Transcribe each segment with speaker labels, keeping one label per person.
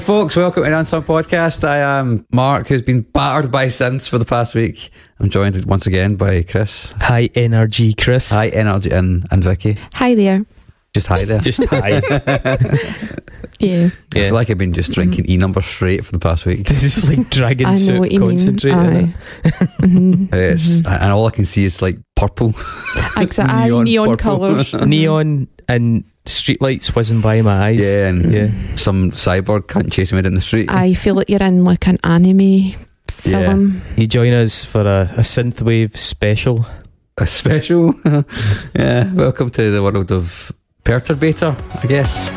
Speaker 1: Hey, folks, welcome to the Unsung Podcast. I am Mark, who's been battered by synths for the past week. I'm joined once again by Chris.
Speaker 2: High energy, Chris.
Speaker 1: Hi, Energy, and, and Vicky.
Speaker 3: Hi there.
Speaker 1: Just hi there.
Speaker 2: Just high.
Speaker 3: Yeah.
Speaker 1: I feel like I've been just drinking E number straight for the past week.
Speaker 2: this is like dragon
Speaker 3: I know
Speaker 2: soup
Speaker 3: what you mean.
Speaker 2: concentrate.
Speaker 3: Aye. Mhm.
Speaker 1: It's, And all I can see is like purple.
Speaker 3: Exactly. Aye,
Speaker 1: Neon
Speaker 3: neon,
Speaker 1: purple.
Speaker 3: colours.
Speaker 2: Neon and streetlights whizzing by my eyes.
Speaker 1: Yeah, and
Speaker 2: Yeah.
Speaker 1: some cyborg cunt chasing me down the street.
Speaker 3: I feel like you're in like an anime film.
Speaker 2: You join us for a, a synthwave special.
Speaker 1: A special. yeah, welcome to the world of Perturbator, I guess.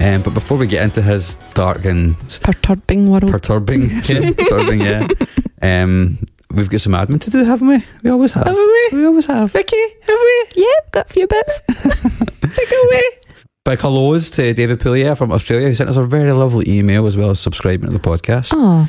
Speaker 1: Um, but before we get into his dark and
Speaker 3: Perturbing world.
Speaker 1: perturbing, perturbing, yeah. Um, we've got some admin to do, haven't we? We always have.
Speaker 2: Haven't we?
Speaker 1: We always have.
Speaker 2: Vicky, have we?
Speaker 3: yeah, got a few bits.
Speaker 2: Take away.
Speaker 1: Big hellos to David Poulier from Australia, who sent us a very lovely email as well as subscribing to the podcast.
Speaker 3: Oh,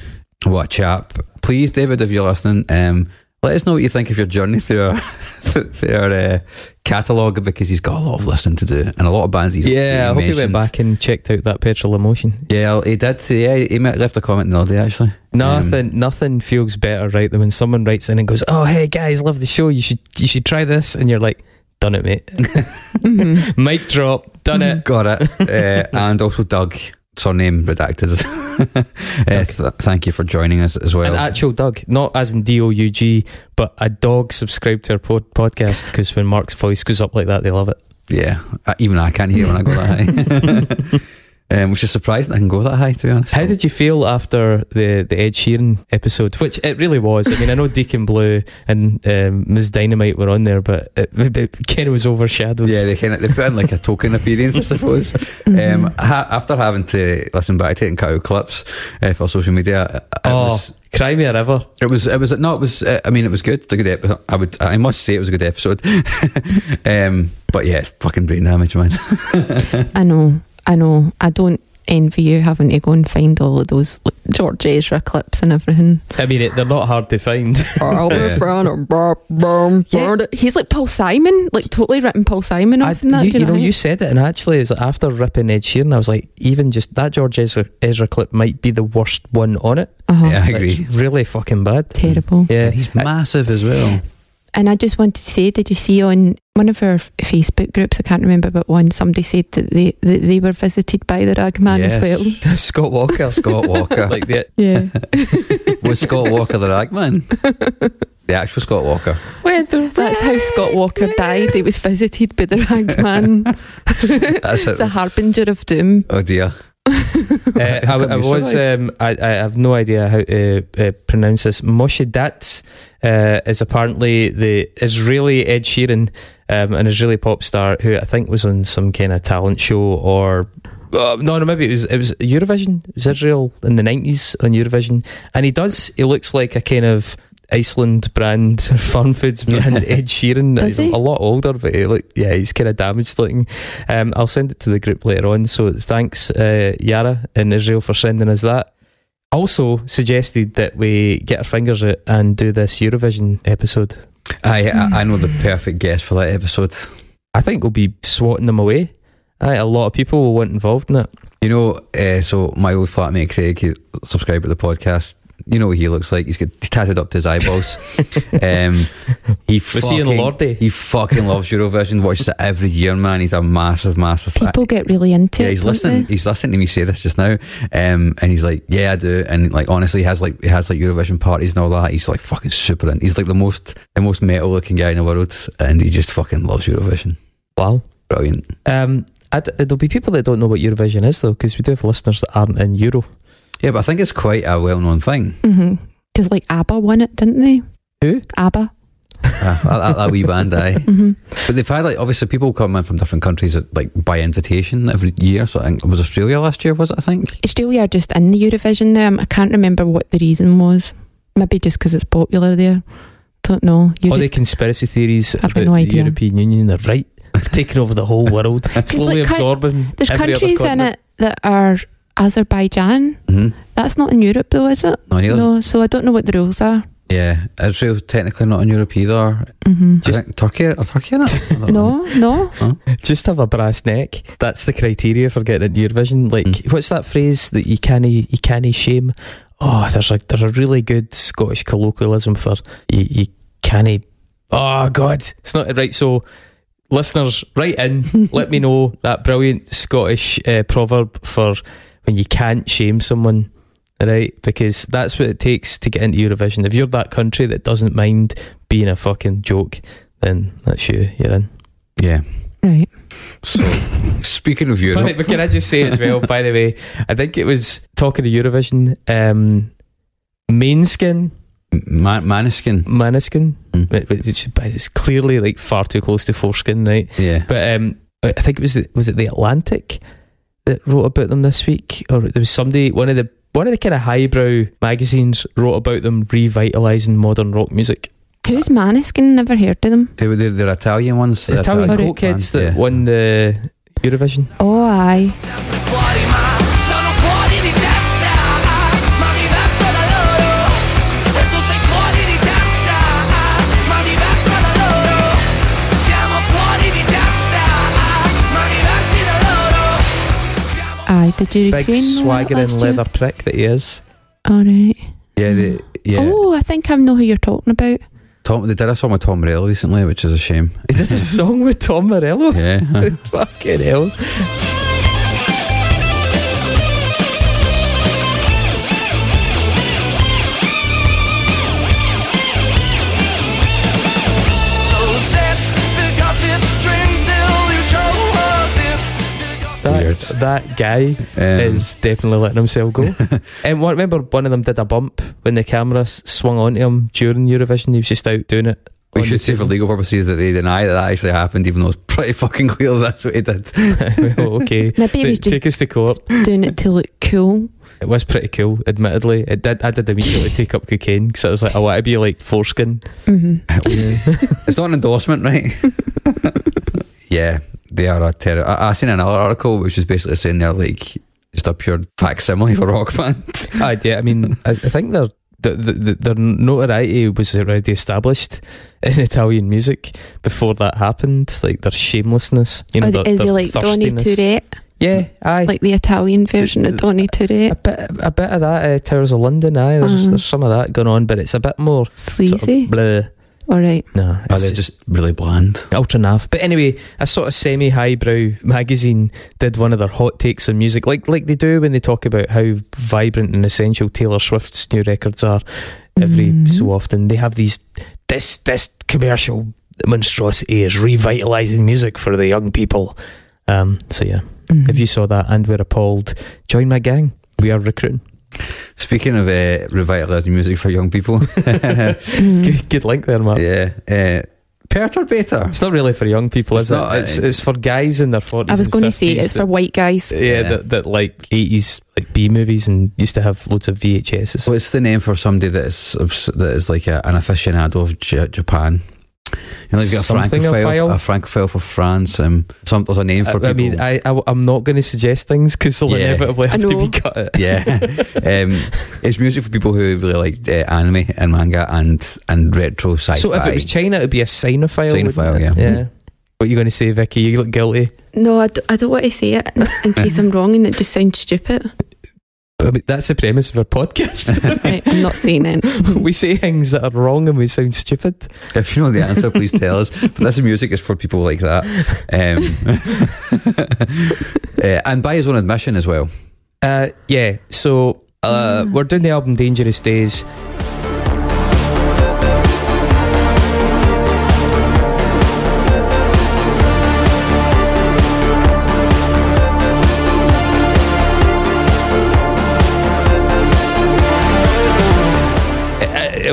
Speaker 1: What a chap. Please, David, if you're listening, um, let us know what you think of your journey through our, through our uh, catalogue because he's got a lot of listening to do and a lot of bands he's
Speaker 2: Yeah, I hope he went
Speaker 1: mentioned.
Speaker 2: back and checked out that petrol emotion.
Speaker 1: Yeah, he did. Yeah, he left a comment the other day actually.
Speaker 2: Nothing,
Speaker 1: Um,
Speaker 2: nothing feels better, right, than when someone writes in and goes, "Oh, hey guys, love the show. You should, you should try this," and you're like, "Done it, mate." Mic drop. Done it.
Speaker 1: Got it. uh, and also Doug, surname redacted. uh, th- thank you for joining us as well.
Speaker 2: An actual Doug, not as in D O U G, but a dog subscribed to our pod- podcast because when Mark's voice goes up like that, they love it.
Speaker 1: yeah, even I can't hear when I go that high. um, which is surprising I can go that high, to be honest.
Speaker 2: How did you feel after the the Ed Sheeran episode? Which it really was. I mean, I know Deacon Blue and um, Ms Dynamite were on there, but it, it kind of was overshadowed.
Speaker 1: Yeah, they kind of they put in like a token appearance, I suppose. Um, ha- after having to listen back to it and cut out clips uh, for social media, it, it
Speaker 2: Oh,
Speaker 1: was
Speaker 2: cry me a river.
Speaker 1: it was it was no, it was. Uh, I mean, it was good. It's a good episode. I would I must say it was a good episode. um, but yeah, it's fucking brain damage, man.
Speaker 3: I know. I know. I don't envy you having to go and find all of those George Ezra clips and everything.
Speaker 2: I mean, it, they're not hard to find.
Speaker 3: He's like Paul Simon, like totally ripping Paul Simon
Speaker 2: I,
Speaker 3: in that.
Speaker 2: you, you know,
Speaker 3: what I mean?
Speaker 2: you said it, and actually, it was after ripping Ed Sheeran, I was like, even just that George Ezra, Ezra clip might be the worst one on it.
Speaker 3: Uh-huh.
Speaker 1: Yeah, I
Speaker 2: It's
Speaker 1: agree.
Speaker 2: really fucking bad.
Speaker 3: Terrible.
Speaker 2: Yeah,
Speaker 1: And he's massive as well.
Speaker 3: And I just wanted to say, did you see on one of our Facebook groups? I can't remember, but one somebody said that they that they were visited by the Ragman as well.
Speaker 2: Scott Walker.
Speaker 1: Scott Walker.
Speaker 2: like the
Speaker 3: Yeah.
Speaker 1: was Scott Walker the ragman? The actual Scott Walker.
Speaker 3: Well, That's how Scott Walker died. He was visited by the Ragman.
Speaker 1: That's
Speaker 3: it's a
Speaker 1: it.
Speaker 3: harbinger of doom.
Speaker 1: Oh dear.
Speaker 2: Uh, I, I was. Um, I, I have no idea how to uh, pronounce this. Moshe Datz uh, is apparently the Israeli Ed Sheeran, um, an Israeli pop star who I think was on some kind of talent show or. Uh, no, no, maybe it was it was Eurovision. It was Israel in the nineties on Eurovision, and he does. He looks like a kind of Iceland brand, Fun Foods brand Ed Sheeran.
Speaker 3: Does
Speaker 2: he's
Speaker 3: he?
Speaker 2: a lot older, but he look, yeah, he's kind of damaged looking. Um, I'll send it to the group later on. So thanks, uh, Yara in Israel, for sending us that. Also suggested that we get our fingers out and do this Eurovision episode.
Speaker 1: I, I I know the perfect guest for that episode.
Speaker 2: I think we'll be swatting them away. Aye, a lot of people will want involved in it.
Speaker 1: You know, uh, so my old flatmate Craig, he subscriber to the podcast. You know what he looks like? He's got he's tattooed up to his eyeballs. um, he
Speaker 2: Was he in
Speaker 1: fucking-
Speaker 2: Lordi?
Speaker 1: He fucking loves Eurovision. Watches it every year, man. He's a massive, massive fan.
Speaker 3: People get really into
Speaker 1: Yeah,
Speaker 3: it.
Speaker 1: he's
Speaker 3: don't
Speaker 1: listening.
Speaker 3: they?
Speaker 1: He's listening to me say this just now, um, and he's like, "Yeah, I do." And like, honestly, he has like he has like Eurovision parties and all that. He's like fucking super in. He's like the most the most metal looking guy in the world, and he just fucking loves Eurovision.
Speaker 2: Wow.
Speaker 1: Brilliant.
Speaker 2: Um, I'd, there'll be people that don't know what Eurovision is though, because we do have listeners that aren't in Euro.
Speaker 1: Yeah, but I think it's quite a well known thing.
Speaker 3: Because like ABBA won it, didn't they?
Speaker 2: Who?
Speaker 3: ABBA.
Speaker 1: Uh, that, that, that wee band, aye.
Speaker 3: hmm
Speaker 1: But they've had like obviously people come in from different countries like by invitation every year. So I think it was Australia last year, was it? I think.
Speaker 3: Australia are just in the Eurovision now. I can't remember what the reason was. Maybe just because it's popular there. Don't know.
Speaker 2: All the conspiracy theories
Speaker 3: I've
Speaker 2: about
Speaker 3: no
Speaker 2: the. European Union, they're right. They're taking over the whole world, slowly
Speaker 3: like,
Speaker 2: absorbing.
Speaker 3: There's
Speaker 2: every other
Speaker 3: countries in it that are Azerbaijan.
Speaker 1: hmm
Speaker 3: That's not in Europe though, is it?
Speaker 1: No.
Speaker 3: No, so I don't know what the rules are.
Speaker 1: Yeah, Israel's technically not in Europe either.
Speaker 3: hmm
Speaker 1: I think Turkey or Turkey in it? I don't.
Speaker 3: No, no.
Speaker 2: Just have a brass neck. That's the criteria for getting into Eurovision. Like,
Speaker 1: Mm.
Speaker 2: what's that phrase that you can't you can't shame? Oh, there's a there's a really good Scottish colloquialism for you. You can't. Oh God, it's not right. So, listeners, write in. let me know that brilliant Scottish uh, proverb for when you can't shame someone. Right, because that's what it takes to get into Eurovision. If you're that country that doesn't mind being a fucking joke, then that's you. You're in.
Speaker 1: Yeah.
Speaker 3: Right.
Speaker 1: So, speaking of Europe,
Speaker 2: Right, but can I just say as well, by the way, I think it was talking to Eurovision, um, Mainskin,
Speaker 1: Man- Måneskin.
Speaker 2: Måneskin,
Speaker 1: Mm.
Speaker 2: It's, it's clearly like far too close to foreskin, right?
Speaker 1: Yeah.
Speaker 2: But um, I think it was the, was it the Atlantic that wrote about them this week, or there was somebody one of the one of the kind of highbrow magazines wrote about them revitalising modern rock music.
Speaker 3: Who's Måneskin? Never heard of them.
Speaker 1: They were they're, they're Italian ones.
Speaker 2: The Italian
Speaker 3: Italian
Speaker 2: cokeheads that
Speaker 1: band, yeah.
Speaker 2: won the Eurovision.
Speaker 3: Oh, aye. Aye. Did you
Speaker 2: Big
Speaker 3: Ukraine win that
Speaker 2: swaggering
Speaker 3: last year?
Speaker 2: leather prick that he is.
Speaker 3: All right.
Speaker 1: Yeah, they, yeah.
Speaker 3: Oh, I think I know who you're talking about.
Speaker 1: Tom, they did a song with Tom Morello recently, which is a shame.
Speaker 2: He did a song with Tom Morello.
Speaker 1: Yeah.
Speaker 2: Fucking hell.
Speaker 4: It
Speaker 2: That, guy
Speaker 1: Um,
Speaker 2: is definitely letting himself go. and one, remember, one of them did a bump when the camera swung onto him during Eurovision. He was just out doing it.
Speaker 1: we should say for legal purposes that they deny that that actually happened, even though it's pretty fucking clear that's what he did.
Speaker 2: well, okay.
Speaker 3: Maybe he was
Speaker 2: Take
Speaker 3: just
Speaker 2: us to court.
Speaker 3: doing it to look cool.
Speaker 2: It was pretty cool, admittedly. It did. I did immediately take up cocaine because I was like, I want to be like foreskin.
Speaker 3: hmm
Speaker 1: It's not an endorsement, right? Yeah, they are a terror. I, I seen another article which is basically saying they're like just a pure facsimile of a rock band.
Speaker 2: I, yeah, I mean, I, I think their the, the, the, their notoriety was already established in Italian music before that happened. Like their shamelessness, you know,
Speaker 3: Are,
Speaker 2: their,
Speaker 3: is
Speaker 2: their
Speaker 3: he like Donny
Speaker 2: thirstiness.
Speaker 3: Tourette?
Speaker 2: Yeah, aye.
Speaker 3: Like the Italian version of Donny
Speaker 2: a
Speaker 3: Tourette?
Speaker 2: bit, a bit of that. Uh, Towers of London, aye. There's,
Speaker 3: Uh-huh.
Speaker 2: there's some of that going on, but it's a bit more sort of
Speaker 3: Sleazy?
Speaker 2: bleh.
Speaker 3: All right.
Speaker 2: No,
Speaker 1: But they're
Speaker 2: just,
Speaker 1: just really bland.
Speaker 2: ultra naff. But anyway, a sort of semi-highbrow magazine did one of their hot takes on music, like like they do when they talk about how vibrant and essential Taylor Swift's new records are. Every
Speaker 3: Mhm.
Speaker 2: so often, they have these. This this commercial monstrosity is revitalizing music for the young people. Um, so yeah,
Speaker 3: Mhm.
Speaker 2: if you saw that and were appalled, join my gang. We are recruiting.
Speaker 1: Speaking of uh, revitalising music for young people,
Speaker 3: Mhm.
Speaker 2: Good, good link there, Mark.
Speaker 1: yeah, uh, Perturbator.
Speaker 2: It's not really for young people,
Speaker 1: It's
Speaker 2: is
Speaker 1: not,
Speaker 2: it? It's
Speaker 1: uh,
Speaker 2: it's for guys in their forties.
Speaker 3: I was going to say it's for white guys.
Speaker 2: yeah,
Speaker 1: Yeah.
Speaker 2: That, that like eighties like B movies and used to have loads of VHSs.
Speaker 1: What's the name for somebody that is that is like a, an aficionado of J- Japan? You know, you've got a
Speaker 2: Something
Speaker 1: francophile, a francophile for France. Um, some there's a name for
Speaker 2: I, I
Speaker 1: people.
Speaker 2: mean, I, I am not going to suggest things because they'll
Speaker 1: Yeah.
Speaker 2: inevitably have to be cut.
Speaker 1: Yeah, um, it's music for people who really like uh, anime and manga and and retro sci-fi.
Speaker 2: So if it was China, it'd be a sinophile.
Speaker 1: Sinophile,
Speaker 2: wouldn't it?
Speaker 1: yeah.
Speaker 2: Yeah. What are you going to say, Vicky? You look guilty.
Speaker 3: No, I don't, I don't want to say it in, in case I'm wrong and it just sounds stupid.
Speaker 2: I mean, that's the premise of our podcast.
Speaker 3: Right, I'm not saying it.
Speaker 2: we say things that are wrong and we sound stupid.
Speaker 1: if you know the answer, please tell us. But this music is for people like that, um, uh, and by his own admission as well.
Speaker 2: Uh, yeah. So uh,
Speaker 3: Mm.
Speaker 2: we're doing the album Dangerous Days.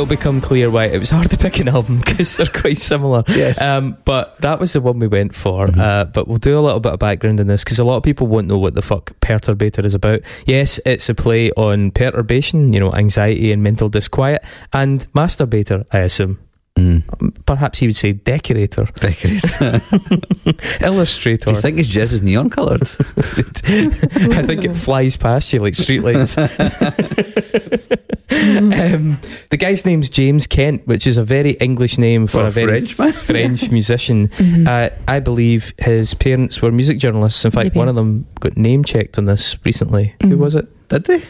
Speaker 2: It'll become clear why it was hard to pick an album because they're quite similar.
Speaker 1: Yes.
Speaker 2: Um, but that was the one we went for.
Speaker 1: Mhm.
Speaker 2: Uh, but we'll do a little bit of background on this because a lot of people won't know what the fuck Perturbator is about. Yes, it's a play on perturbation, you know, anxiety and mental disquiet, and Masturbator, I assume.
Speaker 1: Mm.
Speaker 2: Perhaps he would say decorator,
Speaker 1: Decorate. Do you think his jizz is neon coloured?
Speaker 2: I think it flies past you like streetlights. um, the guy's name's James Kent, which is a very English name for,
Speaker 1: For
Speaker 2: a
Speaker 1: a
Speaker 2: very
Speaker 1: French man?
Speaker 2: French musician.
Speaker 3: Mhm.
Speaker 2: Uh, I believe his parents were music journalists. In fact,
Speaker 3: Maybe.
Speaker 2: one of them got name checked on this recently. Who
Speaker 3: Mhm.
Speaker 2: was it?
Speaker 1: Did they?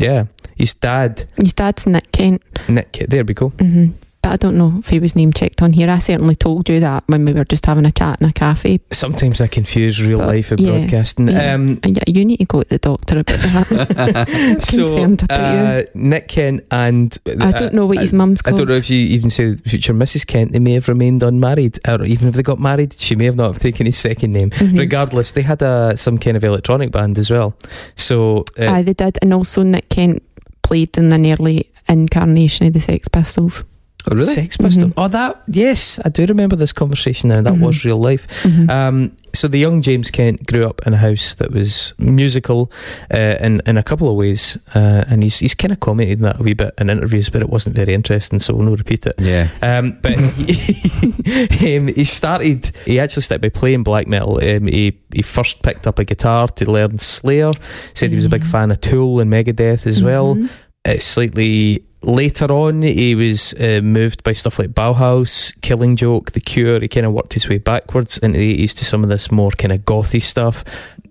Speaker 2: Yeah, his dad,
Speaker 3: His dad's Nick Kent.
Speaker 2: Nick. Kent. There we go.
Speaker 3: hmm But I don't know if he was name checked on here. I certainly told you that when we were just having a chat in a cafe.
Speaker 2: Sometimes I confuse real
Speaker 3: But,
Speaker 2: life with
Speaker 3: yeah,
Speaker 2: broadcasting.
Speaker 3: yeah.
Speaker 2: Um,
Speaker 3: you need to go to the doctor about that.
Speaker 2: so,
Speaker 3: Concerned about
Speaker 2: uh, Nick Kent and
Speaker 3: I don't know what
Speaker 2: uh,
Speaker 3: his mum's
Speaker 2: I don't know if you even say future Mrs. Kent, they may have remained unmarried, or even if they got married, she may have not have taken his second name.
Speaker 3: Mhm.
Speaker 2: Regardless, they had a, some kind of electronic band as well. So, uh,
Speaker 3: Aye, they did. And also Nick Kent played in an early incarnation of the Sex Pistols.
Speaker 1: Oh, really?
Speaker 2: Sex Pistol.
Speaker 3: Mhm.
Speaker 2: Oh, that, yes, I do remember this conversation now. That
Speaker 3: Mhm.
Speaker 2: was real life.
Speaker 3: Mhm.
Speaker 2: Um, so the young James Kent grew up in a house that was musical uh, in in a couple of ways, uh, and he's he's kind of commented that a wee bit in interviews, but it wasn't very interesting, so we'll not repeat it.
Speaker 1: Yeah.
Speaker 2: Um, but he, um, he started. He actually started by playing black metal. Um, he he first picked up a guitar to learn Slayer. Said he was a big fan of Tool and Megadeth as well.
Speaker 3: Mhm.
Speaker 2: Uh, slightly later on, he was uh, moved by stuff like Bauhaus, Killing Joke, The Cure. He kind of worked his way backwards into the 80s to some of this more kind of gothy stuff.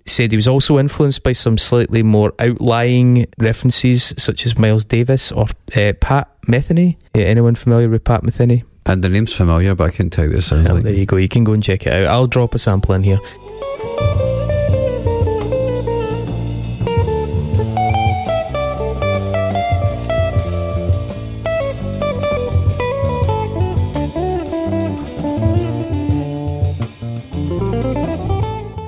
Speaker 2: Said he was also influenced by some slightly more outlying references, such as Miles Davis or uh, Pat Metheny. Yeah, anyone familiar with Pat Metheny?
Speaker 1: And the name's familiar, but I can't tell you what it sounds
Speaker 2: Well,
Speaker 1: like.
Speaker 2: there you go. You can go and check it out. I'll drop a sample in here.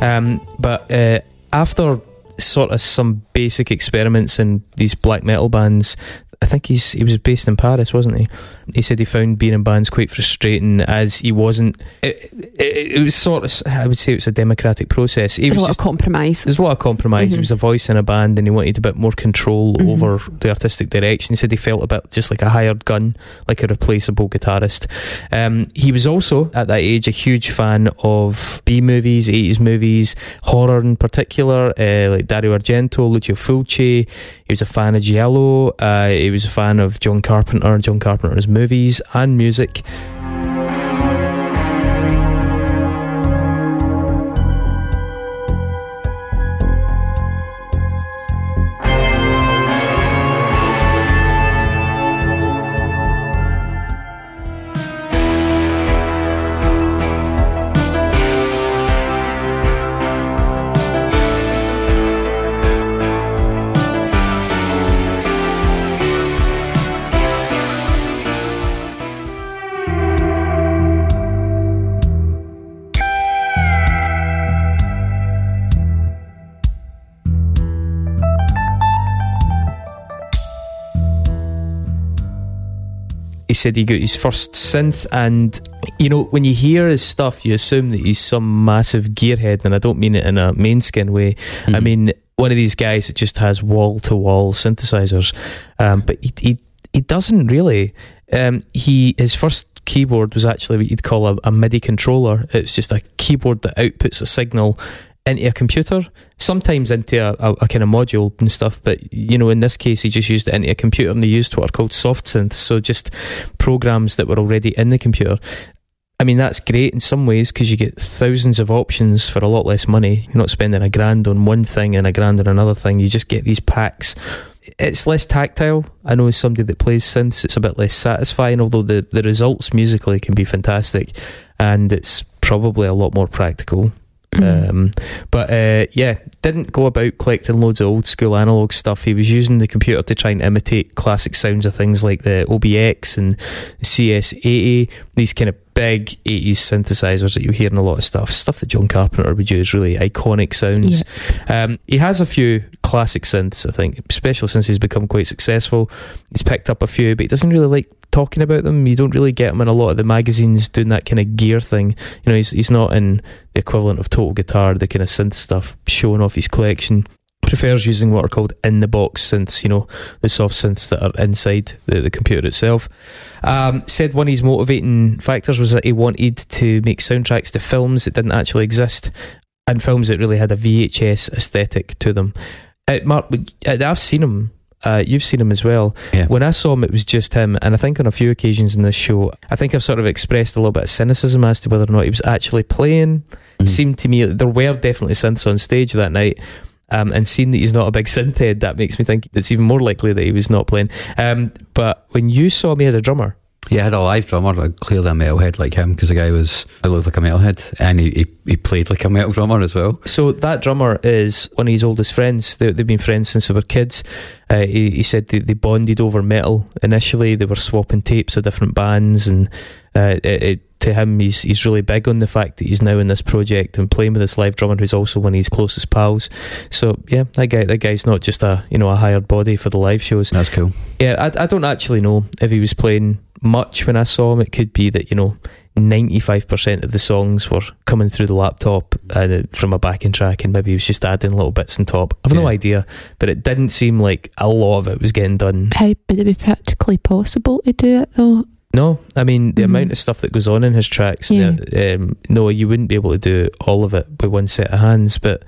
Speaker 2: Um, but uh, after sort of some basic experiments in these black metal bands, I think he's he was based in Paris, wasn't he? He said he found being in bands quite frustrating as he wasn't. It, it, it was sort of I would say it was a democratic process. He
Speaker 3: There's
Speaker 2: was
Speaker 3: a lot
Speaker 2: just
Speaker 3: of compromise.
Speaker 2: there's a lot of compromise. He
Speaker 3: Mhm.
Speaker 2: was a voice in a band, and he wanted a bit more control
Speaker 3: Mhm.
Speaker 2: over the artistic direction. He said he felt a bit just like a hired gun, like a replaceable guitarist. Um, he was also at that age a huge fan of B movies, 80s movies, horror in particular, uh, like Dario Argento, Lucio Fulci. He was a fan of Giallo. Uh, he was a fan of John Carpenter, John Carpenter's movies and music. He said he got his first synth and you know when you hear his stuff you assume that he's some massive gearhead and I don't mean it in a main skin way. I
Speaker 1: Mhm.
Speaker 2: mean one of these guys that just has wall to wall synthesizers. Um, but he, he he doesn't really. Um, he his first keyboard was actually what you'd call a, a MIDI controller. It's just a keyboard that outputs a signal into a computer sometimes into a, a, a kind of module and stuff but you know in this case he just used it into a computer and they used what are called soft synths so just programs that were already in the computer I mean that's great in some ways because you get thousands of options for a lot less money you're not spending a grand on one thing and a grand on another thing you just get these packs it's less tactile. I know as somebody that plays synths, it's a bit less satisfying, although the, the results musically can be fantastic and it's probably a lot more practical.
Speaker 3: Mhm.
Speaker 2: Um, but uh, yeah, didn't go about collecting loads of old school analog stuff. He was using the computer to try and imitate classic sounds of things like the OBX and CS80, these kind of big 80s synthesizers that you hear in a lot of stuff. Stuff that John Carpenter would use, really iconic sounds. Um, he has a few classic synths, I think, especially since he's become quite successful. He's picked up a few, but he doesn't really like talking about them. You don't really get him in a lot of the magazines doing that kind of gear thing. You know, he's he's not in the equivalent of Total Guitar, the kind of synth stuff, showing off his collection. Prefers using what are called in the box synths, you know, the soft synths that are inside the, the computer itself. Um, said one of his motivating factors was that he wanted to make soundtracks to films that didn't actually exist and films that really had a VHS aesthetic to them. Uh, Mark, uh, I've seen him. Uh, you've seen him as well.
Speaker 1: Yeah.
Speaker 2: When I saw him, it was just him, and I think on a few occasions in this show, I think I've sort of expressed a little bit of cynicism as to whether or not he was actually playing.
Speaker 1: Mhm.
Speaker 2: Seemed to me there were definitely synths on stage that night. Um, and seeing that he's not a big synth head, that makes me think it's even more likely that he was not playing. Um, but when you saw me as a drummer,
Speaker 1: Yeah, I had a live drummer, clearly a metalhead like him, because the guy was, I looked like a metalhead, and he, he, he played like a metal drummer as well.
Speaker 2: So that drummer is one of his oldest friends. They, they've been friends since they were kids. Uh, he, he said they, they bonded over metal initially. They were swapping tapes of different bands, and uh, it, it, to him, he's he's really big on the fact that he's now in this project and playing with this live drummer who's also one of his closest pals. So yeah, that guy that guy's not just a you know a hired body for the live shows.
Speaker 1: That's cool.
Speaker 2: Yeah, I, I don't actually know if he was playing much when I saw him. It could be that, you know, 95% of the songs were coming through the laptop uh, from a backing track and maybe he was just adding little bits on top. I've no idea, but it didn't seem like a lot of it was getting done.
Speaker 3: How would it be practically possible to do it though?
Speaker 2: No, I mean, the
Speaker 3: Mhm.
Speaker 2: amount of stuff that goes on in his tracks,
Speaker 3: Yeah.
Speaker 2: the- um, no, you wouldn't be able to do all of it with one set of hands, but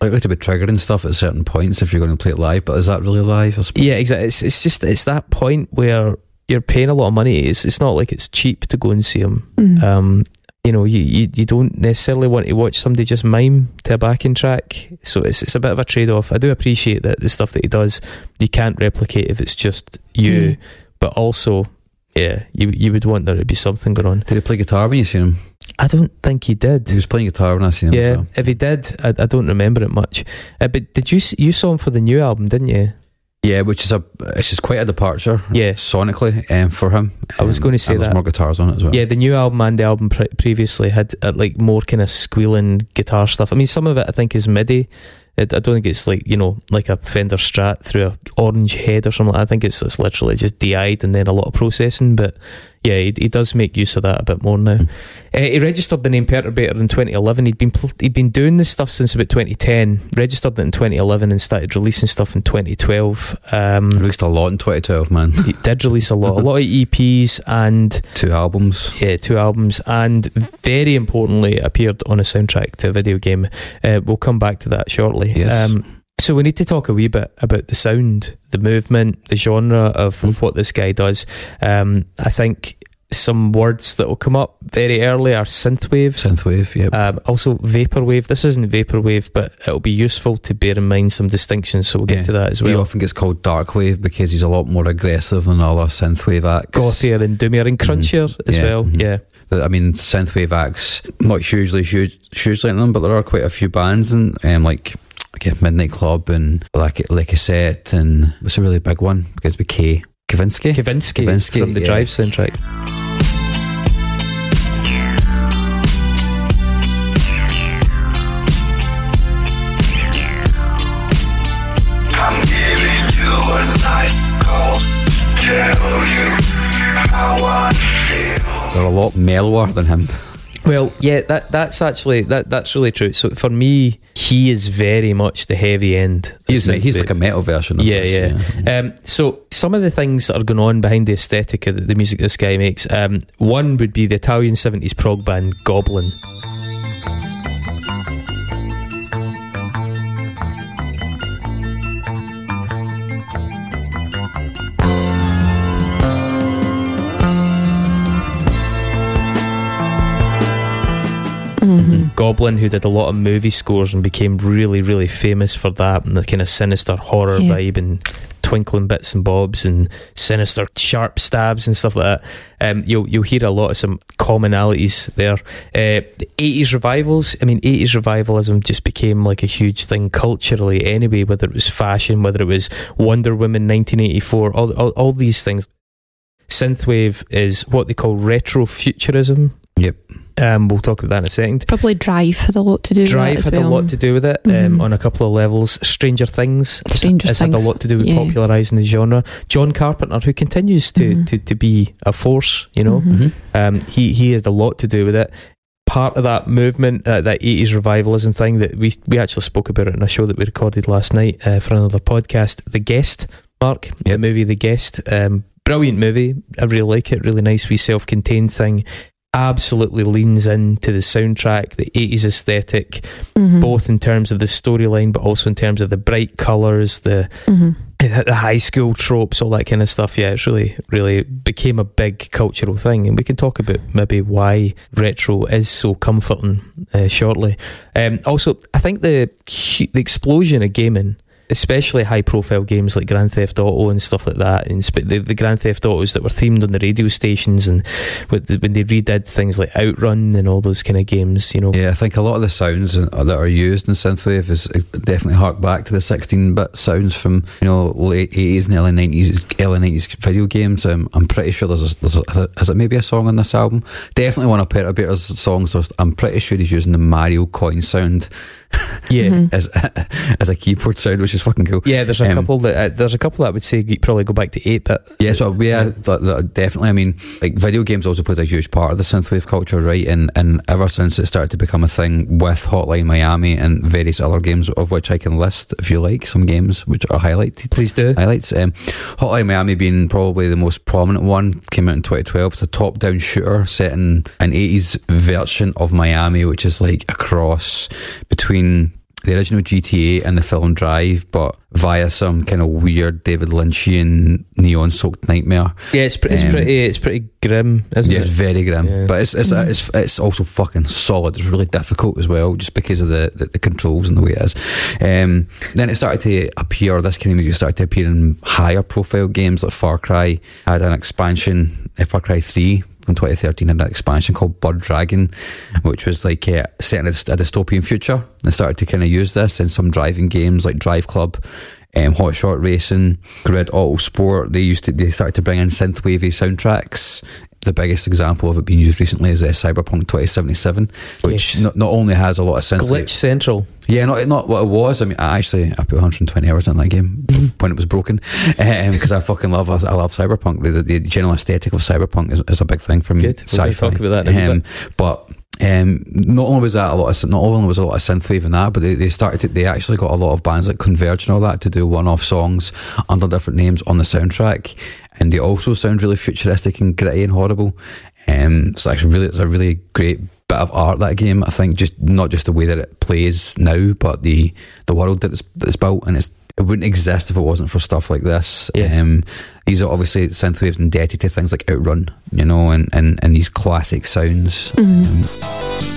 Speaker 1: Likely to be triggering stuff at certain points if you're going to play it live, but is that really live?
Speaker 2: Yeah, exactly. It's, it's just it's that point where you're paying a lot of money. It's it's not like it's cheap to go and see him.
Speaker 3: Mm.
Speaker 2: Um, you know, you, you you don't necessarily want to watch somebody just mime to a backing track. So it's it's a bit of a trade off. I do appreciate that the stuff that he does, you can't replicate if it's just you.
Speaker 3: Mm.
Speaker 2: But also, yeah, you you would want there to be something going on.
Speaker 1: Did he play guitar when you seen him?
Speaker 2: I don't think he did.
Speaker 1: He was playing guitar when I seen him.
Speaker 2: Yeah,
Speaker 1: as well.
Speaker 2: if he did, I, I don't remember it much. Uh, but did you you saw him for the new album, didn't you?
Speaker 1: Yeah, which is a it's just quite a departure.
Speaker 2: Yeah.
Speaker 1: sonically, um, for him.
Speaker 2: I was
Speaker 1: Um,
Speaker 2: gonna say
Speaker 1: and there's
Speaker 2: that.
Speaker 1: more guitars on it as well.
Speaker 2: Yeah, the new album and the album pre- previously had uh, like more kind of squealing guitar stuff. I mean, some of it I think is MIDI. It, I don't think it's like you know like a Fender Strat through a orange head or something. Like. I think it's, it's literally just DI'd and then a lot of processing. But yeah, he, he does make use of that a bit more now.
Speaker 1: Mm.
Speaker 2: Uh, he registered the name Perturbator in 2011. He'd been pl- he'd been doing this stuff since about 2010. Registered it in 2011 and started releasing stuff in 2012. Um,
Speaker 1: Released a lot in 2012, man.
Speaker 2: he did release a lot, a lot of EPs and
Speaker 1: Two albums.
Speaker 2: yeah, two albums, and very importantly, appeared on a soundtrack to a video game. Uh, we'll come back to that shortly.
Speaker 1: Yes.
Speaker 2: Um, so we need to talk a wee bit about the sound, the movement, the genre of, of what this guy does. Um, I think some words that will come up very early are synthwave.
Speaker 1: Synthwave, yep.
Speaker 2: Um, also, vaporwave. This isn't vaporwave, but it'll be useful to bear in mind some distinctions. So we'll get
Speaker 1: Yeah.
Speaker 2: to that as well.
Speaker 1: he often gets called Darkwave because he's a lot more aggressive than other synthwave acts.
Speaker 2: Gothier and doomier and crunchier as
Speaker 1: Yeah,
Speaker 2: well.
Speaker 1: mhm.
Speaker 2: Yeah.
Speaker 1: I mean, synthwave acts, not hugely, huge, hugely in them, but there are quite a few bands and um, like, like Midnight Club and like like a set and what's a really big one because with K Kavinsky.
Speaker 2: Kavinsky,
Speaker 1: Kavinsky,
Speaker 2: from the
Speaker 1: yeah.
Speaker 2: Drive soundtrack.
Speaker 5: I'm giving you a night call to tell you how I feel.
Speaker 1: They're a lot mellower than him.
Speaker 2: Well, yeah, that that's actually that that's really true. So for me, he is very much the heavy end.
Speaker 1: He's he's like a metal version. Of
Speaker 2: Yeah,
Speaker 1: this,
Speaker 2: yeah. Um, so some of the things that are going on behind the aesthetic of the, the music this guy makes, um, one would be the Italian seventies prog band Goblin. Goblin, who did a lot of movie scores and became really, really famous for that and the kind of sinister horror
Speaker 3: Yeah.
Speaker 2: vibe and twinkling bits and bobs and sinister sharp stabs and stuff like that. Um, you'll you'll hear a lot of some commonalities there. Uh, the eighties revivals. I mean, eighties revivalism just became like a huge thing culturally anyway. Whether it was fashion, whether it was Wonder Woman, nineteen eighty four, all, all all these things. Synthwave is what they call retrofuturism.
Speaker 1: Yep.
Speaker 2: Um, we'll talk about that in a second.
Speaker 3: Probably Drive had a lot to do with
Speaker 2: Drive
Speaker 3: that
Speaker 2: had
Speaker 3: well.
Speaker 2: a lot to do with it um, on a couple of levels. Stranger Things has-
Speaker 3: Stranger
Speaker 2: has, had a lot to do with
Speaker 3: yeah.
Speaker 2: popularising the genre. John Carpenter, who continues to,
Speaker 3: Mhm.
Speaker 2: to, to be a force, you know,
Speaker 3: Mhm.
Speaker 1: hmm
Speaker 2: um, he he had a lot to do with it. part of that movement, uh, that 80s revivalism thing that we we actually spoke about it in a show that we recorded last night uh, for another podcast. The Guest, Mark, the movie The Guest. Um, brilliant movie. I really like it. Really nice, wee self contained thing. Absolutely leans into the soundtrack, the 80s aesthetic,
Speaker 3: Mhm.
Speaker 2: both in terms of the storyline, but also in terms of the bright colours, the
Speaker 3: Mhm.
Speaker 2: the high school tropes, all that kind of stuff. Yeah, it's really, really became a big cultural thing, and we can talk about maybe why retro is so comforting uh, shortly. Um, also, I think the the explosion of gaming. Especially high profile games like Grand Theft Auto and stuff like that, and sp- the, the Grand Theft Autos that were themed on the radio stations, and the, when they redid things like Outrun and all those kind of games, you know,
Speaker 1: Yeah, I think a lot of the sounds that are used in synthwave is definitely hark back to the 16-bit sounds from you know late 80s and early 90s, early 90s video games. Um, I'm pretty sure there's a, there's a is it maybe a song on this album? Definitely one of Peter Bear's songs. I'm pretty sure he's using the Mario coin sound
Speaker 2: yeah.
Speaker 3: Mhm.
Speaker 1: as as a keyboard sound, which is fucking cool.
Speaker 2: Yeah, there's a
Speaker 1: Um,
Speaker 2: couple that uh, there's a couple that I would say you probably go back to eight bit.
Speaker 1: Yeah, so yeah, definitely. I mean, like video games also plays a huge part of the synthwave culture, right? And and ever since it started to become a thing with Hotline Miami and various other games, of which I can list if you like some games which are highlighted.
Speaker 2: Please do.
Speaker 1: Highlights. Um, Hotline Miami being probably the most prominent one came out in 2012. It's a top-down shooter set in an 80s version of Miami, which is like a cross between the original GTA and the film Drive, but via some kind of weird David Lynchian neon-soaked nightmare.
Speaker 2: Yeah, it's, pre- it's
Speaker 1: Um,
Speaker 2: pretty it's pretty grim, isn't
Speaker 1: Yeah, it's very grim,
Speaker 2: Yeah.
Speaker 1: but it's it's,
Speaker 3: Mhm.
Speaker 1: it's it's also fucking solid. It's really difficult as well, just because of the, the, the controls and the way it is. Um, then it started to appear. This kind of music started to appear in higher profile games like Far Cry I had an expansion. uh, Far Cry Three from 2013 had an expansion called Blood Dragon, which was like uh, set in a, dystopian future. They started to kind of use this in some driving games like Drive Club um, Hot Shot Racing, Grid Auto Sport. They used to they started to bring in synthwavy soundtracks. The biggest example of it being used recently is uh, Cyberpunk 2077, which
Speaker 2: Yes.
Speaker 1: not, not only has a lot of synth.
Speaker 2: Glitch Central.
Speaker 1: Yeah, not not what it was. I mean, I actually I put 120 hours in that game when it was broken because I fucking love I love Cyberpunk. The, the, the general aesthetic of Cyberpunk is, is a big thing for me.
Speaker 2: Good. We're
Speaker 1: Sci-fi.
Speaker 2: talk about that
Speaker 1: Um, but um, not only was that a lot of not only was a lot of synthwave in that, but they, they started to, they actually got a lot of bands like Converge and all that to do one-off songs under different names on the soundtrack, and they also sound really futuristic and gritty and horrible. Um, it's actually really it's a really great bit of art that game. I think just not just the way that it plays now, but the the world that it's, that it's built, and it's it wouldn't exist if it wasn't for stuff like this.
Speaker 2: Yeah.
Speaker 1: Um, these are obviously synthwaves indebted to things like Outrun, you know, and, and, and these classic sounds.
Speaker 3: Mhm.
Speaker 1: Um,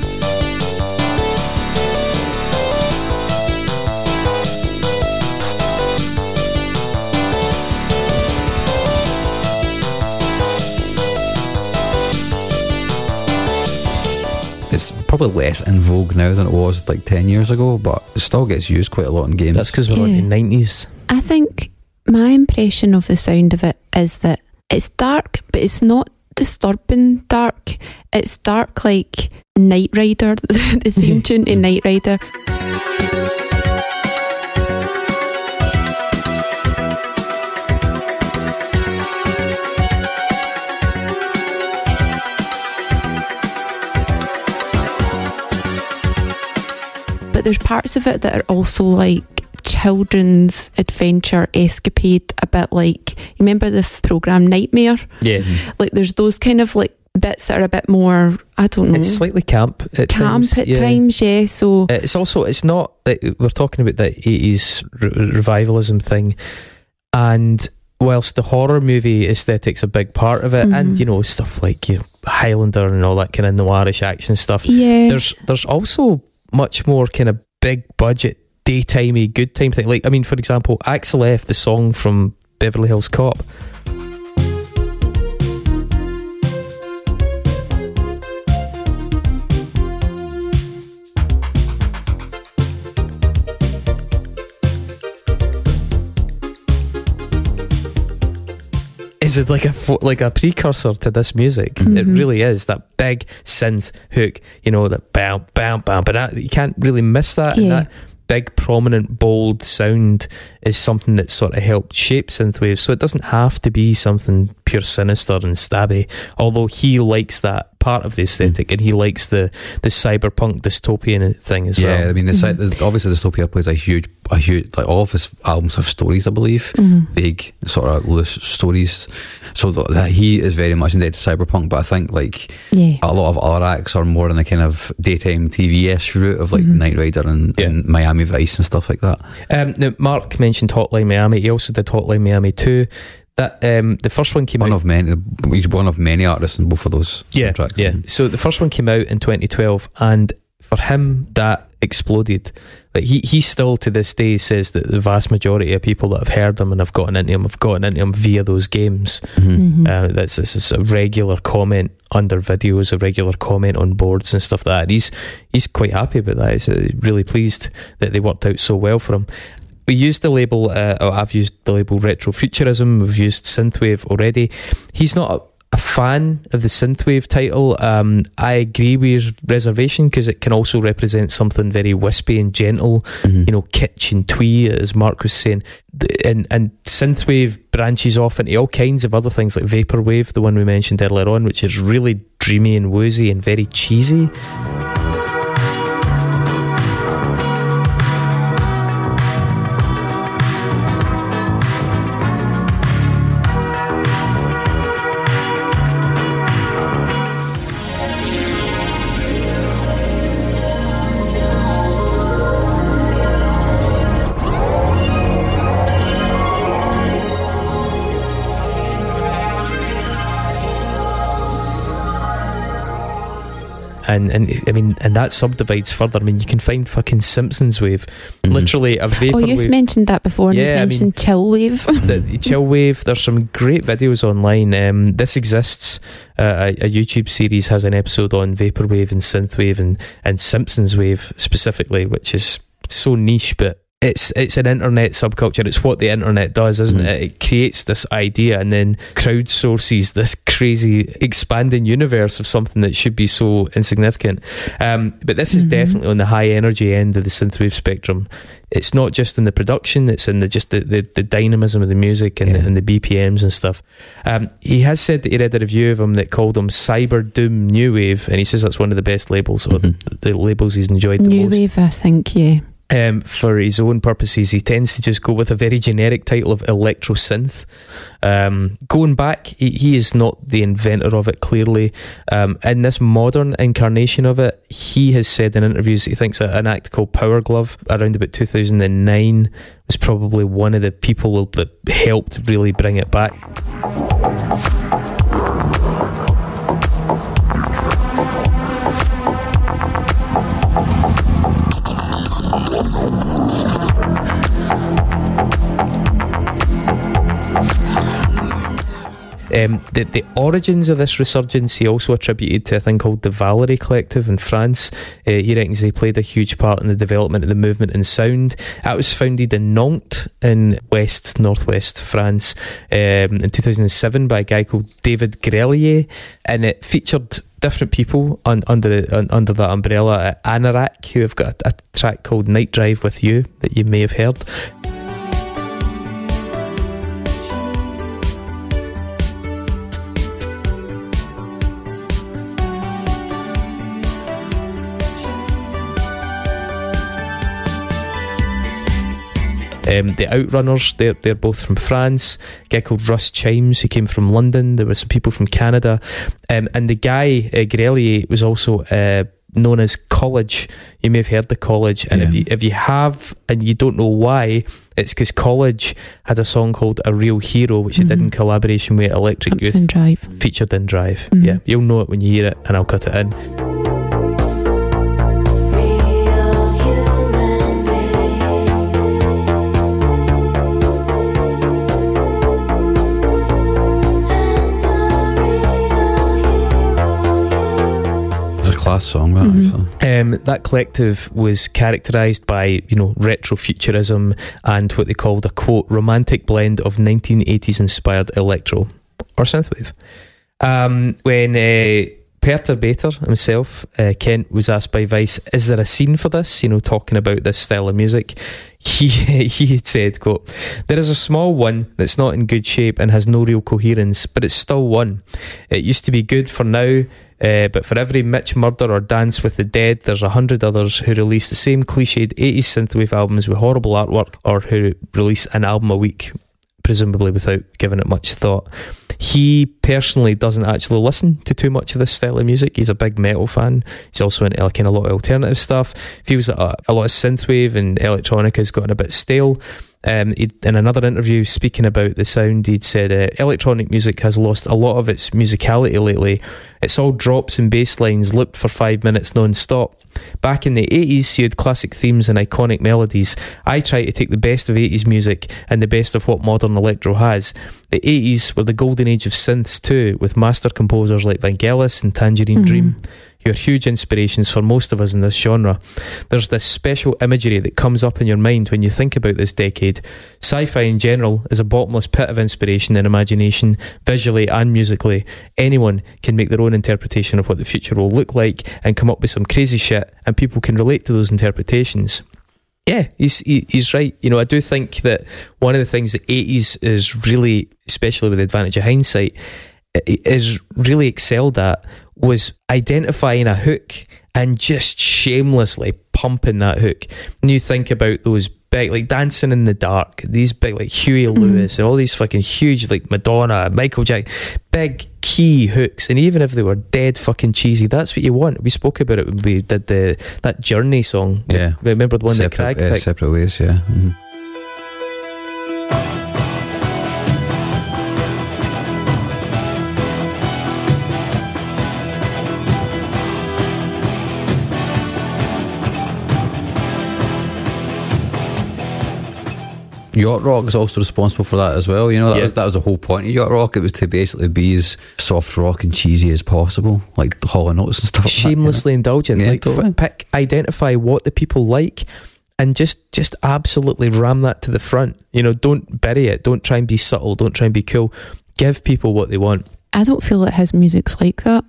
Speaker 1: probably less in vogue now than it was like 10 years ago, but it still gets used quite a lot in games.
Speaker 2: That's because we're
Speaker 3: Yeah.
Speaker 2: in the nineties.
Speaker 3: I think my impression of the sound of it is that it's dark, but it's not disturbing dark. It's dark like Knight Rider, the theme tune to Knight Rider. There's parts of it that are also like children's adventure escapade, a bit like you remember the f- program Nightmare?
Speaker 2: Yeah.
Speaker 3: Like there's those kind of like bits that are a bit more I don't know
Speaker 2: It's slightly camp at
Speaker 3: camp
Speaker 2: times.
Speaker 3: at
Speaker 2: yeah.
Speaker 3: times, yeah. So
Speaker 2: It's also it's not like, we're talking about the eighties re- revivalism thing, and whilst the horror movie aesthetic's a big part of it, and
Speaker 3: Mhm.
Speaker 2: you know stuff like you know, Highlander and all that kind of noirish action stuff,
Speaker 3: yeah,
Speaker 2: there's there's also much more kind of big budget daytimey good time thing. Like I mean, for example, Axel F, the song from Beverly Hills Cop. Is it like a fo- like a precursor to this music? It
Speaker 3: Mhm.
Speaker 2: really is that big synth hook, you know, that bam, bam, bam. But that, you can't really miss that. And
Speaker 3: Yeah.
Speaker 2: that big, prominent, bold sound is something that sort of helped shape synthwave. So it doesn't have to be something pure sinister and stabby. Although he likes that part of the aesthetic, and he likes the the cyberpunk dystopian thing as
Speaker 1: yeah,
Speaker 2: well.
Speaker 1: Yeah, I mean, the site there's- obviously Dystopia plays a huge, a huge like all of his albums have stories, I believe,
Speaker 3: Mhm.
Speaker 1: vague sort of loose stories. So th- that he is very much into cyberpunk, but I think like
Speaker 3: Yeah.
Speaker 1: a lot of other acts are more in the kind of daytime TV ish route of like
Speaker 3: Mhm.
Speaker 1: Knight Rider and,
Speaker 2: Yeah.
Speaker 1: and Miami Vice and stuff like that.
Speaker 2: Um, now, Mark mentioned Hotline Miami. He also did Hotline Miami too. That um, the first one came
Speaker 1: One
Speaker 2: out.
Speaker 1: of many, he's one of many artists in both of those
Speaker 2: yeah,
Speaker 1: soundtracks.
Speaker 2: yeah. So the first one came out in 2012, and for him, that exploded. Like he, he still to this day says that the vast majority of people that have heard him and have gotten into him have gotten into him via those games.
Speaker 1: Mhm.
Speaker 3: Mhm.
Speaker 2: Uh, that's this is a regular comment under videos, a regular comment on boards and stuff like that. He's he's quite happy about that. He's uh, really pleased that they worked out so well for him. We used the label. Uh, oh, I've used the label retrofuturism. We've used synthwave already. He's not a, a fan of the synthwave title. Um, I agree with his reservation because it can also represent something very wispy and gentle
Speaker 1: Mhm.
Speaker 2: you know, kitsch and twee, as Mark was saying. And and synthwave branches off into all kinds of other things like vaporwave, the one we mentioned earlier on, which is really dreamy and woozy and very cheesy. And and I mean, and that subdivides further. I mean, you can find fucking Simpsons wave,
Speaker 1: Mhm.
Speaker 2: literally a vapor.
Speaker 3: Oh,
Speaker 2: vaporwave.
Speaker 3: you mentioned that before, and
Speaker 2: Yeah,
Speaker 3: you
Speaker 2: mean-
Speaker 3: mentioned chill wave.
Speaker 2: the Chillwave. There's some great videos online. Um, this exists. Uh, a, a YouTube series has an episode on vaporwave and synthwave and and Simpsons wave specifically, which is so niche, but. It's it's an internet subculture. It's what the internet does, isn't
Speaker 1: Mhm.
Speaker 2: it? It creates this idea and then crowdsources this crazy expanding universe of something that should be so insignificant. Um, but this is
Speaker 3: Mhm.
Speaker 2: definitely on the high energy end of the synthwave spectrum. It's not just in the production; it's in the just the, the, the dynamism of the music and,
Speaker 1: Yeah.
Speaker 2: the, and the BPMs and stuff. Um, he has said that he read a review of him that called him Cyber Doom New Wave, and he says that's one of the best labels or
Speaker 1: Mhm.
Speaker 2: the labels he's enjoyed the
Speaker 3: New
Speaker 2: most.
Speaker 3: wave, I think. Yeah.
Speaker 2: Um, for his own purposes, he tends to just go with a very generic title of electro synth. Um, going back, he, he is not the inventor of it. Clearly, um, in this modern incarnation of it, he has said in interviews that he thinks an act called Power Glove around about 2009 was probably one of the people that helped really bring it back. Um, the, the origins of this resurgence he also attributed to a thing called the Valerie Collective in France. Uh, he reckons they played a huge part in the development of the movement and sound. That was founded in Nantes in west northwest France um, in 2007 by a guy called David Grelier, and it featured different people un, under un, under that umbrella. Uh, Anoraak, who have got a, a track called Night Drive with You that you may have heard. Um, the Outrunners, they're, they're both from France. A guy called Russ Chimes, he came from London. There were some people from Canada. Um, and the guy, uh, Grelier, was also uh, known as College. You may have heard the College. And if you if you have and you don't know why, it's because College had a song called A Real Hero, which it did in
Speaker 3: Mhm.
Speaker 2: collaboration with Electric
Speaker 3: Ups
Speaker 2: Youth,
Speaker 3: and drive.
Speaker 2: featured in Drive.
Speaker 3: Mhm.
Speaker 2: Yeah, you'll know it when you hear it, and I'll cut it in.
Speaker 1: Class song, that
Speaker 3: Mhm.
Speaker 1: actually.
Speaker 2: Um, that collective was characterised by, you know, retrofuturism and what they called a quote romantic blend of 1980s inspired electro or synthwave. Um, when uh, Perturbator himself, uh, Kent, was asked by Vice, "Is there a scene for this?" You know, talking about this style of music. He he said, "Quote: There is a small one that's not in good shape and has no real coherence, but it's still one. It used to be good for now." Uh, but for every Mitch Murder or Dance with the Dead, there's a hundred others who release the same cliched 80s synthwave albums with horrible artwork or who release an album a week, presumably without giving it much thought. He personally doesn't actually listen to too much of this style of music. He's a big metal fan. He's also into like, a lot of alternative stuff. Feels that a, a lot of synthwave and electronica has gotten a bit stale. Um, in another interview, speaking about the sound, he'd said uh, electronic music has lost a lot of its musicality lately. It's all drops and bass lines looped for five minutes non stop. Back in the 80s, you had classic themes and iconic melodies. I try to take the best of 80s music and the best of what modern electro has. The 80s were the golden age of synths too, with master composers like Vangelis and Tangerine Dream who are huge inspirations for most of us in this genre. There's this special imagery that comes up in your mind when you think about this decade. Sci fi in general is a bottomless pit of inspiration and imagination, visually and musically. Anyone can make their own interpretation of what the future will look like and come up with some crazy shit, and people can relate to those interpretations. Yeah, he's he, he's right. You know, I do think that one of the things that eighties is really, especially with the advantage of hindsight, is really excelled at was identifying a hook and just shamelessly pumping that hook. And you think about those big, like Dancing in the Dark, these big, like Huey Lewis, and all these fucking huge, like Madonna, Michael Jackson, big key hooks. And even if they were dead fucking cheesy, that's what you want. We spoke about it when we did the that Journey song.
Speaker 1: Yeah.
Speaker 2: Remember the one that
Speaker 1: separate,
Speaker 2: Craig
Speaker 1: yeah,
Speaker 2: picked?
Speaker 1: separate ways, yeah. Mhm. Yacht Rock is also responsible for that as well. You know, that,
Speaker 2: Yeah.
Speaker 1: was, that was the whole point of Yacht Rock. It was to basically be as soft rock and cheesy as possible, like the Hall and Oates and stuff. like that, you know?
Speaker 2: shamelessly indulgent.
Speaker 1: Yeah,
Speaker 2: like
Speaker 1: totally.
Speaker 2: pick, identify what the people like, and just just absolutely ram that to the front. You know, don't bury it. Don't try and be subtle. Don't try and be cool. Give people what they want.
Speaker 3: I don't feel that his music's like that.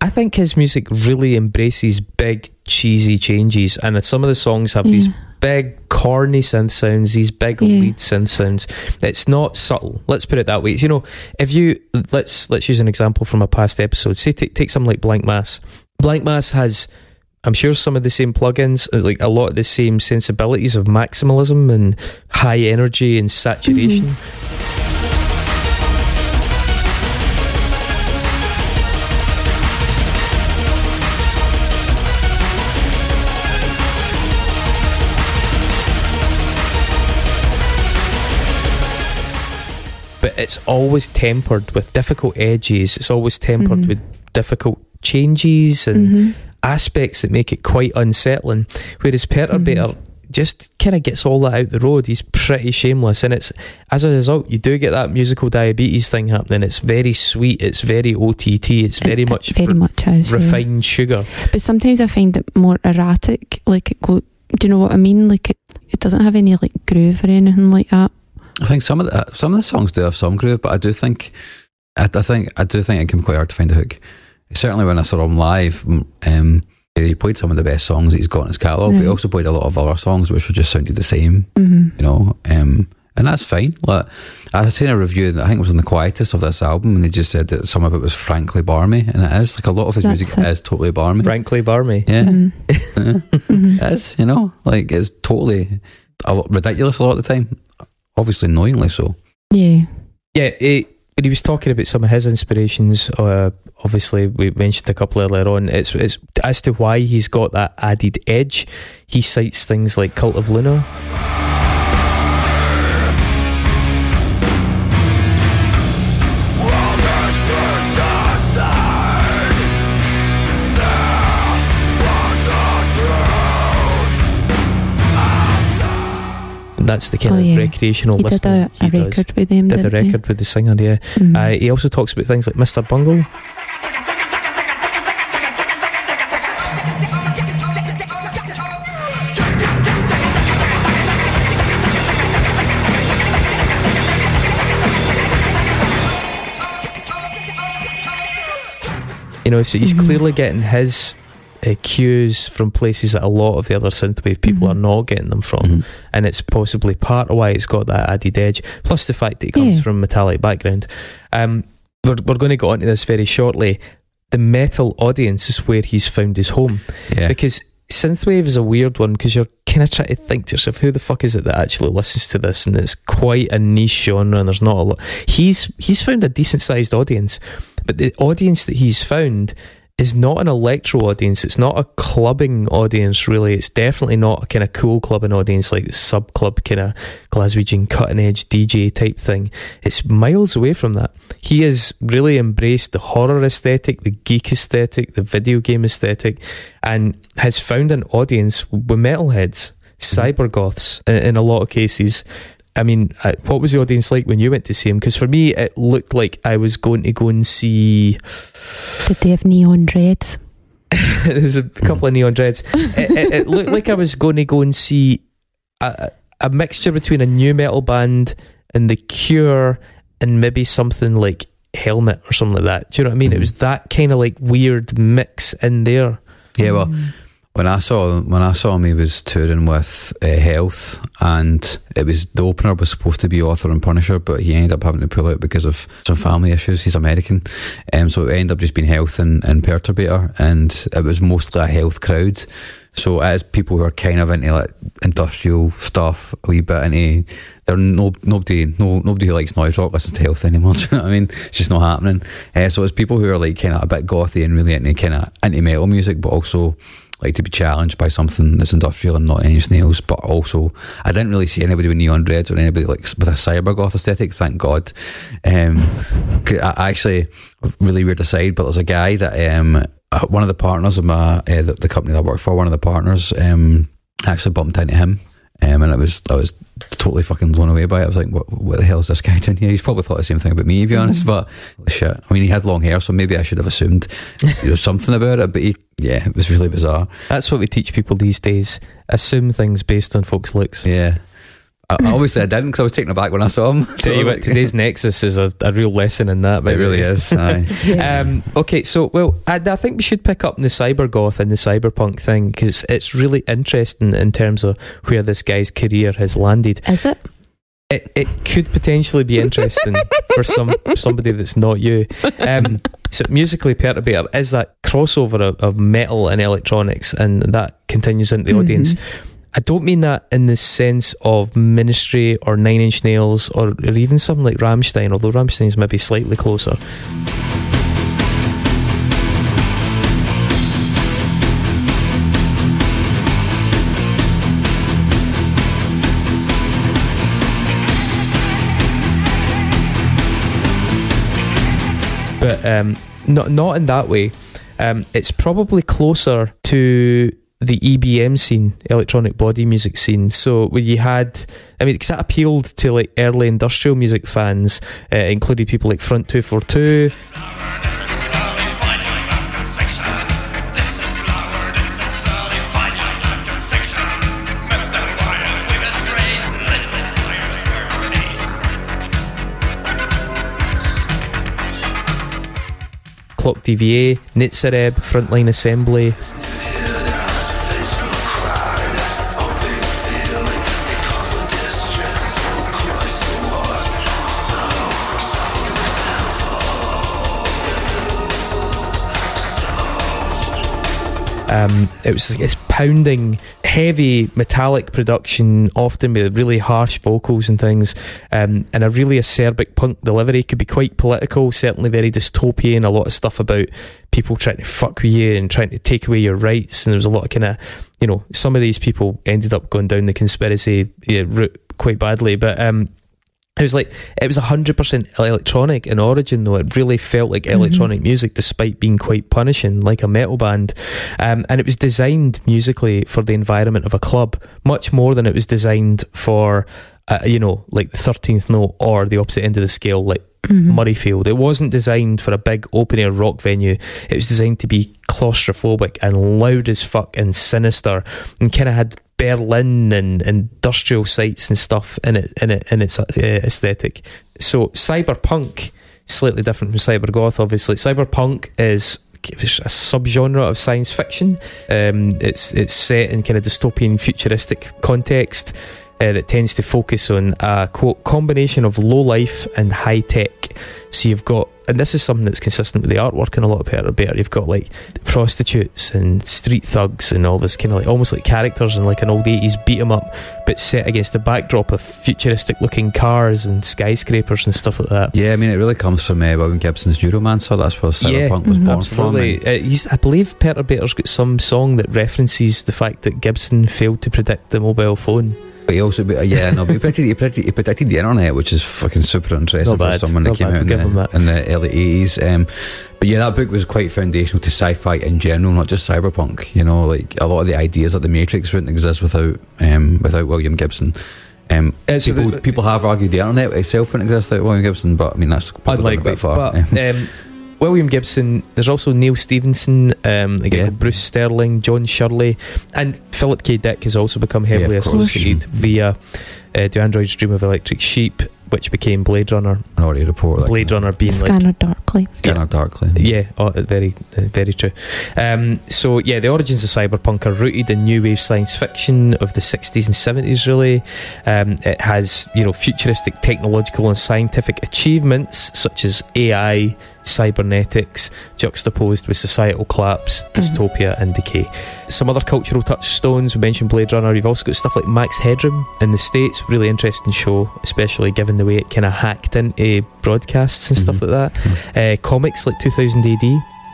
Speaker 2: I think his music really embraces big cheesy changes, and some of the songs have these
Speaker 3: Yeah.
Speaker 2: Big corny synth sounds, these big
Speaker 3: Yeah.
Speaker 2: lead synth sounds. It's not subtle. Let's put it that way. You know, if you let's let's use an example from a past episode. Say take take something like Blanck Mass. Blanck Mass has. I'm sure some of the same plugins, uh, like a lot of the same sensibilities of maximalism and high energy and saturation. but it's always tempered with difficult edges. It's always tempered
Speaker 3: Mhm.
Speaker 2: with difficult changes and
Speaker 3: Mhm.
Speaker 2: aspects that make it quite unsettling. Whereas Perturbator just kind of gets all that out the road. He's pretty shameless, and it's as a result you do get that musical diabetes thing happening. It's very sweet. It's very OTT. It's very
Speaker 3: It-
Speaker 2: much
Speaker 3: very
Speaker 2: re-
Speaker 3: much is, yeah.
Speaker 2: refined sugar.
Speaker 3: But sometimes I find it more erratic. Like it go. Do you know what I mean? Like it, it doesn't have any like groove or anything like that.
Speaker 1: I think some of the uh, some of the songs do have some groove, but I do think I, I think I do think it can be quite hard to find a hook. Certainly when I saw him live, mm, um, he played some of the best songs he's got in his catalogue, but he also played a lot of other songs which were just sounded the same,
Speaker 3: hmm
Speaker 1: you know. Um, and that's fine. Like I was seen a review that I think it was on the Quietus of this album, and they just said that some of it was frankly barmy, and it is like a lot of his
Speaker 3: That's
Speaker 1: music
Speaker 3: it.
Speaker 1: is totally barmy.
Speaker 2: Frankly, Barmy.
Speaker 1: Yeah,
Speaker 3: Mhm. Mhm.
Speaker 1: it is. You know, like it's totally a lot, ridiculous a lot of the time. Obviously, knowingly so.
Speaker 3: Yeah.
Speaker 2: Yeah, it, when he was talking about some of his inspirations, uh, obviously we mentioned a couple earlier on. It's it's as to why he's got that added edge. He cites things like Cult of Luna. That's the kind
Speaker 3: Oh,
Speaker 2: of
Speaker 3: yeah.
Speaker 2: recreational
Speaker 3: He did
Speaker 2: listening
Speaker 3: a, a
Speaker 2: he does.
Speaker 3: record with them.
Speaker 2: Did a
Speaker 3: didn't he?
Speaker 2: record with the singer, yeah.
Speaker 3: Mhm.
Speaker 2: Uh, he also talks about things like Mr. Bungle. You know, so he's
Speaker 3: Mhm.
Speaker 2: clearly getting his uh, cues from places that a lot of the other synthwave people
Speaker 3: Mhm.
Speaker 2: are not getting them from,
Speaker 1: Mhm.
Speaker 2: and it's possibly part of why it's got that added edge. Plus the fact that it comes
Speaker 3: Yeah.
Speaker 2: from metallic background. Um, we're we're going to go onto this very shortly. The metal audience is where he's found his home
Speaker 1: Yeah.
Speaker 2: because synthwave is a weird one because you're kind of trying to think to yourself who the fuck is it that actually listens to this and it's quite a niche genre and there's not a lot he's he's found a decent sized audience but the audience that he's found is not an electro audience it's not a clubbing audience really. It's definitely not a kind of cool clubbing audience like the sub club kind of Glaswegian cutting edge DJ type thing. It's miles away from that. He has really embraced the horror aesthetic the geek aesthetic the video game aesthetic and has found an audience with metalheads, mm-hmm. cybergoths in, in a lot of cases. I mean, uh, what was the audience like when you went to see him? Because for me, it looked like I was going to go and see.
Speaker 3: Did they have neon dreads?
Speaker 2: There's a couple of neon dreads. it, it, it looked like I was going to go and see a, a mixture between a nu metal band and The Cure and maybe something like Helmet or something like that. Do you know what I mean? It
Speaker 1: Mhm.
Speaker 2: was that kind of like weird mix in there.
Speaker 1: Yeah, well,
Speaker 3: Mm.
Speaker 1: When I saw when I saw him, he was touring with uh, Health, and it was the opener was supposed to be Author and Punisher, but he ended up having to pull out because of some family issues. He's American, um, so it ended up just being Health and, and Perturbator, and it was mostly a Health crowd. So as people who are kind of into like industrial stuff, a wee bit into, they're no nobody no nobody who likes noise rock listens to Health anymore. Do you know what I mean? It's just not happening. Uh, so it's people who are like kind of a bit gothy and really into kind of into metal music, but also like to be challenged by something that's industrial and not any snails. But also, I didn't really see anybody with neon dreads or anybody like with a cybergoth aesthetic. Thank God. Um, I actually really weird aside, but there's a guy that um, uh, one of the partners of my uh, the, the company that I work for, one of the partners um, actually bumped into him. Um, and it was I was totally fucking blown away by it. I was like, "What, what the hell is this guy doing here?" He's probably thought the same thing about me, to be honest. But shit, I mean, he had long hair, so maybe I should have assumed there was something about it. But he, yeah, it was really bizarre.
Speaker 2: That's what we teach people these days. Assume things based on folks' looks.
Speaker 1: Yeah. I, obviously, I didn't because I was taken aback when I saw him. So
Speaker 2: Tell
Speaker 1: I
Speaker 2: you
Speaker 1: was
Speaker 2: what,
Speaker 1: like-
Speaker 2: today's Nexus is a, a real lesson in that. by
Speaker 1: It really is.
Speaker 3: Yes.
Speaker 2: Um, okay, so well, I, I think we should pick up on the cybergoth and the cyberpunk thing because it's really interesting in terms of where this guy's career has landed.
Speaker 3: Is it?
Speaker 2: It it could potentially be interesting for some somebody that's not you. Um, so musically, Perturbator is that crossover of, of metal and electronics, and that continues into the
Speaker 3: Mhm.
Speaker 2: audience. I don't mean that in the sense of Ministry or Nine Inch Nails or, or even something like Rammstein, although Rammstein's maybe slightly closer. But um, not not in that way. Um, it's probably closer to the EBM scene, electronic body music scene. So you had, I mean, because that appealed to like early industrial music fans, uh, including people like Front Two Four Two. Clock DVA, Nitzer Ebb, Frontline Assembly. Um, it was it's pounding, heavy metallic production, often with really harsh vocals and things, um, and a really acerbic punk delivery. Could be quite political, certainly very dystopian. A lot of stuff about people trying to fuck with you and trying to take away your rights. And there was a lot of kind of, you know, some of these people ended up going down the conspiracy yeah, route quite badly, but. Um, it was like it was hundred percent electronic in origin, though it really felt like electronic music, despite being quite punishing, like a metal band. Um, and it was designed musically for the environment of a club, much more than it was designed for, uh, you know, like the thirteenth note or the opposite end of the scale, like
Speaker 3: Mhm.
Speaker 2: Murrayfield. It wasn't designed for a big open air rock venue. It was designed to be claustrophobic and loud as fuck and sinister, and kind of had Berlin and industrial sites and stuff in it in it in its uh, aesthetic. So cyberpunk. Slightly different from cybergoth, obviously. Cyberpunk is a subgenre of science fiction. Um, it's it's set in kind of dystopian futuristic context. Uh, that tends to focus on a quote combination of low life and high tech. So you've got, and this is something that's consistent with the artwork in a lot of better better. You've got like prostitutes and street thugs and all this kind of like almost like characters in like an old eighties beat 'em up, but set against the backdrop of futuristic looking cars and skyscrapers and stuff like that.
Speaker 1: Yeah, I mean, it really comes from uh, William Gibson's Neuromancer. That's where
Speaker 2: Yeah,
Speaker 1: Cyberpunk was
Speaker 3: mhm.
Speaker 1: born
Speaker 2: Absolutely.
Speaker 1: from.
Speaker 2: Uh, he's, I believe Perturbator's got some song that references the fact that Gibson failed to predict the mobile phone.
Speaker 1: But he also, but, uh, yeah, no, but he predicted, he, predicted, he predicted the internet, which is fucking super interesting for someone that
Speaker 2: not
Speaker 1: came
Speaker 2: bad,
Speaker 1: out in
Speaker 2: we'll give him
Speaker 1: the,
Speaker 2: that.
Speaker 1: in the early 80s. Um, but yeah, that book was quite foundational to sci fi in general, not just cyberpunk. You know, like a lot of the ideas like the Matrix wouldn't exist without um, without William Gibson. Um,
Speaker 2: Uh, so
Speaker 1: people,
Speaker 2: the-
Speaker 1: people have argued the internet itself wouldn't exist without William Gibson, but I mean, that's probably going a bit far.
Speaker 2: But um, William Gibson, there's also Neal Stephenson, um, again,
Speaker 1: Yeah.
Speaker 2: Bruce Sterling, John Shirley, and Philip K. Dick has also become heavily
Speaker 1: Yeah,
Speaker 2: associated via uh, Do Androids Dream of Electric Sheep, which became Blade Runner.
Speaker 1: Minority Report. that
Speaker 2: Blade
Speaker 1: kind of-
Speaker 2: Runner being like
Speaker 3: Scanner Darkly.
Speaker 1: Scanner Darkly.
Speaker 2: Yeah, oh, very, uh, very true. Um, so yeah, the origins of cyberpunk are rooted in new wave science fiction of the 60s and 70s. Really, um, it has you know futuristic technological and scientific achievements such as AI, cybernetics, juxtaposed with societal collapse, dystopia, and decay. Some other cultural touchstones. We mentioned Blade Runner. You've also got stuff like Max Headroom in the states. Really interesting show, especially given the way it kind of hacked into broadcasts and stuff
Speaker 1: Mhm.
Speaker 2: like that uh, comics like 2000 AD,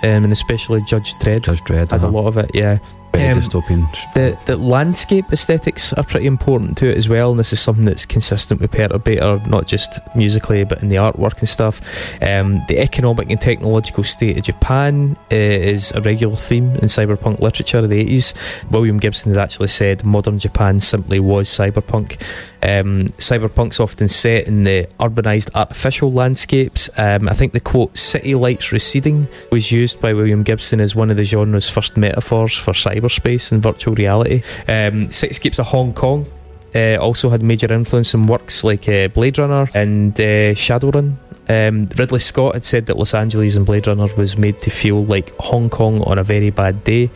Speaker 2: um, and especially Judge Dredd.
Speaker 1: Judge Dredd.
Speaker 2: had a
Speaker 1: uh-huh.
Speaker 2: lot of it, yeah. Um,
Speaker 1: dystopian.
Speaker 2: The the landscape aesthetics are pretty important to it as well, and this is something that's consistent with Perturbator, not just musically but in the artwork and stuff. Um, the economic and technological state of Japan uh, is a regular theme in cyberpunk literature of the 80s. William Gibson has actually said modern Japan simply was cyberpunk. Um, cyberpunk's often set in the urbanized artificial landscapes. Um, I think the quote "city lights receding" was used by William Gibson as one of the genre's first metaphors for cyberspace and virtual reality. Um, Cityscapes of Hong Kong uh, also had major influence in works like uh, Blade Runner and uh, Shadowrun. Um, Ridley Scott had said that Los Angeles in Blade Runner was made to feel like Hong Kong on a very bad day.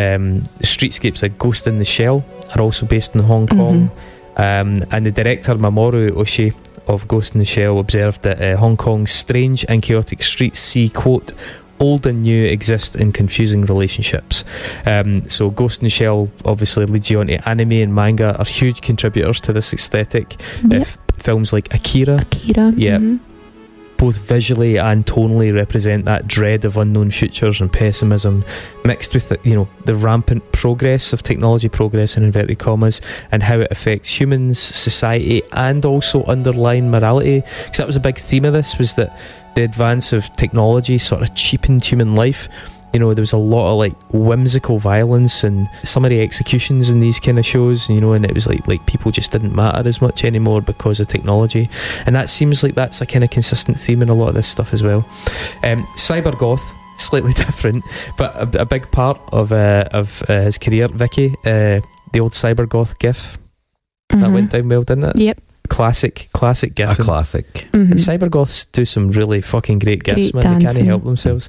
Speaker 2: Um, the streetscapes like Ghost in the Shell are also based in Hong Kong. Um, and the director Mamoru Oshii of Ghost in the Shell observed that uh, Hong Kong's strange and chaotic streets see, quote, old and new exist in confusing relationships. Um, so Ghost in the Shell obviously leads you on to anime and manga are huge contributors to this aesthetic.
Speaker 3: Yep.
Speaker 2: If films like Akira
Speaker 3: Akira.
Speaker 2: Yeah.
Speaker 3: mhm.
Speaker 2: Both visually and tonally represent that dread of unknown futures and pessimism mixed with the, you know the rampant progress of technology progress in inverted commas and how it affects humans society and also underlying morality. Because that was a big theme of this was that the advance of technology sort of cheapened human life you know there was a lot of like whimsical violence and summary executions in these kind of shows you know and it was like like people just didn't matter as much anymore because of technology. And that seems like that's a kind of consistent theme in a lot of this stuff as well. Um, cyber goth slightly different but a, a big part of uh, of uh, his career. Vicky uh, the old cyber goth gif. That
Speaker 3: Mhm.
Speaker 2: went down well didn't it?
Speaker 3: Yep.
Speaker 2: Classic classic gif
Speaker 1: A classic.
Speaker 3: Mhm.
Speaker 2: Cybergoths do some really fucking great gifs,
Speaker 3: Great
Speaker 2: man. They can't help themselves.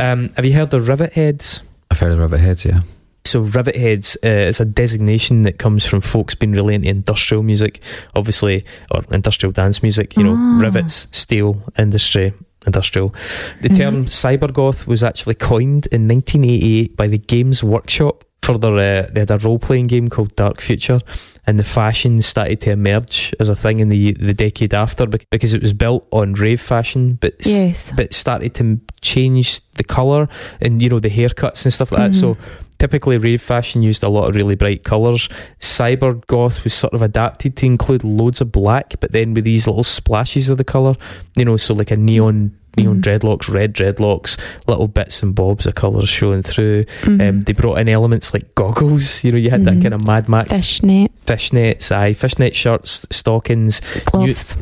Speaker 2: Um, have you heard of Rivet Heads?
Speaker 1: I've heard of Rivet Heads, yeah.
Speaker 2: So Rivet Heads uh, is a designation that comes from folks being really into industrial music, obviously, or industrial dance music. You know,
Speaker 3: Ah.
Speaker 2: rivets, steel industry, industrial. The term cybergoth was actually coined in 1988 by the Games Workshop for their. Uh, they had a role playing game called Dark Future, and the fashion started to emerge as a thing in the the decade after bec- because it was built on rave fashion, but
Speaker 3: Yes.
Speaker 2: but started to change the color and you know the haircuts and stuff like that.
Speaker 3: Mhm.
Speaker 2: So typically rave fashion used a lot of really bright colors. Cyber goth was sort of adapted to include loads of black, but then with these little splashes of the color, you know, so like a neon neon
Speaker 3: Mhm.
Speaker 2: dreadlocks, red dreadlocks, little bits and bobs of colours showing through.
Speaker 3: Mhm.
Speaker 2: Um, they brought in elements like goggles. You know, you had
Speaker 3: Mhm.
Speaker 2: that kind of Mad Max
Speaker 3: Fishnet,
Speaker 2: fishnets, aye, fishnet shirts, stockings,
Speaker 3: gloves.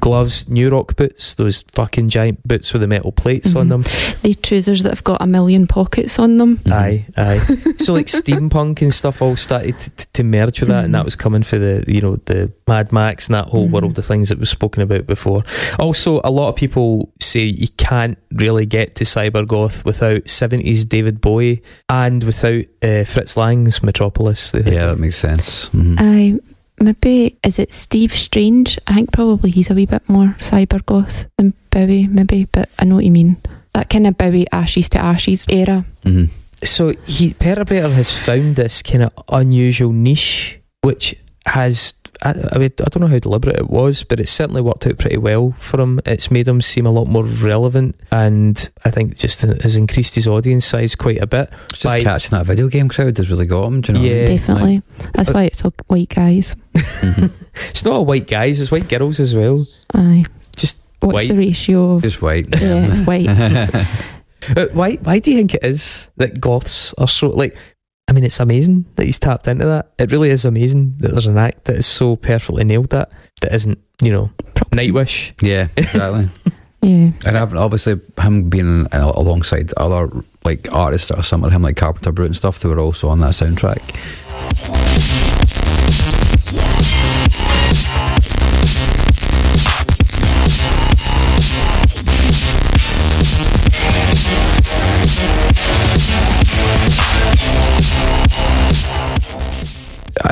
Speaker 2: gloves, New Rock boots, those fucking giant boots with the metal plates on
Speaker 3: Mhm.
Speaker 2: them.
Speaker 3: the trousers that have got a million pockets on them.
Speaker 2: Aye, aye. so like steampunk and stuff all started to, to, to merge with that, and that
Speaker 3: Mhm.
Speaker 2: was coming for the you know the Mad Max and that whole
Speaker 3: Mhm.
Speaker 2: world of things that was spoken about before. Also, a lot of people say you can't really get to cybergoth without seventies David Bowie and without uh, Fritz Lang's Metropolis.
Speaker 1: Yeah, that makes sense.
Speaker 3: I maybe is it Steve Strange? I think probably he's a wee bit more cyber goth than Bowie, maybe, but I know what you mean. That kind of Bowie Ashes to Ashes era.
Speaker 1: Mhm.
Speaker 2: So he Perturbator has found this kind of unusual niche, which has I, I, mean, I don't know how deliberate it was, but it certainly worked out pretty well for him. It's made him seem a lot more relevant, and I think just has increased his audience size quite a bit.
Speaker 1: It's just
Speaker 2: By-
Speaker 1: catching that video game crowd has really got him. Do you know?
Speaker 2: Yeah.
Speaker 3: Definitely. That's
Speaker 2: Uh,
Speaker 3: why it's all white guys.
Speaker 1: Mhm.
Speaker 2: It's not all white guys; it's white girls as well.
Speaker 3: Aye.
Speaker 2: Just
Speaker 3: What's
Speaker 2: White.
Speaker 3: the ratio of
Speaker 1: Just white.
Speaker 3: Yeah, it's white.
Speaker 2: uh, why? Why do you think it is that goths are so like? I mean, it's amazing that he's tapped into that. It really is amazing that there's an act that is so perfectly nailed that that isn't, you know, Nightwish.
Speaker 1: yeah, exactly.
Speaker 3: Yeah.
Speaker 1: And I've, obviously, him being uh, alongside other like artists that are similar to him, like Carpenter Brut and stuff, they were also on that soundtrack.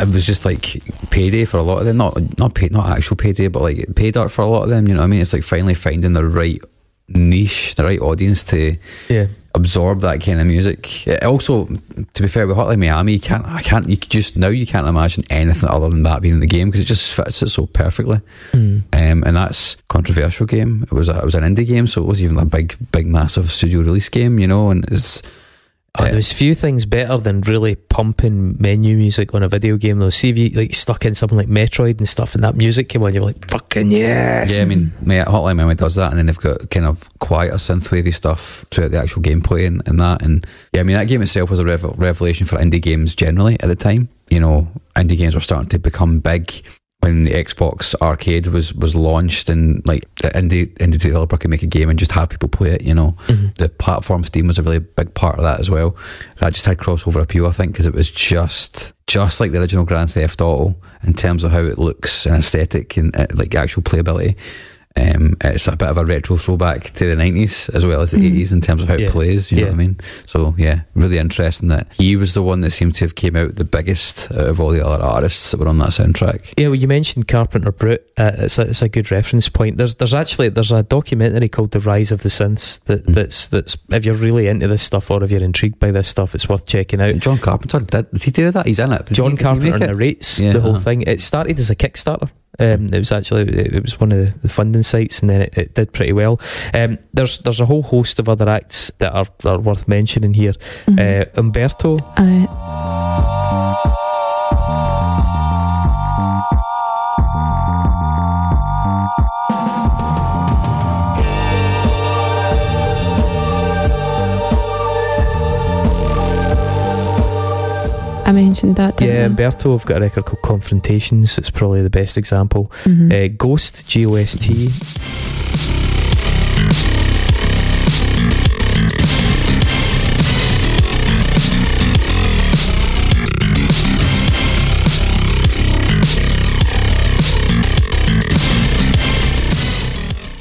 Speaker 1: It was just like payday for a lot of them. Not not pay, not actual payday, but like pay dirt for a lot of them. You know what I mean? It's like finally finding the right niche, the right audience to
Speaker 2: Yeah.
Speaker 1: absorb that kind of music. It also, to be fair, with Hotline Miami, you can't, I can't, you just now you can't imagine anything other than that being in the game because it just fits it so perfectly.
Speaker 2: Mm.
Speaker 1: Um, and that's controversial game. It was a, it was an indie game, so it wasn't even a big, big, massive studio release game, you know. And it's
Speaker 2: Oh,
Speaker 1: Uh,
Speaker 2: there's few things better than really pumping menu music on a video game though. See if you like stuck in something like Metroid and stuff and that music came on, you're like, fucking yes.
Speaker 1: yeah, I mean, yeah, Hotline Miami does that, and then they've got kind of quieter synthwavy stuff throughout the actual gameplay and, and that. And yeah, I mean, that game itself was a revel- revelation for indie games generally at the time. You know, indie games were starting to become big when the Xbox Arcade was was launched, and like the indie indie developer could make a game and just have people play it. You know,
Speaker 2: Mhm.
Speaker 1: the platform Steam was a really big part of that as well. That just had crossover appeal, I think, because it was just just like the original Grand Theft Auto in terms of how it looks and aesthetic and uh, like actual playability. Um, it's a bit of a retro throwback to the nineties as well as the
Speaker 3: Mhm.
Speaker 1: eighties in terms of how
Speaker 2: Yeah.
Speaker 1: it plays. You know what I mean? So yeah, really interesting that he was the one that seemed to have came out the biggest out of all the other artists that were on that soundtrack.
Speaker 2: Yeah, well, you mentioned Carpenter Brut. Uh, it's, a, it's a good reference point. There's there's actually there's a documentary called The Rise of the Synths that,
Speaker 1: Mm.
Speaker 2: that's that's if you're really into this stuff or if you're intrigued by this stuff, it's worth checking out.
Speaker 1: John Carpenter did, did he do that? He's in it. Did
Speaker 2: John
Speaker 1: he- did he make
Speaker 2: Carpenter narrates
Speaker 1: Yeah,
Speaker 2: the whole
Speaker 1: uh-huh.
Speaker 2: thing. It started as a Kickstarter. Um, it was actually it, was one of the, funding sites, and then it, it did pretty well. Um, there's there's a whole host of other acts that are, are worth mentioning here.
Speaker 3: Mhm.
Speaker 2: Uh, Umberto,
Speaker 3: Uh, I mentioned that.
Speaker 2: Yeah,
Speaker 3: I?
Speaker 2: Umberto have got a record called Confrontations. It's probably the best example.
Speaker 3: Mhm.
Speaker 2: Uh, GOST, G O S T.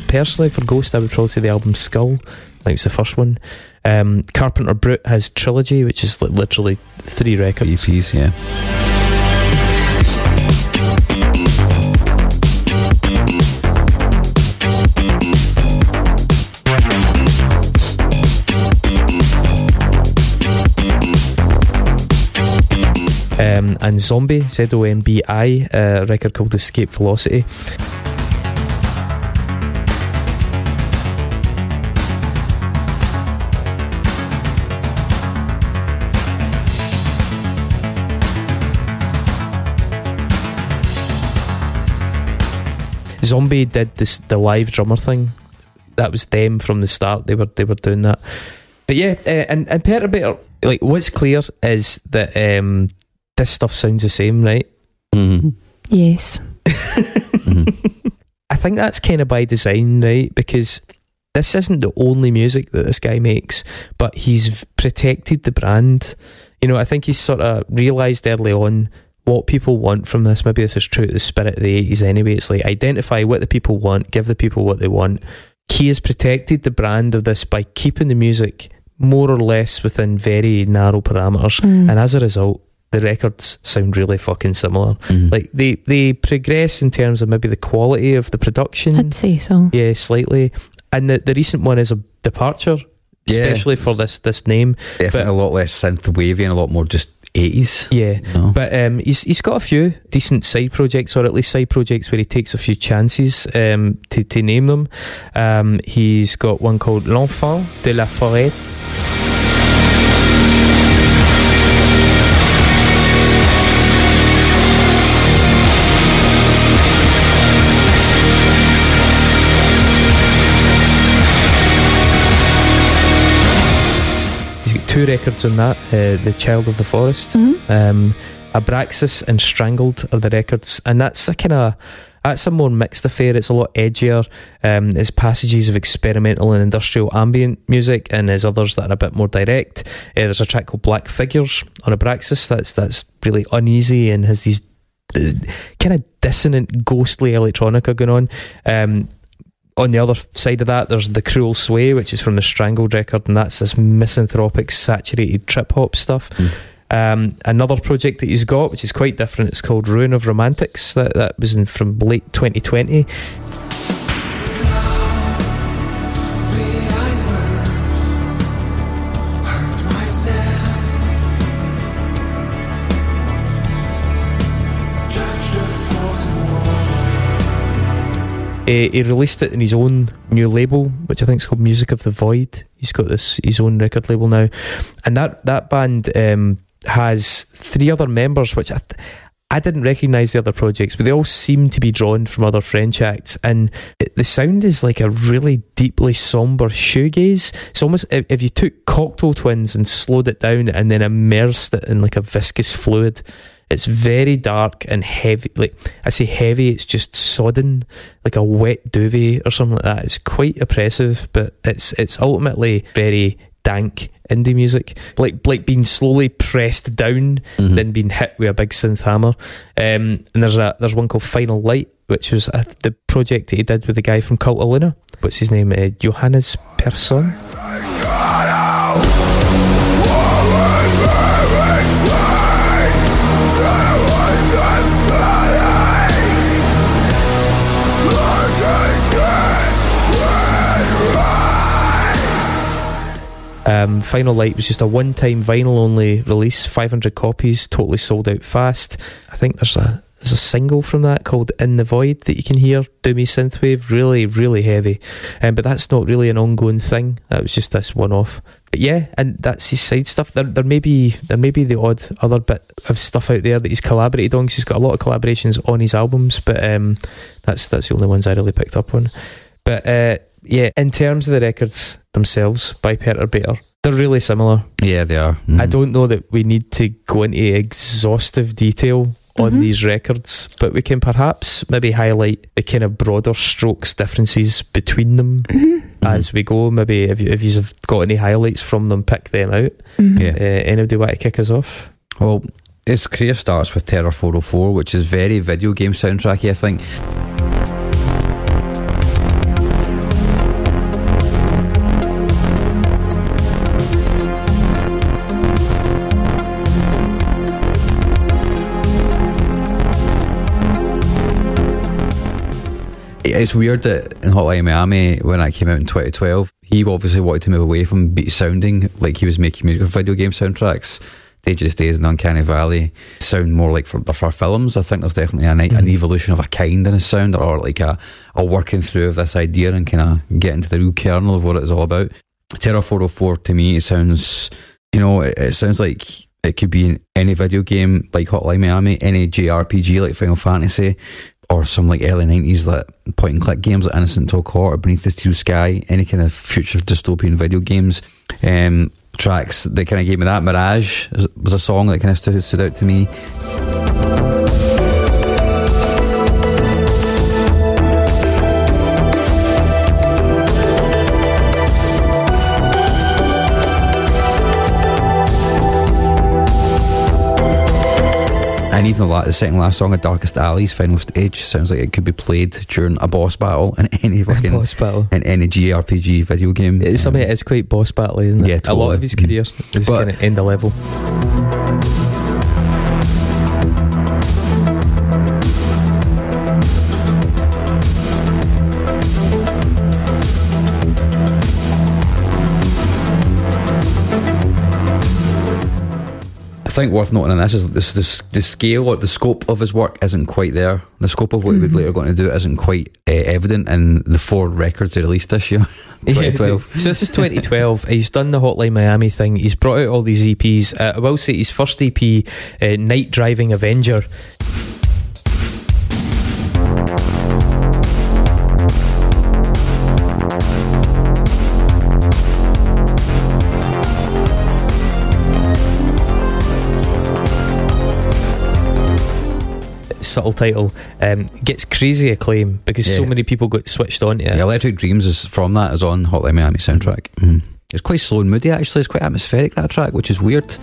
Speaker 2: Personally, for GOST, I would probably say the album Skull. I think it's the first one. Um, Carpenter Brut has Trilogy, which is like literally three records.
Speaker 1: EPs, yeah.
Speaker 2: Um, and Zombi, Z O M B I, a record called Escape Velocity. Zombi did this the live drummer thing that was them from the start. They were they were doing that. But yeah, uh, and and Perturbator, like what's clear is that um, this stuff sounds the same, right?
Speaker 1: Mhm.
Speaker 3: Yes.
Speaker 1: Mhm.
Speaker 2: I think that's kind of by design, right? Because this isn't the only music that this guy makes, but he's protected the brand. You know, I think he's sort of realised early on what people want from this. Maybe this is true to the spirit of the 80s anyway. It's like identify what the people want, give the people what they want. He has protected the brand of this by keeping the music more or less within very narrow parameters.
Speaker 3: Mm.
Speaker 2: And as a result, the records sound really fucking similar.
Speaker 1: Mhm.
Speaker 2: Like they, they progress in terms of maybe the quality of the production.
Speaker 3: I'd say so.
Speaker 2: Yeah, slightly. And the, the recent one is a departure,
Speaker 1: Yeah.
Speaker 2: especially for this this name.
Speaker 1: Definitely
Speaker 2: But-
Speaker 1: a lot less synth wavy and a lot more just 80s.
Speaker 2: Yeah. But um, he's he's got a few decent side projects, or at least side projects where he takes a few chances um, to to name them. Um, he's got one called L'Enfant de la Forêt. Two records on that. Uh, the Child of the Forest.
Speaker 3: Mhm.
Speaker 2: Um, Abraxas and Strangled are the records, and that's a kind of that's a more mixed affair. It's a lot edgier. Um, there's passages of experimental and industrial ambient music, and there's others that are a bit more direct. Uh, there's a track called Black Figures on Abraxas. That's that's really uneasy and has these uh, kind of dissonant, ghostly electronica going on. Um, on the other side of that, there's the Cruel Sway, which is from the Strangled record, and that's this misanthropic, saturated trip hop stuff.
Speaker 1: Mm.
Speaker 2: Um, another project that he's got, which is quite different, it's called Ruin of Romantics. That that was in from late 2020. He released it in his own new label, which I think is called Music of the Void. He's got this his own record label now, and that that band um, has three other members, which I. Th- I didn't recognise the other projects, but they all seem to be drawn from other French acts, and it, the sound is like a really deeply somber shoegaze. It's almost if, if you took Cocteau Twins and slowed it down and then immersed it in like a viscous fluid. It's very dark and heavy. Like I say, heavy. It's just sodden, like a wet duvet or something like that. It's quite oppressive, but it's it's ultimately very dank indie music, like like being slowly pressed down,
Speaker 1: Mhm.
Speaker 2: then being hit with a big synth hammer. Um, and there's a there's one called Final Light, which was uh, the project that he did with the guy from Cult of Luna. What's his name? Uh, Johannes Persson. Um, Final Light was just a one-time vinyl-only release, 500 copies, totally sold out fast. I think there's a there's a single from that called "In the Void" that you can hear. Doomy synthwave, really, really heavy, um, but that's not really an ongoing thing. That was just this one-off. But yeah, and that's his side stuff. There, there may be there may be the odd other bit of stuff out there that he's collaborated on. 'cause he's got a lot of collaborations on his albums, but um, that's that's the only ones I really picked up on. But uh, yeah, in terms of the records themselves by Perturbator, they're really similar.
Speaker 1: Yeah, they are.
Speaker 2: I
Speaker 1: Mhm.
Speaker 2: don't know that we need to go into exhaustive detail on
Speaker 3: Mhm.
Speaker 2: these records, but we can perhaps maybe highlight the kind of broader strokes differences between them
Speaker 3: Mhm.
Speaker 1: Mhm.
Speaker 2: as we go. Maybe if you, if you've got any highlights from them, pick them out.
Speaker 3: Mhm.
Speaker 1: Yeah.
Speaker 2: Uh, anybody want to kick us off?
Speaker 1: Well, his career starts with Terror 404, which is very video game soundtracky, I think. It's weird that in Hotline Miami, when that came out in 2012, he obviously wanted to move away from beat sounding like he was making music for video game soundtracks. Dangerous Days and Uncanny Valley sound more like for, for films. I think there's definitely an, an
Speaker 2: Mhm.
Speaker 1: evolution of a kind in his sound, or like a, a working through of this idea and kind of getting to the real kernel of what it's all about. Terror 404 to me, it sounds, you know, it, it sounds like it could be in any video game like Hotline Miami, any JRPG like Final Fantasy, or some like early nineties like point and click games like Innocent Until Caught or Beneath the Steel Sky, any kind of future dystopian video games. Um, tracks that kind of gave me that. Mirage was a song that kind of stood, stood out to me. And even the, la- the second last song, of Darkest Alleys, Final Stage, sounds like it could be played during a boss battle in any fucking
Speaker 2: boss battle.
Speaker 1: in any JRPG video game.
Speaker 2: It's something
Speaker 1: Um,
Speaker 2: that is quite boss battle, isn't it?
Speaker 1: Yeah,
Speaker 2: A lot of his career is kind of end of level.
Speaker 1: Think worth noting in this is this, this the scale or the scope of his work isn't quite there. The scope of what he would later going to do isn't quite uh, evident in the four records he released this year, 2012.
Speaker 2: so this is 2012. He's done the Hotline Miami thing. He's brought out all these EPs. Uh, I will say his first EP, uh, Night Driving Avenger. Subtle title um, gets crazy acclaim because so many people got switched on to it.
Speaker 1: Yeah, Electric Dreams is from that is on Hotline Miami soundtrack. Mhm. It's quite slow and moody actually. It's quite atmospheric that track, which is weird.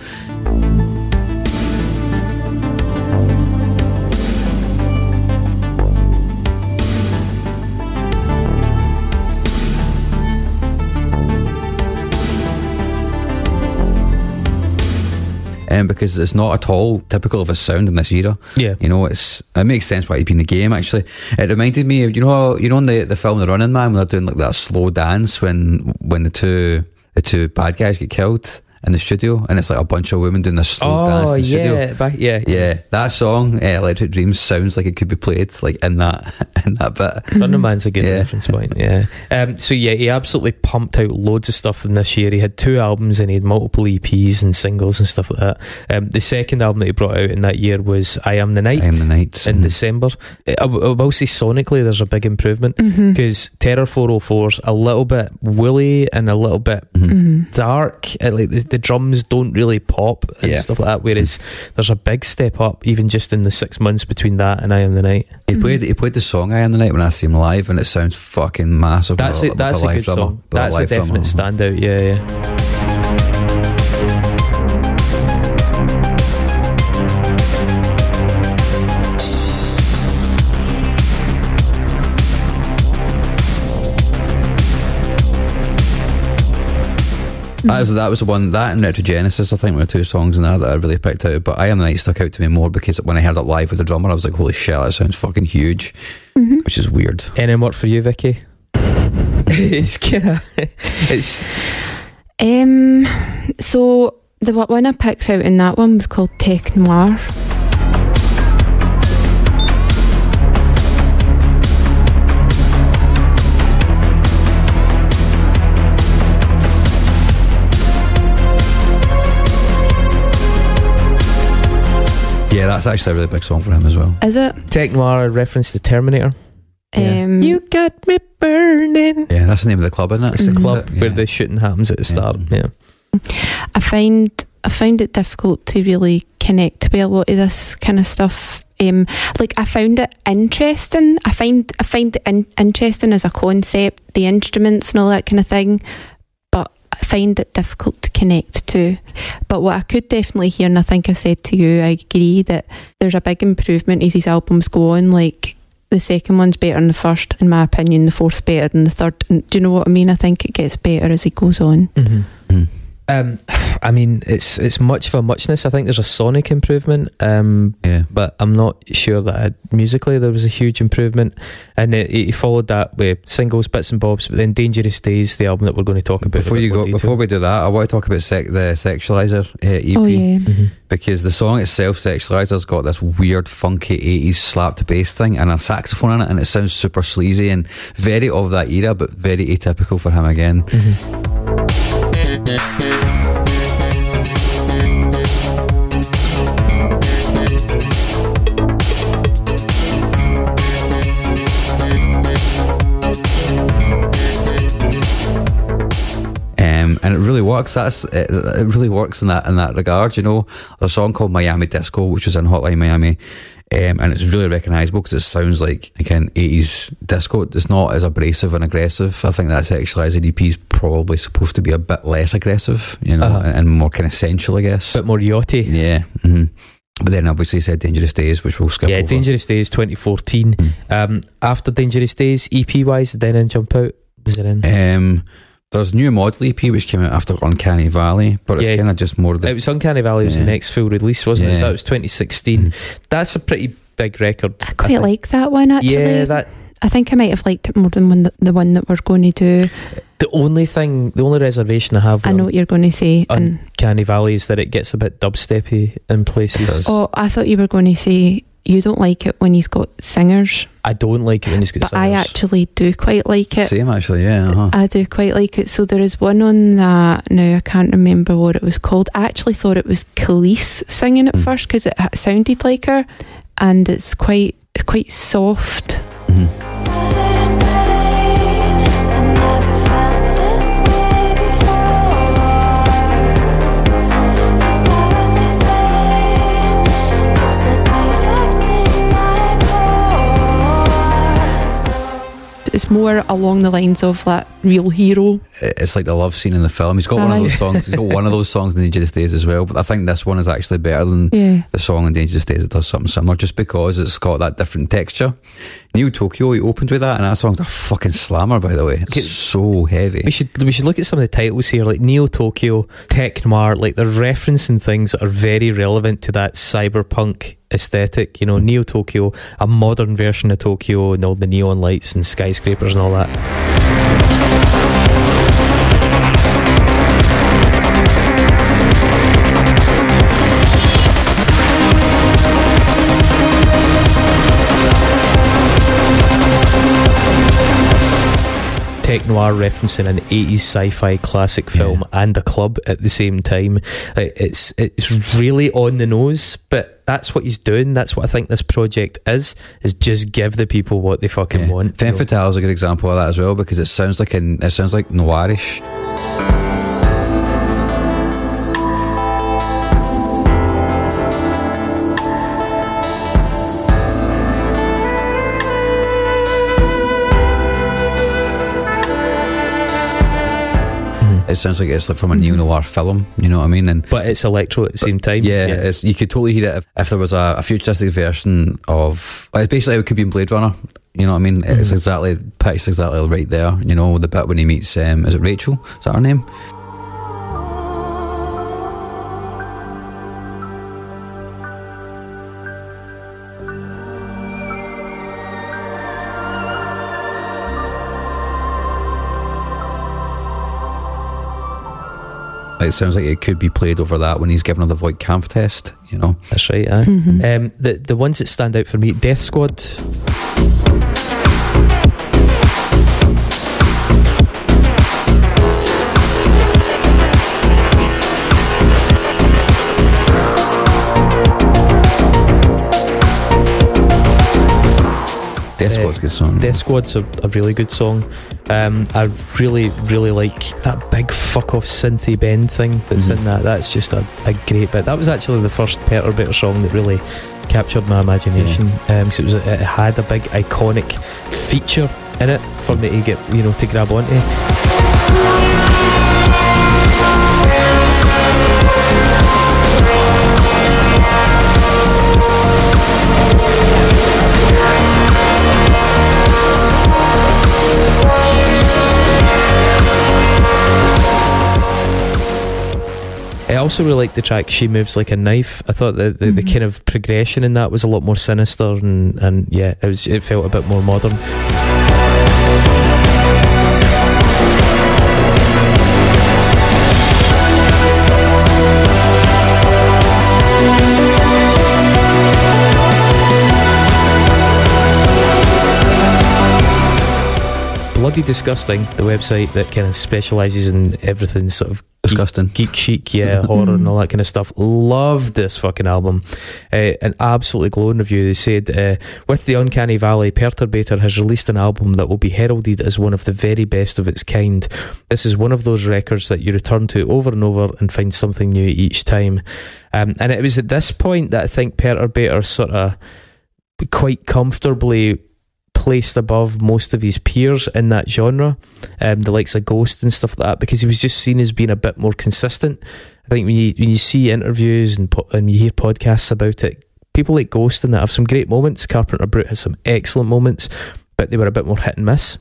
Speaker 1: Um, because it's not at all typical of a sound in this era.
Speaker 2: Yeah.
Speaker 1: You know, it's it makes sense why he'd be in the game. Actually, it reminded me of you know you know in the the film The Running Man when they're doing like that slow dance when when the two the two bad guys get killed in the studio and it's like a bunch of women doing this slow dance
Speaker 2: Oh
Speaker 1: in the studio.
Speaker 2: yeah, back, yeah,
Speaker 1: Yeah, that song, uh, Electric Dreams, sounds like it could be played like in that in that bit.
Speaker 2: Running Man's a good
Speaker 1: Yeah.
Speaker 2: reference point. Yeah. Um, so yeah, he absolutely pumped out loads of stuff in this year. He had two albums and he had multiple EPs and singles and stuff like that. Um, the second album that he brought out in that year was "I Am the Night."
Speaker 1: I am the night.
Speaker 2: in December. I, I will say sonically, there's a big improvement because Terror 404's a little bit woolly and a little bit
Speaker 1: Mhm.
Speaker 3: Mhm.
Speaker 2: dark. Uh, Like the, the drums don't really pop and
Speaker 1: Yeah.
Speaker 2: stuff like that. Whereas there's a big step up even just in the six months between that and I Am the Night.
Speaker 1: He mm-hmm. played he played the song "I Am the Night" when I see him live, and it sounds fucking massive.
Speaker 2: That's a, that's a,
Speaker 1: live
Speaker 2: good
Speaker 1: drummer,
Speaker 2: song. That's a
Speaker 1: live drummer.
Speaker 2: definite standout. Yeah, yeah.
Speaker 1: Was, that was the one, that and Retrogenesis, I think, were two songs in there that I really picked out. But I Am the Night stuck out to me more because when I heard it live with the drummer, I was like, holy shit, that sounds fucking huge,
Speaker 3: Mhm.
Speaker 1: which is weird.
Speaker 2: Any work for you, Vicky? it's kind of it's
Speaker 3: Um, so the one- one I picked out in that one was called Tech Noir.
Speaker 1: That's actually a really big song for him as well.
Speaker 3: Is it?
Speaker 2: Tech Noir reference to Terminator. Yeah.
Speaker 3: Um,
Speaker 2: you got me burning.
Speaker 1: Yeah, that's the name of the club, isn't it?
Speaker 2: It's the
Speaker 3: Mhm.
Speaker 2: club
Speaker 1: Yeah.
Speaker 2: where the shooting happens at the start. Yeah.
Speaker 3: I find I find it difficult to really connect with a lot of this kind of stuff. Um, like I found it interesting. I find I find it in, interesting as a concept, the instruments and all that kind of thing. But I find it difficult to connect to. But what I could definitely hear, and I think I said to you, I agree that there's a big improvement as these albums go on. Like the second one's better than the first, in my opinion. The fourth's better than the third. And do you know what I mean? I think it gets better as it goes on.
Speaker 2: Mm-hmm.
Speaker 1: Mm.
Speaker 2: Um, I mean, it's it's much of a muchness. I think there's a sonic improvement, um,
Speaker 1: Yeah.
Speaker 2: but I'm not sure that uh, musically there was a huge improvement. And it, he followed that with singles, bits and bobs. But then Dangerous Days, the album that we're going to talk about.
Speaker 1: Before you go,
Speaker 2: detail.
Speaker 1: before we do that, I want to talk about sec- the Sexualizer uh, EP.
Speaker 3: Oh yeah.
Speaker 2: Mhm.
Speaker 1: because the song itself, Sexualizer's got this weird, funky 80s slapped bass thing and a saxophone in it, and it sounds super sleazy and very of that era, but very atypical for him again. Works. That's it, it. Really works in that in that regard. You know, there's a song called Miami Disco, which was in Hotline Miami. Um, and it's really recognisable because it sounds like again 80s disco. It's not as abrasive and aggressive. I think that Sexualizer EP is probably supposed to be a bit less aggressive, you know,
Speaker 2: Uh-huh.
Speaker 1: and, and more kind of sensual, I guess.
Speaker 2: A bit more yachty.
Speaker 1: yeah. hmm But then obviously he said Dangerous Days, which we'll skip
Speaker 2: Yeah,
Speaker 1: over.
Speaker 2: Dangerous Days 2014.
Speaker 1: Mm.
Speaker 2: Um, after Dangerous Days, EP wise, did anything jump out? Was it in?
Speaker 1: Um, there's new model EP which came out after Uncanny Valley, but it's
Speaker 2: Yeah.
Speaker 1: kind of just more the
Speaker 2: it was Uncanny Valley was the next full release, wasn't it? So
Speaker 1: Yeah.
Speaker 2: that was 2016.
Speaker 1: Mhm.
Speaker 2: That's a pretty big record.
Speaker 3: I quite
Speaker 2: think.
Speaker 3: like that one actually.
Speaker 2: Yeah, that
Speaker 3: I think I might have liked it more than one, the one that we're going to do.
Speaker 2: the only thing, the only reservation I have
Speaker 3: I know what you're going to say. and
Speaker 2: Uncanny Valley is that it gets a bit dubsteppy in places.
Speaker 3: oh, I thought you were going to say you don't like it when he's got singers,
Speaker 2: I don't like it when he's got singers.
Speaker 3: but I actually do quite like it.
Speaker 1: same actually. Yeah, uh-huh.
Speaker 3: I do quite like it. So there is one on that now. I can't remember what it was called. I actually thought it was Khalees singing at
Speaker 1: Mm.
Speaker 3: first because it sounded like her, and it's quite quite soft.
Speaker 1: Mhm.
Speaker 6: It's
Speaker 3: more along the lines of that real hero.
Speaker 1: it's like the love scene in the film. He's got one of those songs. He's got one of those songs in Dangerous Days as well. But I think this one is actually better than
Speaker 3: Yeah.
Speaker 1: the song in Dangerous Days. It does something similar, just because it's got that different texture. Neo Tokyo, he opened with that, and that song's a fucking slammer, by the way. It's
Speaker 2: Okay.
Speaker 1: so heavy.
Speaker 2: We should we should look at some of the titles here, like Neo Tokyo, Tech Noir. Like they're referencing things that are very relevant to that cyberpunk aesthetic. You know, Neo Tokyo, a modern version of Tokyo, and all the neon lights and skyscrapers and all that. Tech noir referencing an 80s sci-fi classic film and a club at the same time. Uh, it's it's really on the nose, but that's what he's doing. That's what I think this project is. Is just give the people what they fucking
Speaker 1: Yeah.
Speaker 2: want.
Speaker 1: Femme. Fatale is a good example of that as well because it sounds like an, it sounds like noirish. It sounds like it's like from a neo noir film. You know what I mean? And
Speaker 2: But it's electro at the same time.
Speaker 1: yeah, It's, you could totally hear it if, if there was a, a futuristic version of. Basically, it could be in Blade Runner. You know what I mean? It's
Speaker 2: Mhm.
Speaker 1: exactly pitched exactly right there. You know the bit when he meets. Um, is it Rachel? Is that her name? It sounds like it could be played over that when he's given her the Voight Kampff test. You know.
Speaker 2: that's right. Aye.
Speaker 3: Mhm.
Speaker 2: Um, the the ones that stand out for me, Death Squad.
Speaker 1: Death
Speaker 2: Uh,
Speaker 1: Squad's a good song.
Speaker 2: Death Squad's a, a really good song. Um, I really, really like that big fuck off synthy bend thing that's
Speaker 1: Mhm.
Speaker 2: in that. That's just a, a great bit. That was actually the first Perturbator song that really captured my imagination because it was it had a big iconic feature in it for me to get you know to grab onto. Also really liked the track "She Moves Like a Knife." I thought the the, the
Speaker 3: Mhm.
Speaker 2: kind of progression in that was a lot more sinister and and yeah, it was it felt a bit more modern. Bloody Disgusting, the website that kind of specialises in everything sort of
Speaker 1: Disgusting.
Speaker 2: geek chic, yeah, horror and all that kind of stuff. Loved this fucking album. Uh, an absolutely glowing review. They said, uh, with the Uncanny Valley, Perturbator has released an album that will be heralded as one of the very best of its kind. This is one of those records that you return to over and over and find something new each time. Um, and it was at this point that I think Perturbator sort of quite comfortably placed above most of his peers in that genre, um, the likes of GOST and stuff like that, because he was just seen as being a bit more consistent. I think when you when you see interviews and po- and you hear podcasts about it, people like GOST and that have some great moments. Carpenter Brut has some excellent moments, but they were a bit more hit and miss.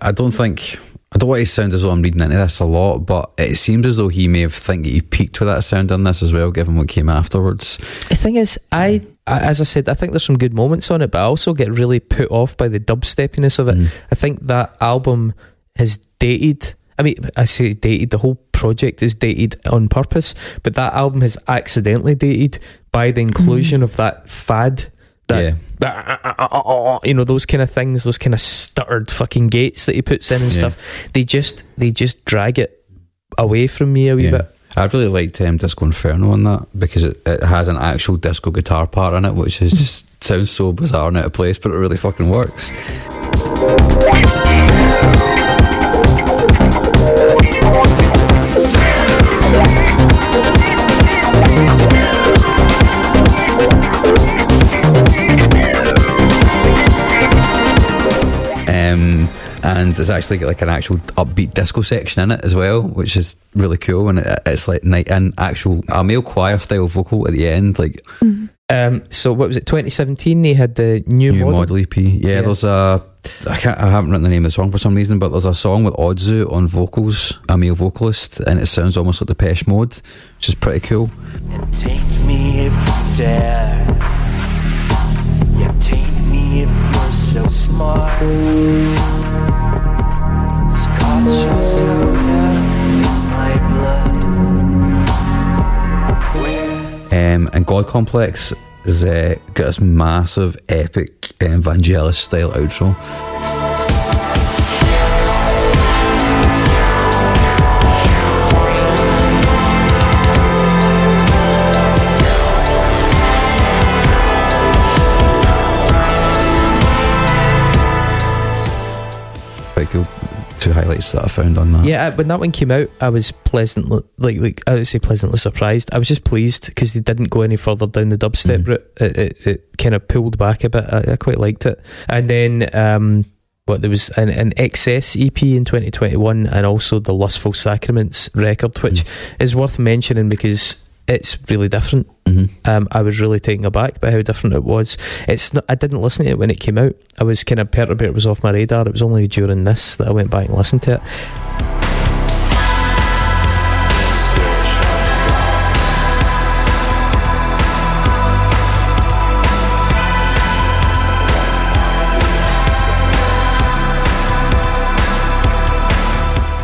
Speaker 1: I don't think. I don't want to sound as though I'm reading into this a lot, but it seems as though he may have think that he peaked with that sound on this as well, given what came afterwards.
Speaker 2: The thing is, I, I- as I said, I think there's some good moments on it, but I also get really put off by the dubsteppiness of it.
Speaker 1: Mm.
Speaker 2: I think that album has dated. I mean, I say dated. The whole project is dated on purpose, but that album has accidentally dated by the inclusion hmm. of that fad. That uh, uh, uh, you know those kind of things, those kind of stuttered fucking gates that he puts in and
Speaker 1: Yeah.
Speaker 2: stuff. They just they just drag it away from me a wee
Speaker 1: Yeah.
Speaker 2: bit.
Speaker 1: I really liked um, Disco Inferno on that because it, it has an actual disco guitar part in it, which is just sounds so bizarre and out of place, but it really fucking works. And there's actually got like an actual upbeat disco section in it as well, which is really cool. And it, it's like night in actual a male choir style vocal at the end, like
Speaker 2: Um, so what was it? 2017. They had the new,
Speaker 1: new
Speaker 2: model.
Speaker 1: model EP. Yeah,
Speaker 2: Yeah.
Speaker 1: there's a I can't I haven't written the name of the song for some reason, but there's a song with Odzu on vocals, a male vocalist, and it sounds almost like Depeche Mode, which is pretty cool.
Speaker 7: And taint me if you dare. Yeah, taint me if you're so smart. Scotch yourself in my blood.
Speaker 1: Um, and God Complex has uh, got this massive, epic um, Vangelis style outro. Quite cool. Two highlights that I found on that.
Speaker 2: Yeah, when that one came out, I was pleasantly, like, like I would say, pleasantly surprised. I was just pleased because they didn't go any further down the dubstep
Speaker 1: Mhm.
Speaker 2: route. It, it, it kind of pulled back a bit. I, I quite liked it. And then, um, what there was an, an excess EP in 2021, and also the Lustful Sacraments record, which is worth mentioning because it's really different.
Speaker 1: hmm
Speaker 2: Um, I was really taken aback by how different it was. It's not, I didn't listen to it when it came out. I was kind of perturbed. It was off my radar. It was only during this that I went back and listened to it.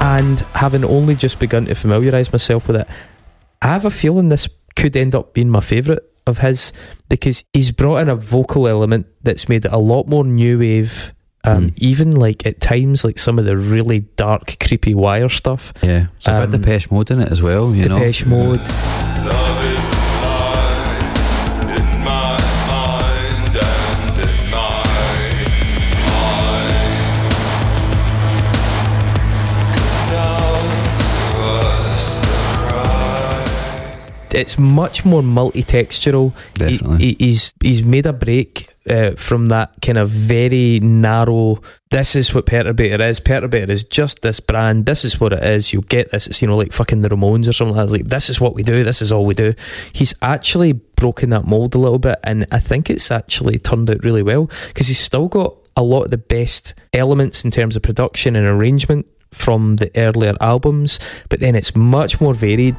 Speaker 2: And having only just begun to familiarise myself with it, I have a feeling this could end up being my favourite of his because he's brought in a vocal element that's made it a lot more new wave. Um,
Speaker 1: Mm.
Speaker 2: Even like at times, like some of the really dark, creepy wire stuff.
Speaker 1: Yeah, it's a
Speaker 2: Um,
Speaker 1: bit Depeche Mode in it as well. You
Speaker 2: Depeche
Speaker 1: know,
Speaker 2: Mode. It's much more multi-textural.
Speaker 1: Definitely.
Speaker 2: he- he's he's made a break uh, from that kind of very narrow. This is what Perturbator is. Perturbator is just this brand. This is what it is. You'll get this. It's you know like fucking the Ramones or something like that. Like this is what we do. This is all we do. He's actually broken that mold a little bit, and I think it's actually turned out really well because he's still got a lot of the best elements in terms of production and arrangement from the earlier albums, but then it's much more varied.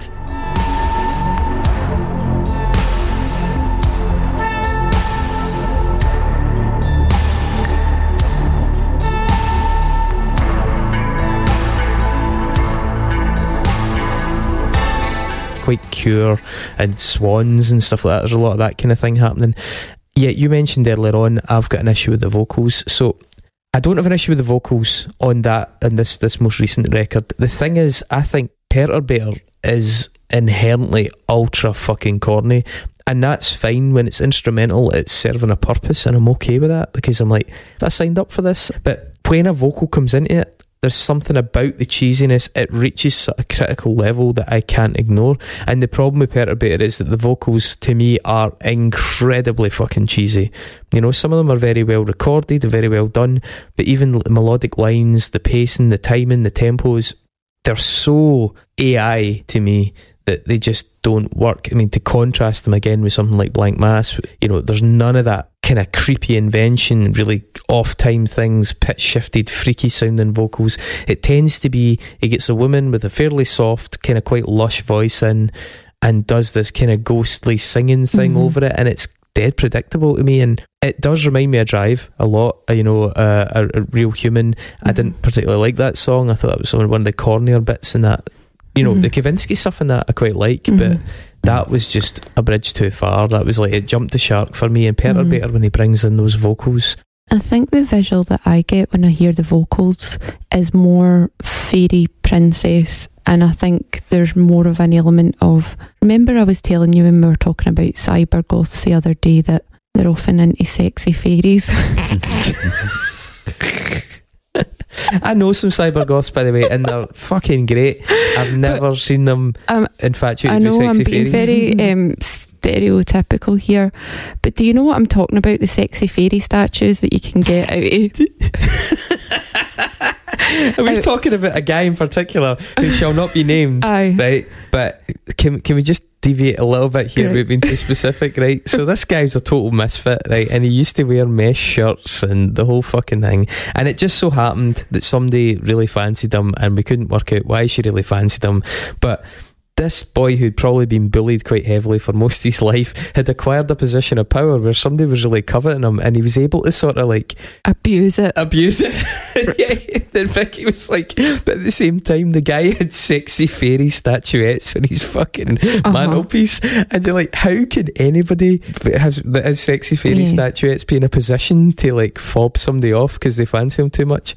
Speaker 2: Cure and Swans and stuff like that. There's a lot of that kind of thing happening. Yeah, you mentioned earlier on. I've got an issue with the vocals, so I don't have an issue with the vocals on that and this this most recent record. The thing is, I think Perturbator is inherently ultra fucking corny. And that's fine when it's instrumental, it's serving a purpose, and I'm okay with that because I'm like, I signed up for this. But when a vocal comes into it, there's something about the cheesiness, it reaches a critical level that I can't ignore. And the problem with Perturbator is that the vocals, to me, are incredibly fucking cheesy. You know, some of them are very well recorded, very well done, but even the melodic lines, the pacing, the timing, the tempos, they're so AI to me that they just don't work. I mean, to contrast them again with something like Blanck Mass, you know, there's none of that kind of creepy invention, really off time things, pitch shifted, freaky sounding vocals. It tends to be, it gets a woman with a fairly soft, kind of quite lush voice in and does this kind of ghostly singing thing
Speaker 3: Mhm.
Speaker 2: over it, and it's dead predictable to me. And it does remind me of Drive a lot. uh, You know, uh, a, a real human. I
Speaker 3: Mhm.
Speaker 2: didn't particularly like that song. I thought that was one of the cornier bits in that. You know,
Speaker 3: Mhm.
Speaker 2: the Kavinsky stuff in that I quite like, but
Speaker 3: Mhm.
Speaker 2: That was just a bridge too far. That was like it jumped the shark for me. And
Speaker 3: Mm-hmm.
Speaker 2: When he brings in those vocals.
Speaker 3: I think the visual that I get when I hear the vocals is more fairy princess, and I think there's more of an element of. Remember, I was telling you when we were talking about cyber goths the other day that they're often into sexy fairies.
Speaker 2: I know some cyber goths by the way, and they're fucking great. I've never seen them
Speaker 3: Um,
Speaker 2: infatuated
Speaker 3: I know I'm being
Speaker 2: fairies.
Speaker 3: very um, stereotypical here, but do you know what I'm talking about? The sexy fairy statues that you can get out of.
Speaker 2: I was talking about a guy in particular who shall not be named.
Speaker 3: Aye.
Speaker 2: right? But can can we just deviate a little bit here
Speaker 3: Right.
Speaker 2: without being too specific, right? So this guy's a total misfit, right? And he used to wear mesh shirts and the whole fucking thing. And it just so happened that somebody really fancied him, and we couldn't work out why she really fancied him, but. This boy, who'd probably been bullied quite heavily for most of his life, had acquired a position of power where somebody was really coveting him, and he was able to sort of like
Speaker 3: Abuse it.
Speaker 2: abuse it. yeah, then Vicky was like, but at the same time, the guy had sexy fairy statuettes on his fucking
Speaker 3: Uh-huh.
Speaker 2: mantelpiece, and they're like, how can anybody that has, that has sexy fairy
Speaker 3: Yeah.
Speaker 2: statuettes be in a position to like fob somebody off because they fancy him too much?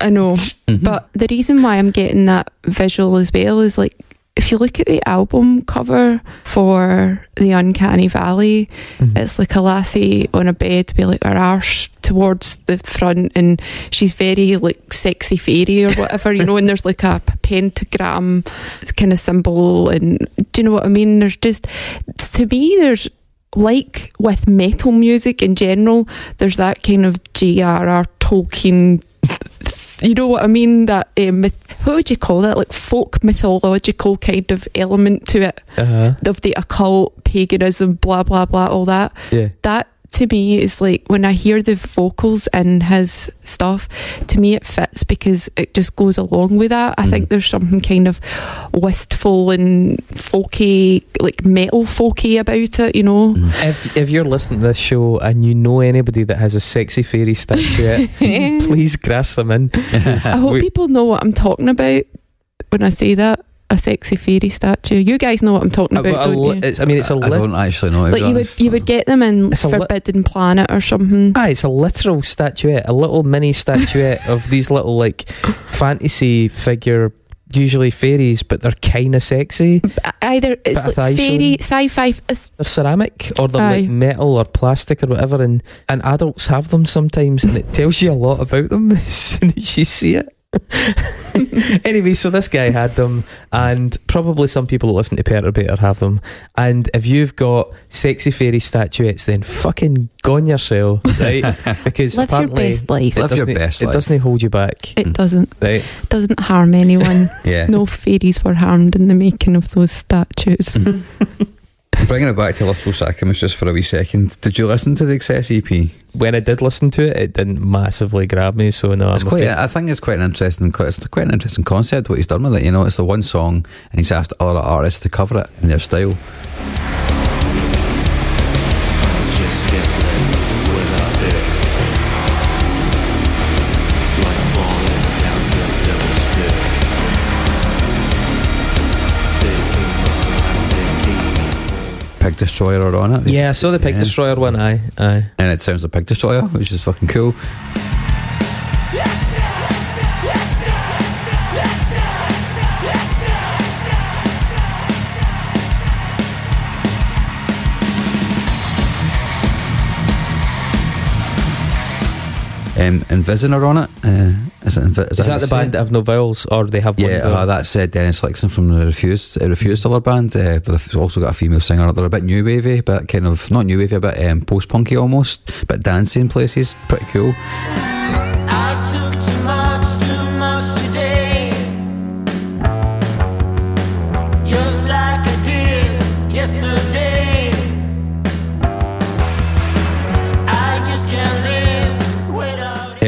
Speaker 3: I know,
Speaker 1: Mhm.
Speaker 3: but the reason why I'm getting that visual as well is like if you look at the album cover for the Uncanny Valley, mm-hmm. it's like a lassie on a bed with like her arse towards the front, and she's very like sexy fairy or whatever, you know. And there's like a pentagram kind of symbol, and do you know what I mean? There's just to me, there's like with metal music in general, there's that kind of J.R.R. Tolkien. You know what I mean? That uh, myth, what would you call that? Like folk mythological kind of element to it
Speaker 2: Uh-huh.
Speaker 3: of the occult, paganism, blah blah blah, all that.
Speaker 2: Yeah.
Speaker 3: That to me is like when I hear the vocals in his stuff, to me it fits because it just goes along with that. I
Speaker 1: Mhm.
Speaker 3: think there's something kind of wistful and folky, like metal folky about it, you know.
Speaker 1: Mm.
Speaker 2: If if you're listening to this show and you know anybody that has a sexy fairy statuette, please grass them in.
Speaker 3: I hope
Speaker 2: We-
Speaker 3: people know what I'm talking about when I say that. A sexy fairy statue. You guys know what I'm talking about,
Speaker 2: well,
Speaker 3: don't
Speaker 2: li-
Speaker 3: you?
Speaker 2: it's, I mean, it's a
Speaker 1: I
Speaker 2: lit-
Speaker 1: don't actually know.
Speaker 3: Like
Speaker 1: be
Speaker 3: you would, you would get them in
Speaker 2: It's a li-
Speaker 3: Forbidden Planet or something.
Speaker 2: Ah, it's a literal statuette, a little mini statuette of these little like fantasy figure, usually fairies, but they're kind of sexy.
Speaker 3: Either it's
Speaker 2: Bit
Speaker 3: like fairy, sci-fi. It's,
Speaker 2: They're ceramic or they're
Speaker 3: Aye.
Speaker 2: like metal or plastic or whatever, and and adults have them sometimes, and it tells you a lot about them as soon as you see it. anyway, so this guy had them, and probably some people that listen to Perturbator have them. And if you've got sexy fairy statuettes, then fucking gone yourself, right? Because
Speaker 3: live your
Speaker 2: apparently
Speaker 3: best life.
Speaker 2: it
Speaker 1: Live your
Speaker 2: doesn't,
Speaker 1: best
Speaker 2: it
Speaker 1: life.
Speaker 2: doesn't hold you back,
Speaker 3: It mm. doesn't
Speaker 2: right?
Speaker 3: doesn't harm anyone.
Speaker 1: Yeah.
Speaker 3: no fairies were harmed in the making of those statues.
Speaker 1: Bringing it back to Lustful Sacraments just for a wee second. Did you listen to the Excess EP?
Speaker 2: When I did listen to it, it didn't massively grab me. So no,
Speaker 1: It's
Speaker 2: I'm
Speaker 1: quite.
Speaker 2: afraid-
Speaker 1: I think it's quite an interesting. It's quite an interesting concept what he's done with it. You know, it's the one song, and he's asked other artists to cover it in their style. Destroyer are on it.
Speaker 2: yeah, I saw the Pig
Speaker 1: Yeah.
Speaker 2: Destroyer one. Aye, aye.
Speaker 1: and it sounds like Pig Destroyer, which is fucking cool. Um, INVSN are on it. Uh, is, it Invi-
Speaker 2: Is that
Speaker 1: how
Speaker 2: the band
Speaker 1: it?
Speaker 2: that have no vowels, or they have one
Speaker 1: Yeah, uh, that's uh, Dennis Lyxzén from the Refused, uh, Refused Dollar Band, uh, but they've also got a female singer. They're a bit new wavy, but kind of not new wavy, but um, post punky almost, but dancing places. Pretty cool.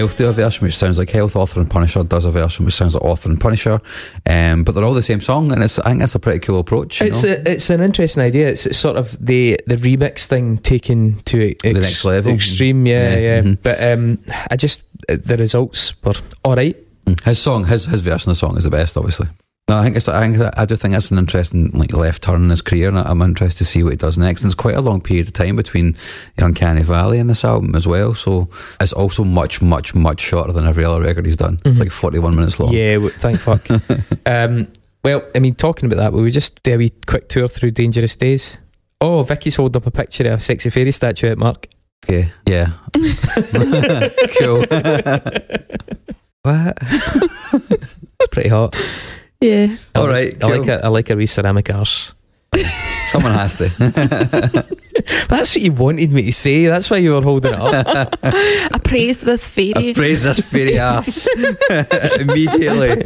Speaker 1: Health do a version which sounds like Health. Author and Punisher does a version which sounds like Author and Punisher, um, but they're all the same song, and it's I think that's a pretty cool approach. you
Speaker 2: It's
Speaker 1: know?
Speaker 2: a, it's an interesting idea. It's, it's sort of the the remix thing taken to ex-
Speaker 1: next level.
Speaker 2: extreme. Yeah,
Speaker 1: Yeah,
Speaker 2: yeah.
Speaker 1: mhm.
Speaker 2: But um, I just the results were all right.
Speaker 1: His song, his his version of the song is the best, obviously. No, I think it's. I think I do think that's an interesting like left turn in his career, and I'm interested to see what he does next. And it's quite a long period of time between the Uncanny Valley and this album as well. So it's also much, much, much shorter than every other record he's done. It's
Speaker 2: Mhm.
Speaker 1: like 41 minutes long.
Speaker 2: Yeah, thank fuck. um, well, I mean, talking about that, will we just do a wee quick tour through Dangerous Days? Oh, Vicky's holding up a picture of a sexy fairy statue at Mark.
Speaker 1: Okay. Yeah. cool. what?
Speaker 2: It's pretty hot.
Speaker 3: Yeah. All right.
Speaker 2: I
Speaker 1: All
Speaker 2: like-
Speaker 1: right,
Speaker 2: I like
Speaker 1: cool.
Speaker 2: a, I like a wee ceramic arse.
Speaker 1: Someone has to.
Speaker 2: That's what you wanted me to say. That's why you were holding it up.
Speaker 3: I praise this
Speaker 1: I
Speaker 3: fairy.
Speaker 1: praise this fairy ass immediately.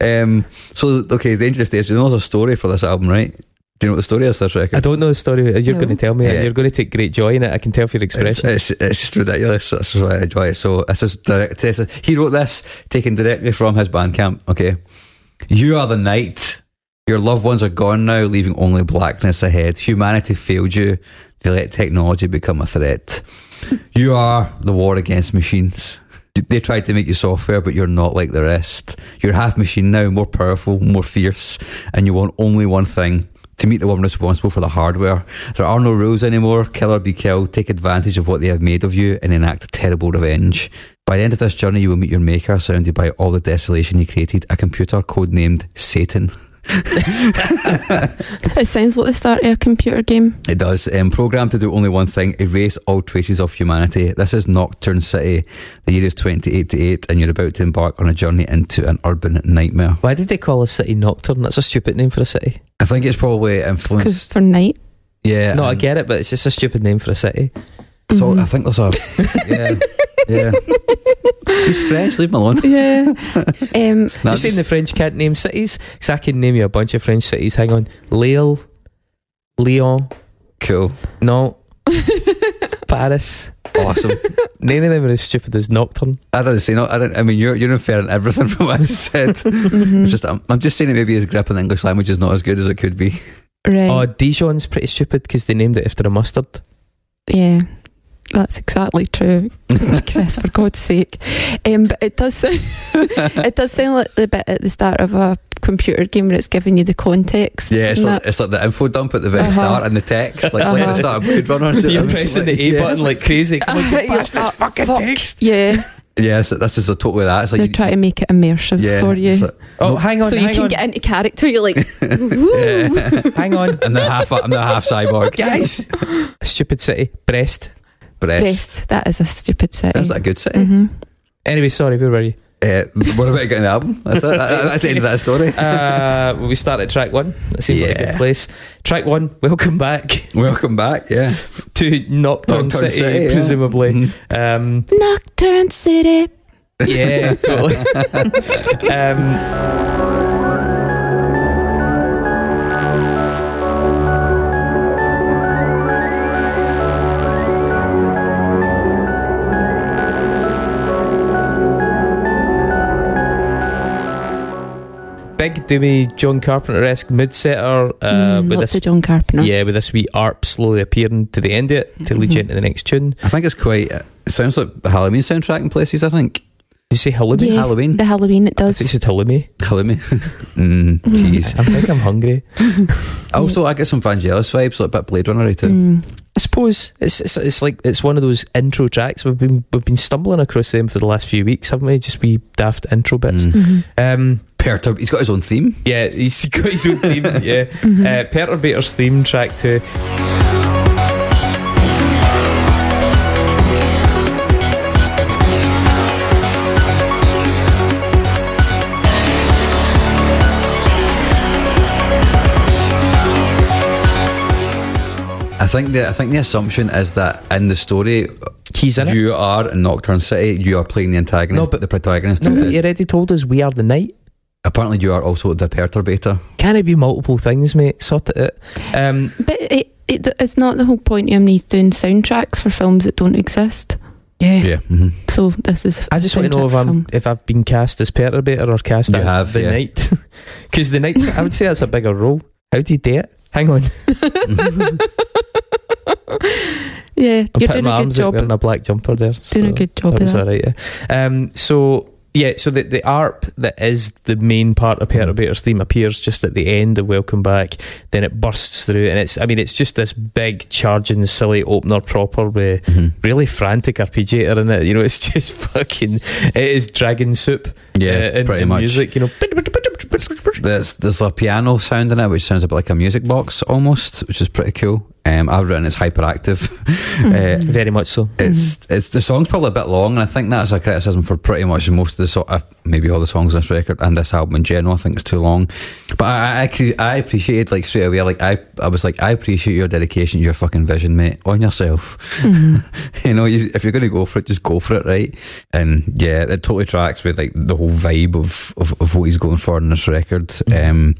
Speaker 1: Um, so, okay, the interesting You know there's a story for this album, right? Do you know what the story is for this record?
Speaker 2: I don't know the story. You're
Speaker 3: No.
Speaker 2: going to tell me,
Speaker 1: Yeah.
Speaker 2: and you're going to take great joy in it. I can tell from your
Speaker 1: It's,
Speaker 2: expression.
Speaker 1: it's, it's just ridiculous. That's why I enjoy it. So this is direct. this He wrote this, taken directly from his Bandcamp. Okay, you are the night. Your loved ones are gone now, leaving only blackness ahead. Humanity failed you. They let technology become a threat. You are the war against machines. They tried to make you software, but you're not like the rest. You're half machine now, more powerful, more fierce, and you want only one thing to meet the one responsible for the hardware. There are no rules anymore. Kill or be killed. Take advantage of what they have made of you and enact a terrible revenge. By the end of this journey, you will meet your maker, surrounded by all the desolation he created, a computer codenamed Satan.
Speaker 3: It sounds like the start of a computer game.
Speaker 1: It does. Um, programmed to do only one thing erase all traces of humanity. This is Nocturne City. The year is 2088, and you're about to embark on a journey into an urban nightmare.
Speaker 2: Why did they call a city Nocturne? That's a stupid name for a city.
Speaker 1: I think it's probably influenced.
Speaker 3: Because
Speaker 1: influenced.
Speaker 3: for night.
Speaker 1: Yeah.
Speaker 2: no, I get it, but it's just a stupid name for a city.
Speaker 1: So
Speaker 3: Mhm.
Speaker 1: I think there's a. Yeah. Yeah. He's French, leave him alone.
Speaker 3: Yeah. um,
Speaker 1: No,
Speaker 2: You're saying the French can't name cities? Because I can name you a bunch of French cities. Hang on. Lille, Lyon,
Speaker 1: cool.
Speaker 2: no, Paris.
Speaker 1: Awesome.
Speaker 2: None of them are as stupid as Nocturne.
Speaker 1: I didn't say no. I didn't. I mean, you're you're inferring everything from what I said.
Speaker 3: mhm.
Speaker 1: It's just I'm, I'm just saying that maybe his grip on the English language is not as good as it could be.
Speaker 3: right.
Speaker 2: Oh, Dijon's pretty stupid because they named it after a mustard.
Speaker 3: Yeah, that's exactly true, Chris. For God's sake, um, but it does. it does sound like the bit at the start of a computer game where it's giving you the context.
Speaker 1: Yeah, it's like, it's like the info dump at the very
Speaker 3: Uh-huh.
Speaker 1: start and the text, like, like at the
Speaker 3: Uh-huh.
Speaker 1: start of Blade Runner. you know
Speaker 2: You're
Speaker 1: I mean?
Speaker 2: pressing
Speaker 1: Like,
Speaker 2: the A
Speaker 1: yeah.
Speaker 2: button like crazy. Come on, get
Speaker 3: You're
Speaker 2: past this
Speaker 3: like,
Speaker 2: fucking
Speaker 3: fuck.
Speaker 2: text.
Speaker 3: Yeah,
Speaker 1: Yeah, so this is a totally that. It's like
Speaker 3: they're
Speaker 1: you-
Speaker 3: trying to make it immersive
Speaker 1: yeah,
Speaker 3: for you,
Speaker 1: like-
Speaker 2: Oh, hang on,
Speaker 3: so you can
Speaker 2: on,
Speaker 3: get into character. You're like, woo.
Speaker 2: hang on.
Speaker 1: I'm the half. I'm the half cyborg.
Speaker 2: Guys, stupid city, Brest.
Speaker 1: Breast.
Speaker 3: Breast. That is a stupid city.
Speaker 1: That's a good city.
Speaker 3: hmm
Speaker 2: Anyway, sorry, where were you?
Speaker 1: Uh, what about getting the album? That's, it. That- that's the end of that story.
Speaker 2: Uh, well, we start at track one. That seems like a good place. Track one, welcome back
Speaker 1: Welcome back. Yeah.
Speaker 2: to Nocturne,
Speaker 1: Nocturne
Speaker 2: City,
Speaker 1: City, yeah.
Speaker 2: presumably.
Speaker 1: Mhm.
Speaker 2: Um,
Speaker 3: Nocturne City.
Speaker 2: yeah, totally. um, big, doomy John Carpenter esque mid setter uh,
Speaker 3: Mm,
Speaker 2: with
Speaker 3: lots
Speaker 2: this.
Speaker 3: of John Carpenter.
Speaker 2: Yeah, with this wee ARP slowly appearing to the end of it to lead you
Speaker 3: Mhm.
Speaker 2: into the next tune.
Speaker 1: I think it's quite. It sounds like the Halloween soundtrack in places. I think
Speaker 2: Did you say halloumi?
Speaker 3: Yes,
Speaker 1: Halloween.
Speaker 3: The Halloween it
Speaker 2: I
Speaker 3: does.
Speaker 2: think you said halloumi.
Speaker 1: Halloween. mm, jeez.
Speaker 2: I think I'm hungry.
Speaker 1: Also, I get some Vangelis vibes, like a bit Blade Runner too.
Speaker 3: Mm.
Speaker 2: I suppose it's, it's it's like it's one of those intro tracks. We've been we've been stumbling across them for the last few weeks, haven't we? Just wee daft intro bits.
Speaker 1: Mm.
Speaker 3: Mhm.
Speaker 2: Um,
Speaker 1: Perturb. He's got his own theme.
Speaker 2: Yeah, he's got his own theme. Yeah,
Speaker 3: mm-hmm.
Speaker 2: uh, Perturbator's theme track too.
Speaker 1: I think the I think the assumption is that in the story
Speaker 2: He's in
Speaker 1: you it. are in Nocturne City, you are playing the antagonist,
Speaker 2: no, but
Speaker 1: the protagonist.
Speaker 2: No, but he already told us we are the night
Speaker 1: apparently, you are also the perturbator.
Speaker 2: Can it be multiple things, mate? Sort it. Um,
Speaker 3: But it, it, it's not the whole point of him. He's doing soundtracks for films that don't exist.
Speaker 2: yeah.
Speaker 1: Yeah. hmm
Speaker 3: So this is.
Speaker 2: I just want to know if I'm
Speaker 3: film.
Speaker 2: if I've been cast as perturbator or cast
Speaker 1: You
Speaker 2: as
Speaker 1: have,
Speaker 2: the
Speaker 1: yeah.
Speaker 2: night. Because the night's I would say that's a bigger role. How do you do it? Hang on,
Speaker 3: Yeah,
Speaker 2: I'm
Speaker 3: you're
Speaker 2: putting
Speaker 3: doing
Speaker 2: my
Speaker 3: a good
Speaker 2: arms out
Speaker 3: job.
Speaker 2: wearing a black jumper there.
Speaker 3: Doing a good job
Speaker 2: That was
Speaker 3: that.
Speaker 2: all right. Yeah. Um, so yeah, so the the ARP that is the main part of Perturbator's theme appears just at the end of Welcome Back. Then it bursts through, and it's I mean it's just this big charging silly opener proper with
Speaker 1: Mhm.
Speaker 2: really frantic arpeggiator in it. You know, it's just fucking it is dragon soup.
Speaker 1: Yeah,
Speaker 2: uh, in,
Speaker 1: pretty
Speaker 2: in
Speaker 1: much.
Speaker 2: music. You know,
Speaker 1: There's there's a piano sound in it, which sounds a bit like a music box almost, which is pretty cool. Um, I've written it's hyperactive. uh,
Speaker 2: very much so.
Speaker 1: It's it's the song's probably a bit long, and I think that's a criticism for pretty much most of the so- uh, maybe all the songs on this record and this album in general. I think it's too long, but I I, cre- I appreciated like straight away. Like I I was like I appreciate your dedication, your fucking vision, mate, on yourself. you know, you, if you're going to go for it, just go for it, right? And yeah, it totally tracks with like the whole vibe of of, of what he's going for in this record. Um,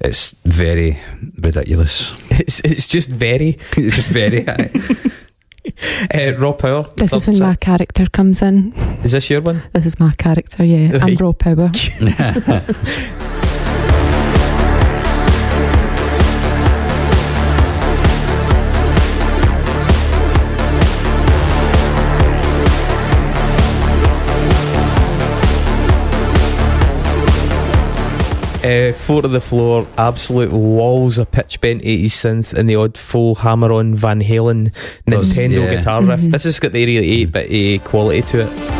Speaker 1: it's very ridiculous.
Speaker 2: It's it's just very
Speaker 1: it's just very.
Speaker 2: uh, raw power.
Speaker 3: This is
Speaker 2: Third
Speaker 3: when my character comes in.
Speaker 2: is this your one?
Speaker 3: This is my character, yeah. I'm
Speaker 2: Right.
Speaker 3: raw power.
Speaker 2: Uh, four to the floor, absolute walls of pitch bent 80s synth and the odd full hammer on Van Halen Nintendo
Speaker 1: yeah.
Speaker 2: guitar riff.
Speaker 3: Mhm.
Speaker 2: This has got the really 8 bit a quality to it.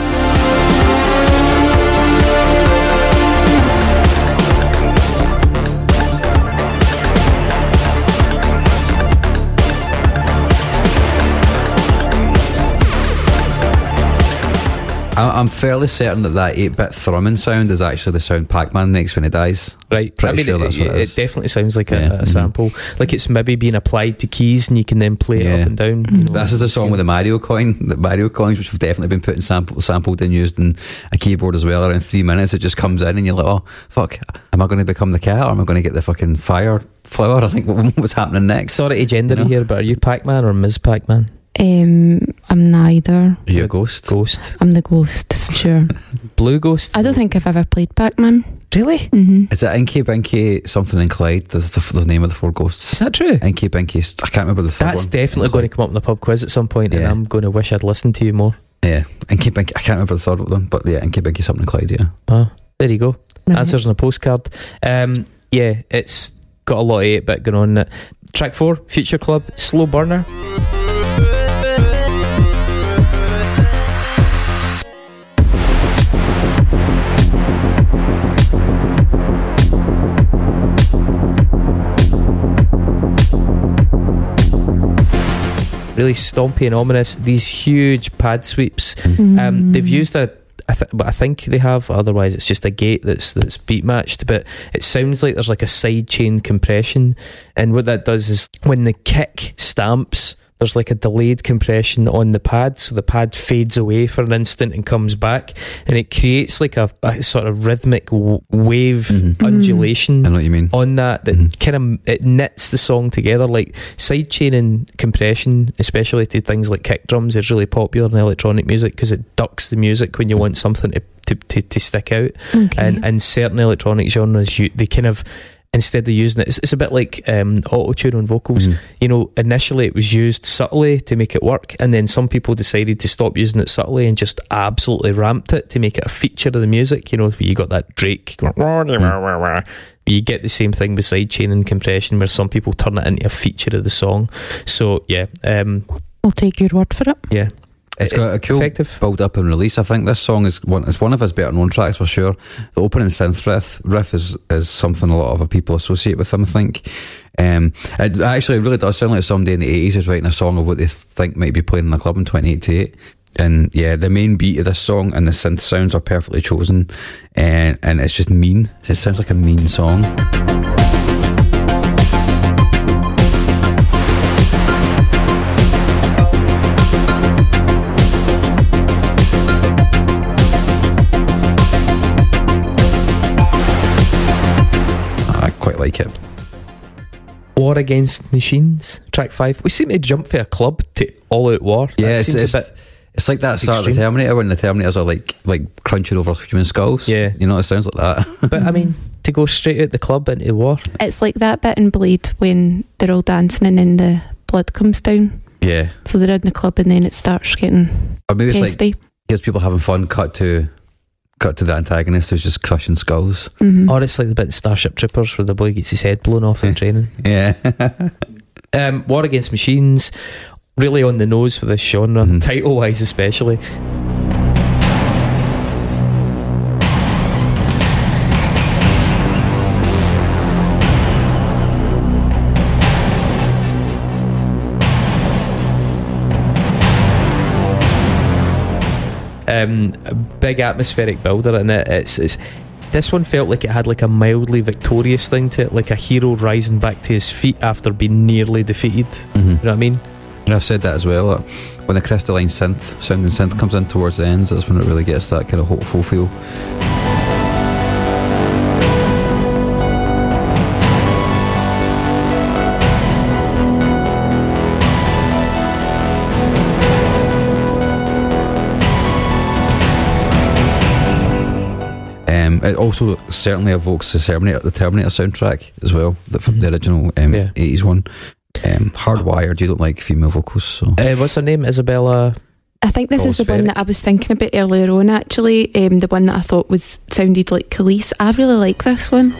Speaker 1: I'm fairly certain that that 8 bit thrumming sound is actually the sound Pac Man makes when he dies.
Speaker 2: Right,
Speaker 1: Pretty
Speaker 2: I mean,
Speaker 1: sure
Speaker 2: it,
Speaker 1: that's what
Speaker 2: it,
Speaker 1: it is.
Speaker 2: definitely sounds like a,
Speaker 1: Yeah,
Speaker 2: a
Speaker 1: mhm.
Speaker 2: sample. Like it's maybe being applied to keys and you can then play it up and down. you know,
Speaker 1: This is the song with the Mario coin, the Mario coins, which have definitely been put in sample, sampled and used in a keyboard as well. Around three minutes, it just comes in and you're like, oh, fuck, am I going to become the cat or am I going to get the fucking fire flower? I think what, what's happening next?
Speaker 2: Sorry to gender
Speaker 1: You know?
Speaker 2: here, but are you Pac Man or Ms. Pac Man?
Speaker 3: Um, I'm neither.
Speaker 1: Are you a ghost?
Speaker 2: Ghost.
Speaker 3: I'm the ghost, sure.
Speaker 2: Blue Ghost?
Speaker 3: I don't think I've ever played Pac-Man.
Speaker 2: Really?
Speaker 3: Mm-hmm.
Speaker 1: Is it Inky Binky something in Clyde? There's the, the name of the four ghosts.
Speaker 2: Is that true?
Speaker 1: Inky Binky, I can't remember the third
Speaker 2: That's
Speaker 1: one.
Speaker 2: definitely going to come up in the pub quiz at some point, and
Speaker 1: Yeah.
Speaker 2: I'm going to wish I'd listened to you more.
Speaker 1: Yeah, Inky Binky, I can't remember the third one, but yeah, Inky Binky something in Clyde, yeah.
Speaker 2: Oh, there you go.
Speaker 3: Right.
Speaker 2: Answers on a postcard. Um, yeah, it's got a lot of 8 bit going on it. Track 4, Future Club, Slow Burner. Really stompy and ominous. These huge pad sweeps. Um, they've
Speaker 3: Mm.
Speaker 2: used a, I th- but I think they have. Otherwise, it's just a gate that's that's beat matched. But it sounds like there's like a side chain compression, and what that does is when the kick stamps. There's like a delayed compression on the pad, so the pad fades away for an instant and comes back, and it creates like a, a sort of rhythmic w- wave
Speaker 1: Mhm.
Speaker 2: undulation
Speaker 1: I know what you mean.
Speaker 2: on that that
Speaker 1: Mhm.
Speaker 2: kind of it knits the song together like sidechain and compression especially to things like kick drums is really popular in electronic music because it ducks the music when you want something to, to, to, to stick out
Speaker 3: Okay.
Speaker 2: and and certain electronic genres you they kind of instead of using it. It's, it's a bit like um, auto tune on vocals.
Speaker 1: Mhm.
Speaker 2: you know initially it was used subtly to make it work and then some people decided to stop using it subtly and just absolutely ramped it to make it a feature of the music. You know you got that drake going, you get the same thing with sidechain and compression where some people turn it into a feature of the song. So yeah um
Speaker 3: I'll take your word for it.
Speaker 2: yeah
Speaker 1: It's got a cool
Speaker 2: effective
Speaker 1: build up and release. I think this song is one. It's one of his better known tracks for sure. The opening synth riff, riff is is something a lot of people associate with him. I think. Um, it actually really does sound like somebody in the eighties is writing a song of what they think might be playing in the club in twenty eighty eight. And yeah, the main beat of this song and the synth sounds are perfectly chosen, and and it's just mean. It sounds like a mean song. Like it.
Speaker 2: War Against Machines, track five. We seem to jump for a club to all out war. That
Speaker 1: Yeah, it's,
Speaker 2: seems
Speaker 1: it's,
Speaker 2: a bit.
Speaker 1: it's like that start of the. Terminator when the Terminators are like like crunching over human skulls.
Speaker 2: Yeah.
Speaker 1: you know, it sounds like that.
Speaker 2: But I mean, to go straight out the club into war.
Speaker 3: It's like that bit in Blade when they're all dancing and then the blood comes down.
Speaker 1: yeah,
Speaker 3: So they're in the club and then it starts getting
Speaker 1: or maybe it's like
Speaker 3: testy.
Speaker 1: here's people having fun. Cut to cut to the antagonist who's just crushing skulls.
Speaker 3: Mhm.
Speaker 2: Or it's like the bit in Starship Troopers where the boy gets his head blown off in training.
Speaker 1: Yeah,
Speaker 2: Um, War Against Machines, really on the nose for this genre,
Speaker 1: Mhm.
Speaker 2: title wise especially. Um, big atmospheric builder in it. It's, it's this one felt like it had like a mildly victorious thing to it, like a hero rising back to his feet after being nearly defeated.
Speaker 1: hmm
Speaker 2: You know what I mean?
Speaker 1: I've said that as well. when the crystalline synth, sounding synth, comes in towards the ends, that's when it really gets that kind of hopeful feel. Um, it also certainly evokes the Terminator, the Terminator soundtrack as well, the, from the original um,
Speaker 2: Yeah.
Speaker 1: 80s one. Um, hardwired, you don't like female vocals, so.
Speaker 2: Uh, what's her name? Isabella.
Speaker 3: I think this is the one that I was thinking about earlier on. Actually, um, the one that I thought was sounded like Khalees. I really like this one.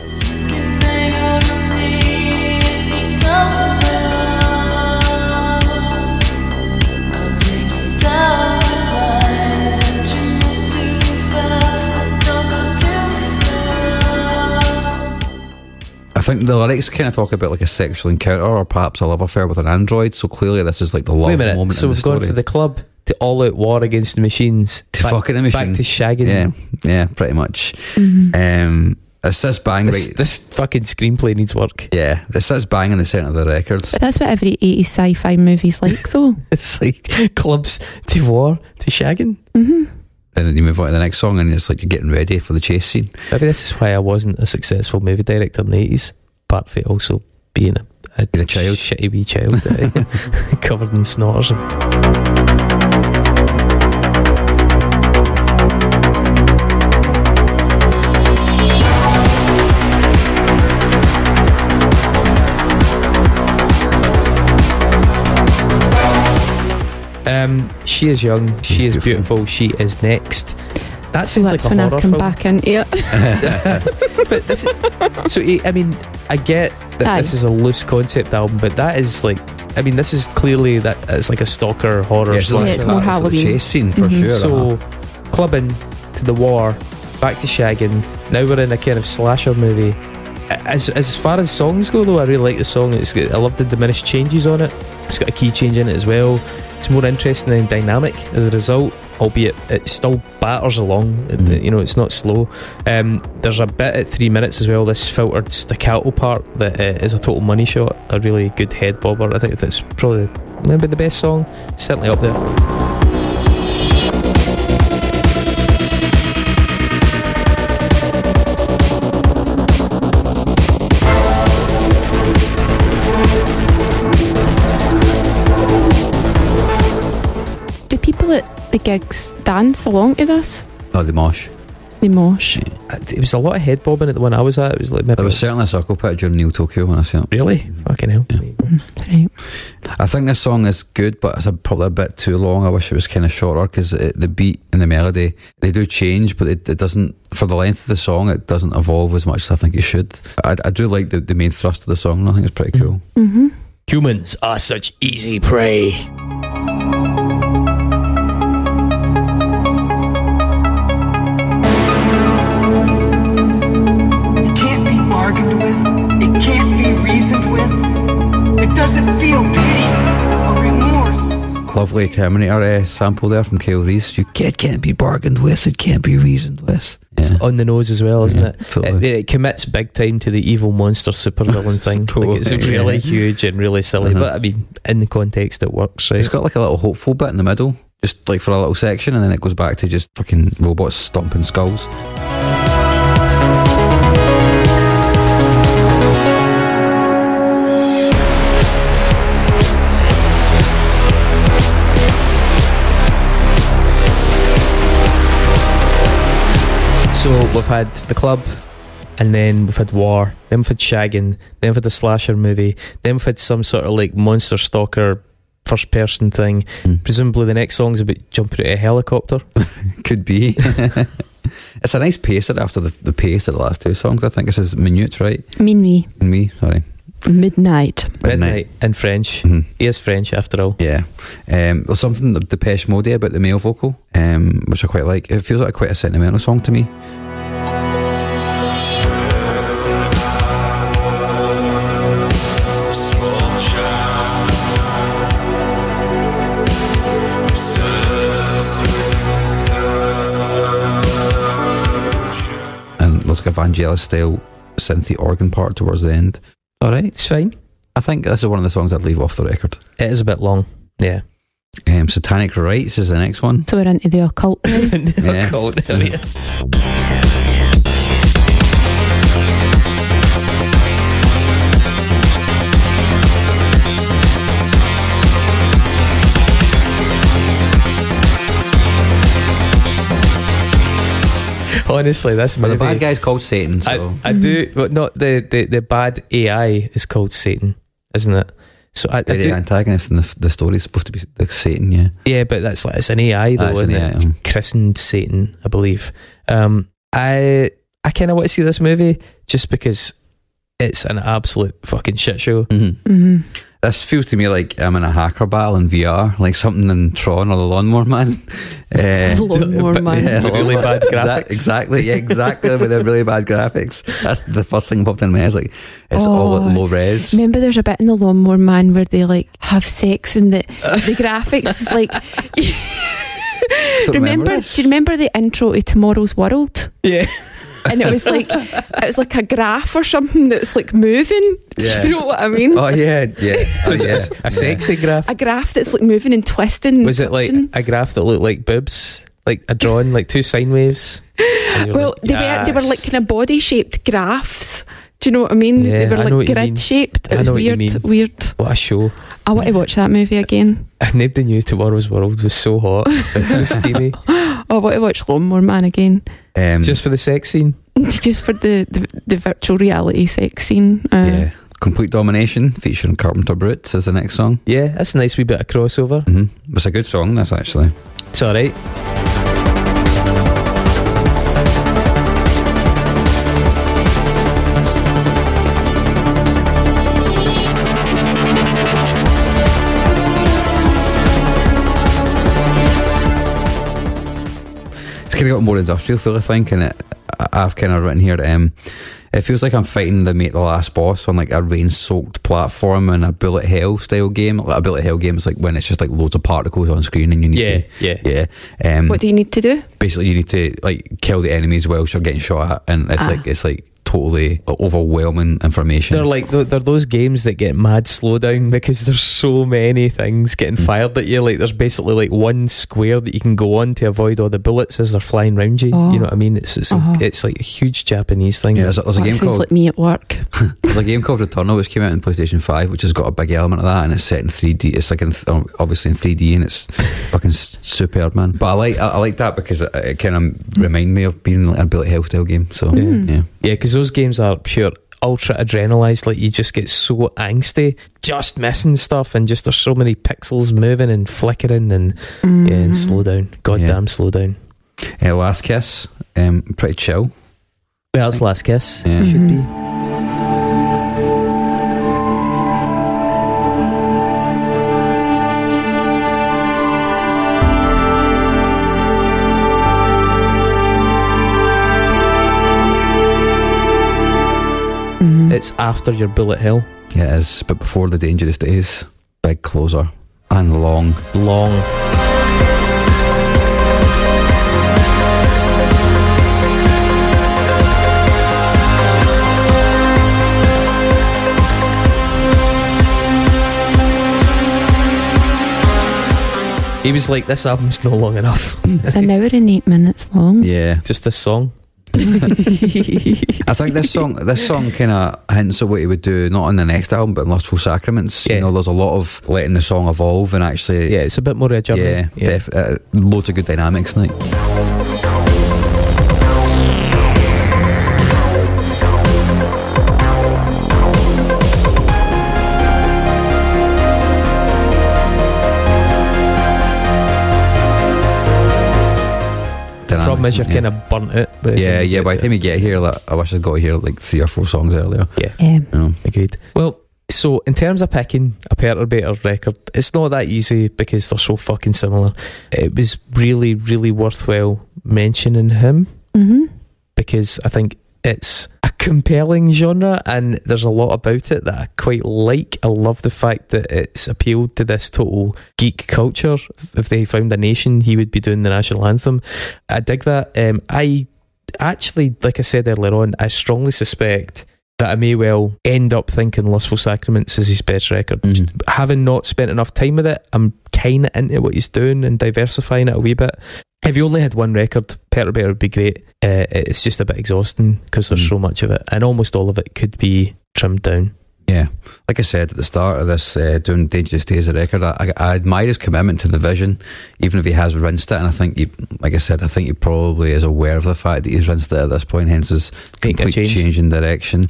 Speaker 1: I think the lyrics kind of talk about like a sexual encounter or perhaps a love affair with an android. So clearly, this is like the love
Speaker 2: Wait a minute.
Speaker 1: moment
Speaker 2: So
Speaker 1: in the
Speaker 2: we've
Speaker 1: story.
Speaker 2: gone for the club to all out war against the machines.
Speaker 1: To
Speaker 2: back,
Speaker 1: fucking a machine.
Speaker 2: Back to shagging.
Speaker 1: yeah, yeah, pretty much.
Speaker 3: Mhm.
Speaker 1: Um, it says bang
Speaker 2: This,
Speaker 1: right.
Speaker 2: this fucking screenplay needs work.
Speaker 1: Yeah, it says bang in the centre of the records.
Speaker 3: But that's what every 80s sci-fi movie's like, though.
Speaker 2: It's like clubs to war to shagging.
Speaker 3: hmm
Speaker 1: And then you move on to the next song, and it's like you're getting ready for the chase scene.
Speaker 2: Maybe this is why I wasn't a successful movie director in the 80s. Apart from also being a, a,
Speaker 1: Being a child.
Speaker 2: shitty wee child eh? covered in and- Um, she is young. She
Speaker 1: She's
Speaker 2: is
Speaker 1: beautiful.
Speaker 2: beautiful. She is next. That
Speaker 3: So
Speaker 2: seems
Speaker 3: that's
Speaker 2: like a
Speaker 3: when I come
Speaker 2: film.
Speaker 3: back in. Yeah.
Speaker 2: but this is, so I mean, I get that
Speaker 3: Aye.
Speaker 2: this is a loose concept album, but that is like, I mean, this is clearly that it's like a stalker horror.
Speaker 1: Yeah, it's,
Speaker 2: slasher.
Speaker 3: Yeah, it's more Halloween.
Speaker 1: chase scene for
Speaker 3: Mhm.
Speaker 1: sure.
Speaker 2: So,
Speaker 1: uh-huh.
Speaker 2: clubbing to the war, back to shagging. Now we're in a kind of slasher movie. As as far as songs go, though, I really like the song. It's got, I love the diminished changes on it. It's got a key change in it as well. It's more interesting and dynamic as a result, albeit it still batters along.
Speaker 1: Mhm.
Speaker 2: you know, it's not slow. Um, there's a bit at three minutes as well. This filtered staccato part that uh, is a total money shot. A really good head bobber. I think that's probably maybe the best song. Certainly up there.
Speaker 3: Gigs dance along to this?
Speaker 1: Oh, the mosh.
Speaker 3: The mosh.
Speaker 2: It was a lot of head bobbing at the one I was at. It was like maybe
Speaker 1: There was certainly a circle pit during Neo Tokyo when I saw it.
Speaker 2: really fucking hell.
Speaker 1: Yeah.
Speaker 3: Right.
Speaker 1: I think this song is good, but it's a, probably a bit too long. I wish it was kind of shorter because the beat and the melody they do change, but it, it doesn't. For the length of the song, it doesn't evolve as much as I think it should. I, I do like the, the main thrust of the song. I think it's pretty cool.
Speaker 3: Mm-hmm.
Speaker 2: Humans are such easy prey.
Speaker 8: Doesn't feel pity or remorse.
Speaker 1: Lovely Terminator uh, sample there from Kyle Reese. You can't, can't be bargained with. It can't be reasoned with. Yeah.
Speaker 2: On the nose as well, isn't
Speaker 1: Yeah,
Speaker 2: it?
Speaker 1: totally.
Speaker 2: It, it commits big time to the evil monster supervillain thing.
Speaker 1: Totally,
Speaker 2: Like it's really
Speaker 1: yeah.
Speaker 2: huge and really silly,
Speaker 1: Uh-huh.
Speaker 2: but I mean, in the context, it works, right?
Speaker 1: It's got like a little hopeful bit in the middle, just like for a little section, and then it goes back to just fucking robots stomping skulls.
Speaker 2: So we've had the club, and then we've had war, then we've had shagging, then we've had a slasher movie, then we've had some sort of like monster stalker first person thing.
Speaker 1: Mm.
Speaker 2: Presumably the next song's about jumping out of a helicopter.
Speaker 1: Could be. it's a nice pacer after the, the pace of the last two songs. I think this is minutes, right?
Speaker 3: Mean me.
Speaker 1: Me, sorry.
Speaker 3: Midnight.
Speaker 2: Midnight in French.
Speaker 1: Mhm.
Speaker 2: He is French after all.
Speaker 1: Yeah. Um, there's something the Depeche Mode about the male vocal, um, which I quite like. It feels like quite a sentimental song to me. And there's like a Vangelis style synthy organ part towards the end. All right.
Speaker 2: It's fine.
Speaker 1: I think this is one of the songs I'd leave off the record.
Speaker 2: It is a bit long. Yeah.
Speaker 1: Um, Satanic Rites is the next one.
Speaker 3: So we're into the occult now.
Speaker 1: Yeah.
Speaker 2: Cold, yeah. Honestly, this
Speaker 1: But
Speaker 2: movie.
Speaker 1: the bad guy's called Satan, so
Speaker 2: I, I do, but not the, the, the bad AI is called Satan, isn't it? So I, I
Speaker 1: the
Speaker 2: do,
Speaker 1: antagonist in the, the story is supposed to be like Satan, yeah.
Speaker 2: yeah, but that's like it's an AI though,
Speaker 1: That's an
Speaker 2: isn't
Speaker 1: AI,
Speaker 2: it?
Speaker 1: um.
Speaker 2: Christened Satan, I believe. Um, I I kind of want to see this movie just because it's an absolute fucking shit show.
Speaker 3: hmm
Speaker 1: This feels to me like I'm in a hacker battle in VR, like something in Tron or the Lawnmower Man. Uh,
Speaker 3: Lawnmower
Speaker 2: but-
Speaker 3: Man.
Speaker 2: yeah. really bad
Speaker 1: Exact-
Speaker 2: graphics.
Speaker 1: Exactly, yeah, exactly. with the really bad graphics. That's the first thing popped in my head. It's like it's all
Speaker 3: Oh.
Speaker 1: at low res.
Speaker 3: Remember, there's a bit in the Lawnmower Man where they like have sex and the the graphics is like.
Speaker 1: Don't
Speaker 3: remember? Do you remember the intro to Tomorrow's World?
Speaker 2: Yeah,
Speaker 3: And it was like it was like a graph or something that's like moving. Do you know what I mean?
Speaker 1: Oh yeah, yeah, oh, yeah.
Speaker 2: a, a sexy graph?
Speaker 3: A graph that's like moving and twisting.
Speaker 2: Was it like a graph that looked like boobs, like a drawing, like two sine waves?
Speaker 3: Well,
Speaker 2: like,
Speaker 3: they were they were like kind of body shaped graphs. Do you know what I mean?
Speaker 2: Yeah,
Speaker 3: they were
Speaker 2: I know what
Speaker 3: like grid shaped. It
Speaker 2: I
Speaker 3: was
Speaker 2: know what you
Speaker 3: weird. Weird.
Speaker 2: what a show.
Speaker 3: I want to watch that movie again.
Speaker 2: Nobody knew Tomorrow's World was so hot, it's so steamy,
Speaker 3: Oh, I want to watch Lawnmower Man again.
Speaker 1: Um,
Speaker 2: just for the sex scene.
Speaker 3: Just for the, the, the virtual reality sex scene. Uh,
Speaker 1: yeah, complete domination featuring Carpenter Brut is the next song.
Speaker 2: Yeah, that's a nice wee bit of crossover.
Speaker 1: hmm It's a good song. That's actually.
Speaker 2: It's all right.
Speaker 1: It's kind of got more industrial feel, I think, and it, I- I've kind of written here. Um, it feels like I'm fighting the mate the last boss on like a rain-soaked platform in a bullet hell style game. Like a bullet hell game is like when it's just like loads of particles on screen and you need
Speaker 2: Yeah,
Speaker 1: to
Speaker 2: yeah.
Speaker 1: yeah. Um,
Speaker 3: What do you need to do?
Speaker 1: basically, you need to like kill the enemies whilst you're getting shot at, and it's
Speaker 3: Ah.
Speaker 1: like it's like totally overwhelming information.
Speaker 2: They're like they're, they're those games that get mad slowdown because there's so many things getting
Speaker 1: Mm.
Speaker 2: fired at you. Like there's basically like one square that you can go on to avoid all the bullets as they're flying round you.
Speaker 3: Oh.
Speaker 2: You know what I mean? It's it's,
Speaker 3: Uh-huh.
Speaker 2: a, it's like a huge Japanese thing.
Speaker 1: yeah, there's a, there's a
Speaker 3: Oh,
Speaker 1: game
Speaker 3: sounds
Speaker 1: called
Speaker 3: like me at work.
Speaker 1: There's a game called Returnal which came out in PlayStation Five, which has got a big element of that, and it's set in 3D. It's like in, th- obviously in 3D, and it's fucking s- superb, man. But I like I, I like that because it, it kind of remind me of being like a bullet hell style game. So
Speaker 3: Mm.
Speaker 1: yeah,
Speaker 2: Yeah, because those games are pure ultra adrenalized. Like you just get so angsty, just missing stuff, and just there's so many pixels moving and flickering, and
Speaker 3: Mm-hmm.
Speaker 2: and slow down. Goddamn,
Speaker 1: Yeah.
Speaker 2: slow down.
Speaker 1: uh, Last Kiss, um, pretty chill.
Speaker 2: Well, it's last kiss.
Speaker 1: Yeah.
Speaker 2: Should be. It's after your bullet hell.
Speaker 1: It is, but before the dangerous days, big closer and long.
Speaker 2: Long. He was like, "This album's no long enough.
Speaker 3: It's an hour and eight minutes long.
Speaker 1: Yeah,
Speaker 2: Just this song."
Speaker 1: I think this song this song kind of hints at what he would do not on the next album, but in Lustful Sacraments.
Speaker 2: Yeah.
Speaker 1: You know, there's a lot of letting the song evolve and actually
Speaker 2: Yeah, it's a bit more of a journey.
Speaker 1: Yeah, def- uh, loads of good dynamics. Like,
Speaker 2: problem is you're
Speaker 1: yeah.
Speaker 2: kind of burnt out. by
Speaker 1: Yeah, yeah. By the time you get here, like, I wish I'd got here like three or four songs earlier.
Speaker 2: Yeah,
Speaker 3: Um,
Speaker 1: You know,
Speaker 2: Agreed. Well, so in terms of picking a perturbator record, it's not that easy because they're so fucking similar. It was really, really worthwhile mentioning him
Speaker 3: hmm
Speaker 2: because I think it's a compelling genre and there's a lot about it that I quite like. I love the fact that it's appealed to this total geek culture. If they found a nation, he would be doing the national anthem. I dig that. Um, I actually, like I said earlier on, I strongly suspect that I may well end up thinking Lustful Sacraments is his best record.
Speaker 1: Mhm.
Speaker 2: Having not spent enough time with it, I'm kind of into what he's doing and diversifying it a wee bit. If you only had one record, Perturbator would be great. Uh, it's just a bit exhausting because there's
Speaker 1: Mm.
Speaker 2: so much of it, and almost all of it could be trimmed down.
Speaker 1: Yeah, like I said at the start of this, uh, doing Dangerous Days a record, I, I, admire his commitment to the vision, even if he has rinsed it. And I think, he, like I said, I think he probably is aware of the fact that he's rinsed it at this point, hence his complete
Speaker 2: change.
Speaker 1: change in direction.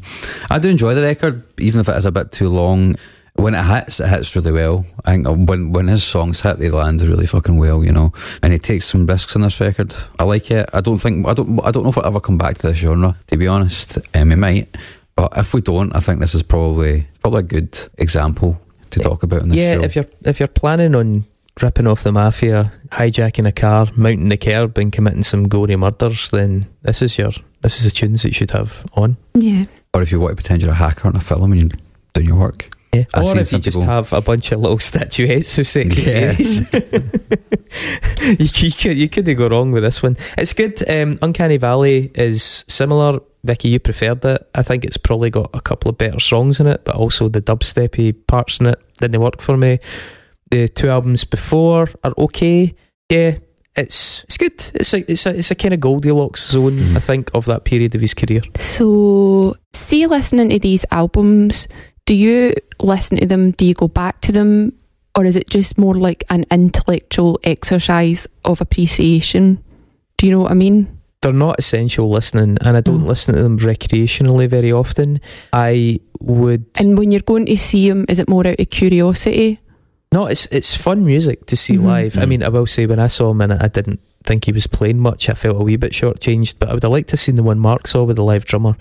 Speaker 1: I do enjoy the record, even if it is a bit too long. When it hits, it hits really well. I think when when his songs hit, they land really fucking well, you know. And he takes some risks on this record. I like it. I don't think I don't I don't know if I'll ever come back to this genre. To be honest, um, we might. But if we don't, I think this is probably probably a good example to talk about in this
Speaker 2: yeah,
Speaker 1: show.
Speaker 2: if you're if you're planning on ripping off the mafia, hijacking a car, mounting the curb, and committing some gory murders, then this is your this is the tunes that you should have on.
Speaker 3: Yeah.
Speaker 1: or if you want to pretend you're a hacker in a film and you're doing your work.
Speaker 2: Yeah.
Speaker 1: I've
Speaker 2: Or if you
Speaker 1: some
Speaker 2: just have a bunch of little statuettes of sexy
Speaker 1: Yeah.
Speaker 2: you, you could you couldn't go wrong with this one. It's good. Um, Uncanny Valley is similar. Vicky, you preferred it. I think it's probably got a couple of better songs in it, but also the dubsteppy parts in it didn't work for me. The two albums before are okay. Yeah, it's it's good. It's a it's a it's a kind of Goldilocks zone,
Speaker 1: Mhm.
Speaker 2: I think, of that period of his career.
Speaker 3: So, see, listening to these albums, do you listen to them? Do you go back to them? Or is it just more like an intellectual exercise of appreciation? Do you know what I mean?
Speaker 2: They're not essential listening, and I don't
Speaker 3: Mm.
Speaker 2: listen to them recreationally very often. I would
Speaker 3: And when you're going to see them, is it more out of curiosity?
Speaker 2: no. It's it's fun music to see
Speaker 3: Mhm.
Speaker 2: live. I
Speaker 1: Mhm.
Speaker 2: mean, I will say when I saw him and I didn't think he was playing much. I felt a wee bit shortchanged, but I would have liked to have seen the one Mark saw with the live drummer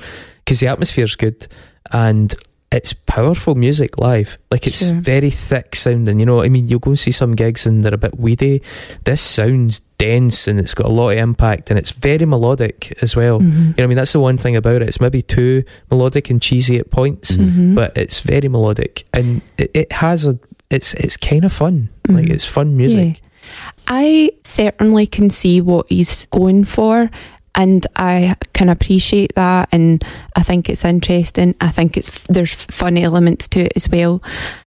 Speaker 2: because the atmosphere's good and. It's powerful music live. Like it's
Speaker 3: Sure.
Speaker 2: very thick sounding. You know, what I mean, you'll go and see some gigs and they're a bit weedy. This sounds dense and it's got a lot of impact and it's very melodic as well.
Speaker 3: Mhm.
Speaker 2: You know, what I mean, that's the one thing about it. It's maybe too melodic and cheesy at points,
Speaker 3: Mhm.
Speaker 2: but it's very melodic and it, it has a. It's it's kind of fun. Like
Speaker 3: Mhm.
Speaker 2: it's fun music.
Speaker 3: Yeah. I certainly can see what he's going for and I can appreciate that and I think it's interesting. I think it's there's fun elements to it as well.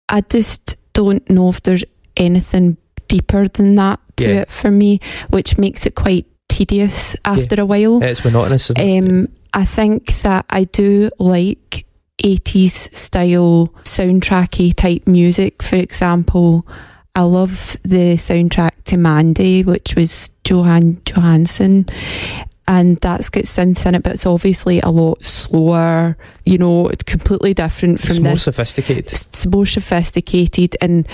Speaker 3: I just don't know if there's anything deeper than that to
Speaker 2: Yeah.
Speaker 3: it for me, which makes it quite tedious after a while.
Speaker 2: It's monotonous. Isn't it?
Speaker 3: Um, I think that I do like 80s style soundtracky type music. For example, I love the soundtrack to Mandy, which was Jóhann Jóhannsson. And that's got synths in it, but it's obviously a lot slower. You know, it's completely different from
Speaker 2: it's more
Speaker 3: this
Speaker 2: sophisticated.
Speaker 3: it's more sophisticated and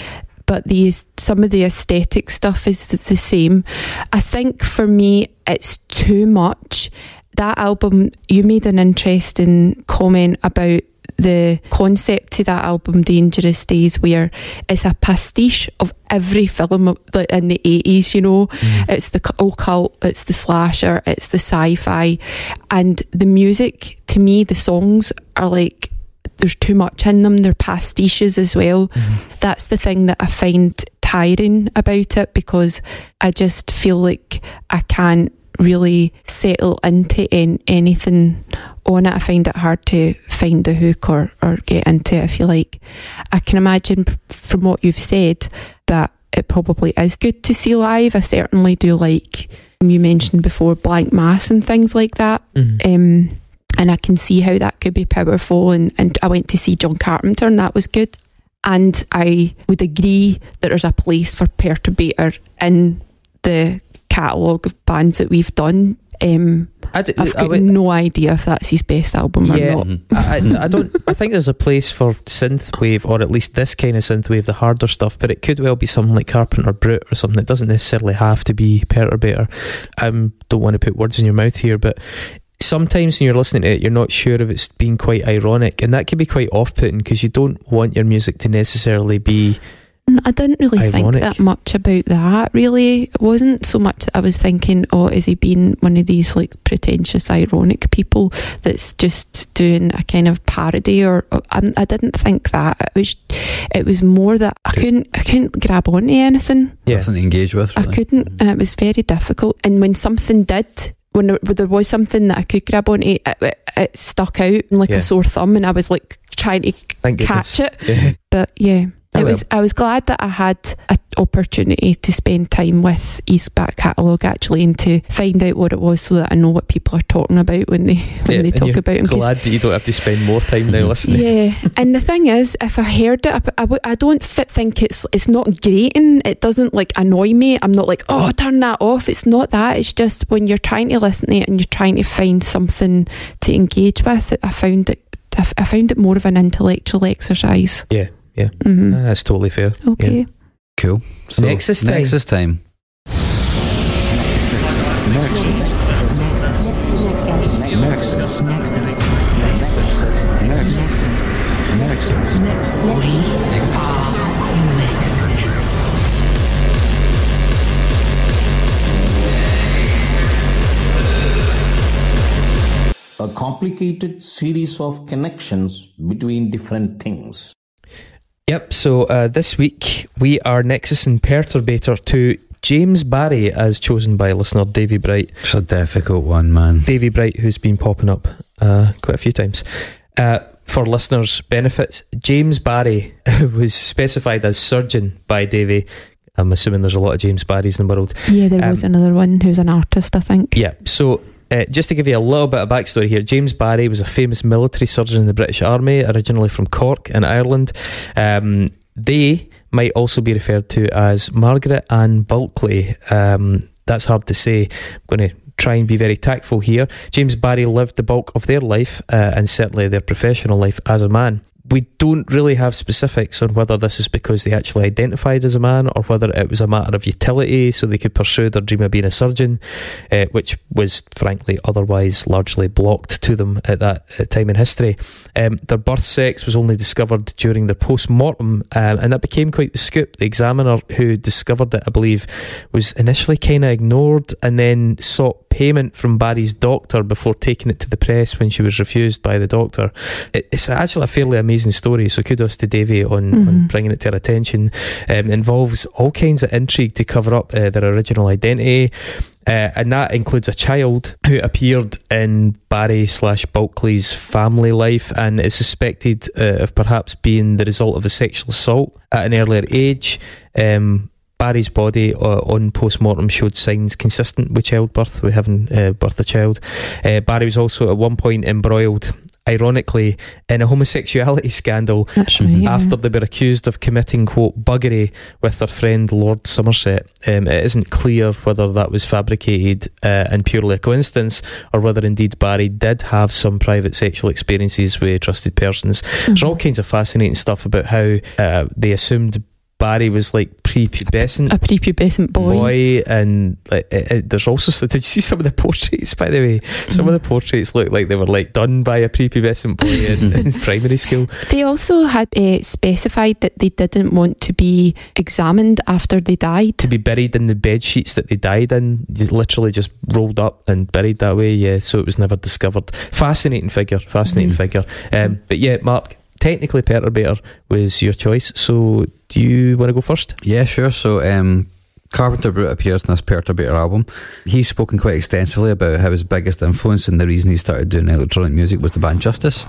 Speaker 3: but the some of the aesthetic stuff is the, the same i think for me it's too much that album you made an interesting comment about the concept to that album dangerous days where it's a pastiche of every film in the 80s you know
Speaker 2: Mm.
Speaker 3: it's the occult, it's the slasher, it's the sci-fi, and the music. To me, the songs are like there's too much in them. They're pastiches as well.
Speaker 2: Mhm.
Speaker 3: That's the thing that I find tiring about it because I just feel like I can't really settle into an, anything on it. I find it hard to find the hook or, or get into it, if you like. I can imagine from what you've said that it probably is good to see live. I certainly do like you mentioned before Blanck Mass and things like that.
Speaker 2: Mhm.
Speaker 3: Um, and I can see how that could be powerful. And, and I went to see John Carpenter, and that was good. And I would agree that there's a place for Perturbator in the catalogue of bands that we've done. Um,
Speaker 2: I, d-
Speaker 3: I've got
Speaker 2: would-
Speaker 3: no idea if that's his best album or not.
Speaker 2: I, I- I don't. I think there's a place for synthwave, or at least this kind of synthwave, the harder stuff. But it could well be something like Carpenter Brut or something. It doesn't necessarily have to be Perturbator. I um, don't want to put words in your mouth here, but sometimes when you're listening to it, you're not sure if it's being quite ironic, and that can be quite off-putting because you don't want your music to necessarily be.
Speaker 3: Mm, I didn't really
Speaker 2: Ironic.
Speaker 3: think that much about that. Really, it wasn't so much. that I was thinking, oh, is he being one of these like pretentious, ironic people that's just doing a kind of parody? Or, or I, I didn't think that. It was, it was more that I couldn't, I couldn't grab onto anything.
Speaker 2: Yeah.
Speaker 1: Nothing to engage with.
Speaker 3: I couldn't. Uh, it was very difficult. And when something did, when there, when there was something that I could grab onto, it, it, it stuck out like
Speaker 2: Yeah.
Speaker 3: a sore thumb, and I was like trying to
Speaker 2: Thank
Speaker 3: catch
Speaker 2: goodness.
Speaker 3: it.
Speaker 2: Yeah.
Speaker 3: But yeah,
Speaker 2: Oh,
Speaker 3: it was. I was glad that I had an opportunity to spend time with his back catalogue actually, and to find out what it was, so that I know what people are talking about when they when
Speaker 2: Yeah,
Speaker 3: they talk about him.
Speaker 2: Glad that you don't have to spend more time now
Speaker 1: Mhm.
Speaker 2: listening.
Speaker 3: yeah, and the thing is, if I heard it, I, I, I don't fit, think it's it's not grating. It doesn't like annoy me. I'm not like, oh, turn that off. It's not that. It's just when you're trying to listen to it and you're trying to find something to engage with. I found it. I f- I found it more of an intellectual exercise.
Speaker 2: Yeah, yeah.
Speaker 3: hmm
Speaker 2: Ah, that's totally fair.
Speaker 3: Okay.
Speaker 2: Yeah.
Speaker 1: Cool. So,
Speaker 2: Nexus time.
Speaker 1: Nexus time.
Speaker 9: a complicated series of connections between different things.
Speaker 2: Yep. So uh, this week we are Nexus and Perturbator to James Barry, as chosen by listener Davy Bright.
Speaker 1: It's a difficult one, man.
Speaker 2: Davy Bright, who's been popping up uh, quite a few times. Uh, for listeners' benefits, James Barry was specified as surgeon by Davy. I'm assuming there's a lot of James Barrys in the world.
Speaker 3: Yeah, there was
Speaker 2: Um,
Speaker 3: another one who's an artist, I think.
Speaker 2: Yeah. So, uh, just to give you a little bit of backstory here, James Barry was a famous military surgeon in the British Army, originally from Cork in Ireland. Um, they might also be referred to as Margaret Ann Bulkley. Um, that's hard to say. I'm going to try and be very tactful here. James Barry lived the bulk of their life uh, and certainly their professional life as a man. We don't really have specifics on whether this is because they actually identified as a man or whether it was a matter of utility so they could pursue their dream of being a surgeon, uh, which was frankly otherwise largely blocked to them at that uh, time in history. Um, their birth sex was only discovered during their post mortem, um, and that became quite the scoop. The examiner who discovered it, I believe, was initially kind of ignored and then sought payment from Barry's doctor before taking it to the press when she was refused by the doctor. It, it's actually a fairly amazing story, so kudos to Davy on, on
Speaker 3: Mhm.
Speaker 2: bringing it to our attention. Um, it involves all kinds of intrigue to cover up uh, their original identity. Uh, and that includes a child who appeared in Barry slash Bulkley's family life and is suspected uh, of perhaps being the result of a sexual assault at an earlier age. Um, Barry's body uh, on post mortem showed signs consistent with childbirth, with having uh, birthed a child. Uh, Barry was also at one point embroiled, ironically, in a homosexuality scandal
Speaker 3: right. Yeah.
Speaker 2: after they were accused of committing quote buggery with their friend Lord Somerset. Um, it isn't clear whether that was fabricated uh, and purely a coincidence, or whether indeed Barry did have some private sexual experiences with trusted persons. There's all kinds of fascinating stuff about how uh, they assumed Barry was like prepubescent.
Speaker 3: a prepubescent boy.
Speaker 2: boy, and like, it, it- there's also so did you see some of the portraits by the way some of the portraits look like they were like done by a prepubescent boy in, in primary school
Speaker 3: They also had uh, specified that they didn't want to be examined after they died.
Speaker 2: to be buried in the bed sheets that they died in, just literally just rolled up and buried that way. Yeah, so it was never discovered. Fascinating figure, fascinating
Speaker 3: Mhm.
Speaker 2: figure. Um, but yeah, Mark, technically Perturbator was your choice. So do you want to go first?
Speaker 1: Yeah, sure. So, um, Carpenter Brut appears in this Perturbator album. He's spoken quite extensively about how his biggest influence and the reason he started doing electronic music was the band Justice.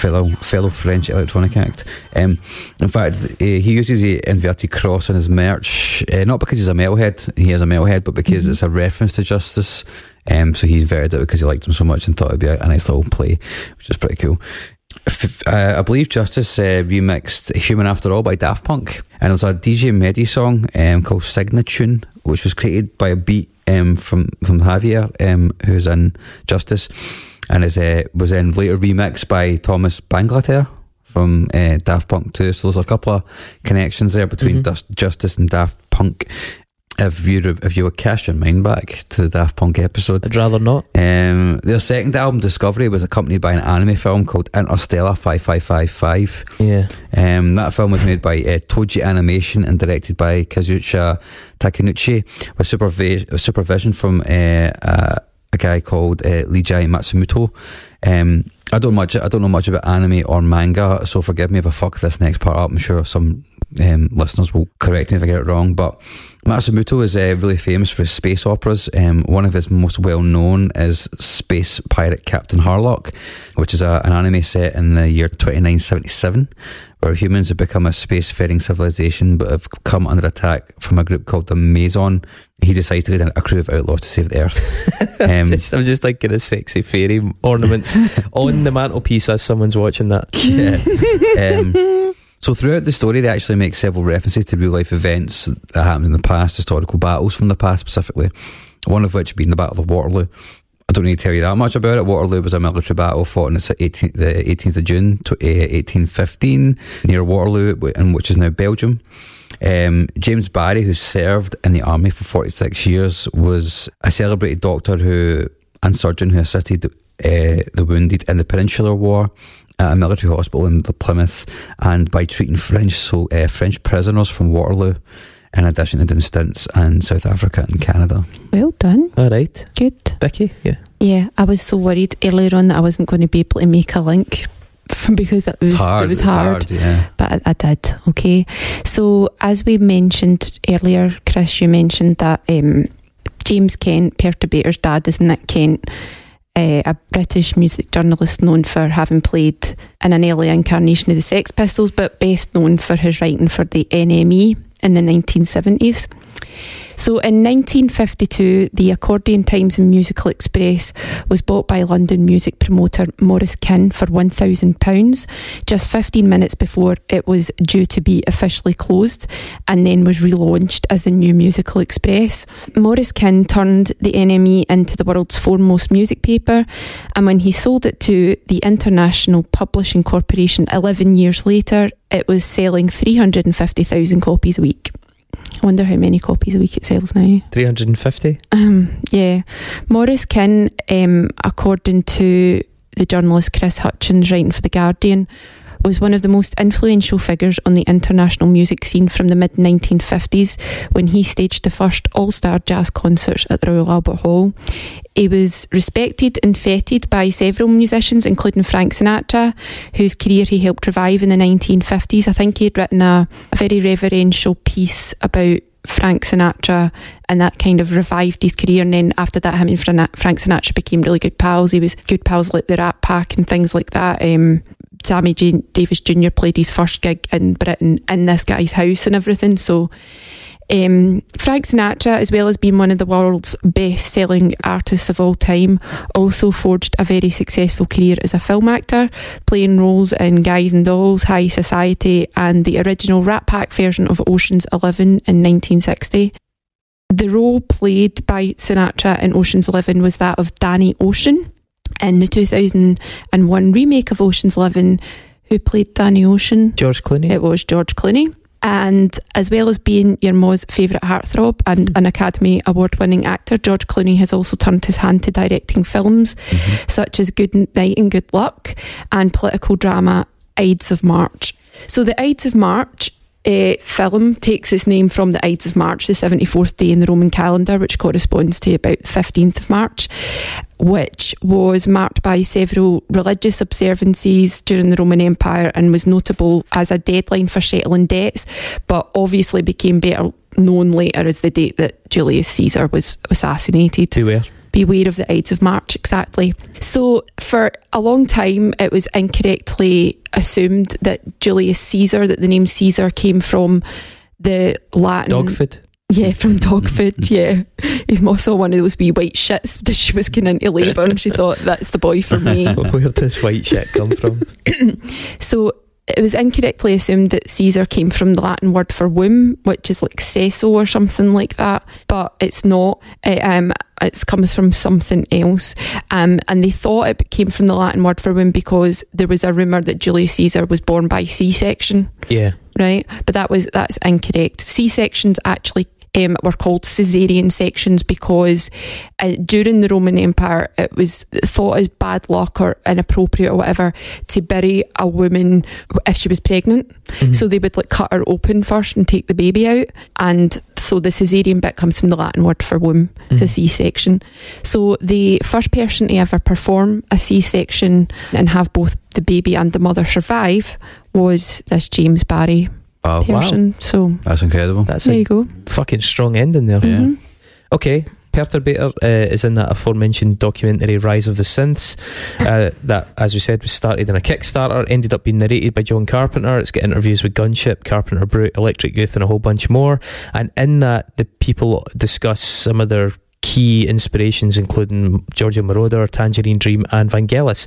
Speaker 1: Fellow fellow French electronic act. Um, in fact, he uses the inverted cross in his merch, uh, not because he's a metalhead, he is a metalhead, but because it's a reference to Justice. Um, so he's inverted it because he liked him so much and thought it'd be a, a nice little play, which is pretty cool. F- uh, I believe Justice uh, remixed Human After All by Daft Punk. And there's a DJ Mehdi song um, called Signatune, which was created by a beat um, from, from Javier, um, who's in Justice. And is, uh, was then later remixed by Thomas Bangalter from uh, Daft Punk too. So there's a couple of connections there between Dus- Justice and Daft Punk. If you if you would cast your mind back to the Daft Punk episode,
Speaker 2: I'd rather not.
Speaker 1: um, their second album, Discovery, was accompanied by an anime film called Interstellar 5555.
Speaker 2: Yeah.
Speaker 1: Um, that film was made by uh, Toei Animation and directed by Kazuhisa Takenouchi with supervi- supervision from uh, uh, a guy called uh, Leiji Matsumoto. Um, I don't much. I don't know much about anime or manga, so forgive me if I fuck this next part up. I'm sure some um, listeners will correct me if I get it wrong. But Matsumoto is uh, really famous for his space operas. Um, one of his most well known is Space Pirate Captain Harlock, which is a, an anime set in the year 2977, where humans have become a spacefaring civilization but have come under attack from a group called the Mazone. He decides to lead a crew of outlaws to save the Earth. Um,
Speaker 2: Just- I'm just thinking of sexy fairy ornaments on the mantelpiece as someone's watching that.
Speaker 1: Yeah. Um, so throughout the story, they actually make several references to real life events that happened in the past, historical battles from the past specifically. One of which being the Battle of Waterloo. I don't need to tell you that much about it. Waterloo was a military battle fought on the 18th, the 18th of June, uh, 1815, near Waterloo, which is now Belgium. Um, James Barry, who served in the army for 46 years, was a celebrated doctor who and surgeon who assisted uh, the wounded in the Peninsular War at a military hospital in the Plymouth, and by treating French so uh, French prisoners from Waterloo, in addition to doing stints in South Africa and Canada.
Speaker 3: Well done.
Speaker 2: All right.
Speaker 3: Good.
Speaker 2: Becky? Yeah.
Speaker 3: Yeah, I was so worried earlier on that I wasn't going to be able to make a link because it was
Speaker 1: It's hard.
Speaker 3: it was
Speaker 1: it's
Speaker 3: hard.
Speaker 1: yeah.
Speaker 3: but I, I did. Okay, so as we mentioned earlier, Chris, you mentioned that um, James Kent, Perturbator's dad, is Nick Kent, uh, a British music journalist known for having played in an early incarnation of the Sex Pistols, but best known for his writing for the NME in the 1970s. So in 1952, the Accordion Times and Musical Express was bought by London music promoter Maurice Kinn for £1,000, just 15 minutes before it was due to be officially closed, and then was relaunched as the New Musical Express. Maurice Kinn turned the NME into the world's foremost music paper, and when he sold it to the International Publishing Corporation 11 years later, it was selling 350,000 copies a week. I wonder how many copies a week it sells now.
Speaker 2: 350?
Speaker 3: Um, yeah. Maurice Kinn, um, according to the journalist Chris Hutchins writing for The Guardian, was one of the most influential figures on the international music scene from the mid 1950s when he staged the first all star jazz concerts at the Royal Albert Hall. He was respected and feted by several musicians, including Frank Sinatra, whose career he helped revive in the 1950s. I think he had written a, a very reverential piece about Frank Sinatra and that kind of revived his career. And then after that, him and Frank Sinatra became really good pals. He was good pals like the Rat Pack and things like that. Um, Sammy J- Davis Jr. played his first gig in Britain in this guy's house and everything. So um, Frank Sinatra, as well as being one of the world's best selling artists of all time, also forged a very successful career as a film actor, playing roles in Guys and Dolls, High Society, and the original Rat Pack version of Ocean's Eleven in 1960. The role played by Sinatra in Ocean's Eleven was that of Danny Ocean. In the 2001 remake of Ocean's Eleven, who played Danny Ocean?
Speaker 2: George Clooney?
Speaker 3: It was George Clooney. And as well as being your Mo's favourite heartthrob and an Academy Award winning actor, George Clooney has also turned his hand to directing films mm-hmm. such as Good Night and Good Luck and political drama Ides of March. So, the Ides of March uh, film takes its name from the Ides of March, the 74th day in the Roman calendar, which corresponds to about the 15th of March, which was marked by several religious observances during the Roman Empire and was notable as a deadline for settling debts, but obviously became better known later as the date that Julius Caesar was assassinated.
Speaker 2: Beware.
Speaker 3: Beware of the Ides of March, exactly. So, for a long time, it was incorrectly assumed that Julius Caesar, that the name Caesar came from the Latin.
Speaker 2: Dog food.
Speaker 3: Yeah, from dog food. Yeah, he's also one of those wee white shits that she was getting into labour and she thought that's the boy for me.
Speaker 2: Where did this white shit come from?
Speaker 3: So it was incorrectly assumed that Caesar came from the Latin word for womb, which is like seso or something like that, but it's not. It, um, it comes from something else, um, and they thought it came from the Latin word for womb because there was a rumor that Julius Caesar was born by C-section
Speaker 2: Yeah.
Speaker 3: right? But that was that's incorrect. C sections actually um, were called caesarean sections because uh, during the Roman Empire it was thought as bad luck or inappropriate or whatever to bury a woman if she was pregnant. So they would like cut her open first and take the baby out, and so the caesarean bit comes from the Latin word for womb, the C section. So the first person to ever perform a C section and have both the baby and the mother survive was this James Barry
Speaker 1: Oh
Speaker 3: wow. So
Speaker 1: that's incredible.
Speaker 2: That's
Speaker 3: there
Speaker 2: a
Speaker 3: you go.
Speaker 2: fucking strong ending there.
Speaker 1: Yeah.
Speaker 3: Mhm.
Speaker 2: Okay. Perturbator uh, is in that aforementioned documentary Rise of the Synths uh, that, as we said, was started in a Kickstarter, ended up being narrated by John Carpenter. It's got interviews with Gunship, Carpenter Brut, Electric Youth, and a whole bunch more. And in that, the people discuss some of their key inspirations, including Giorgio Moroder, Tangerine Dream, and Vangelis.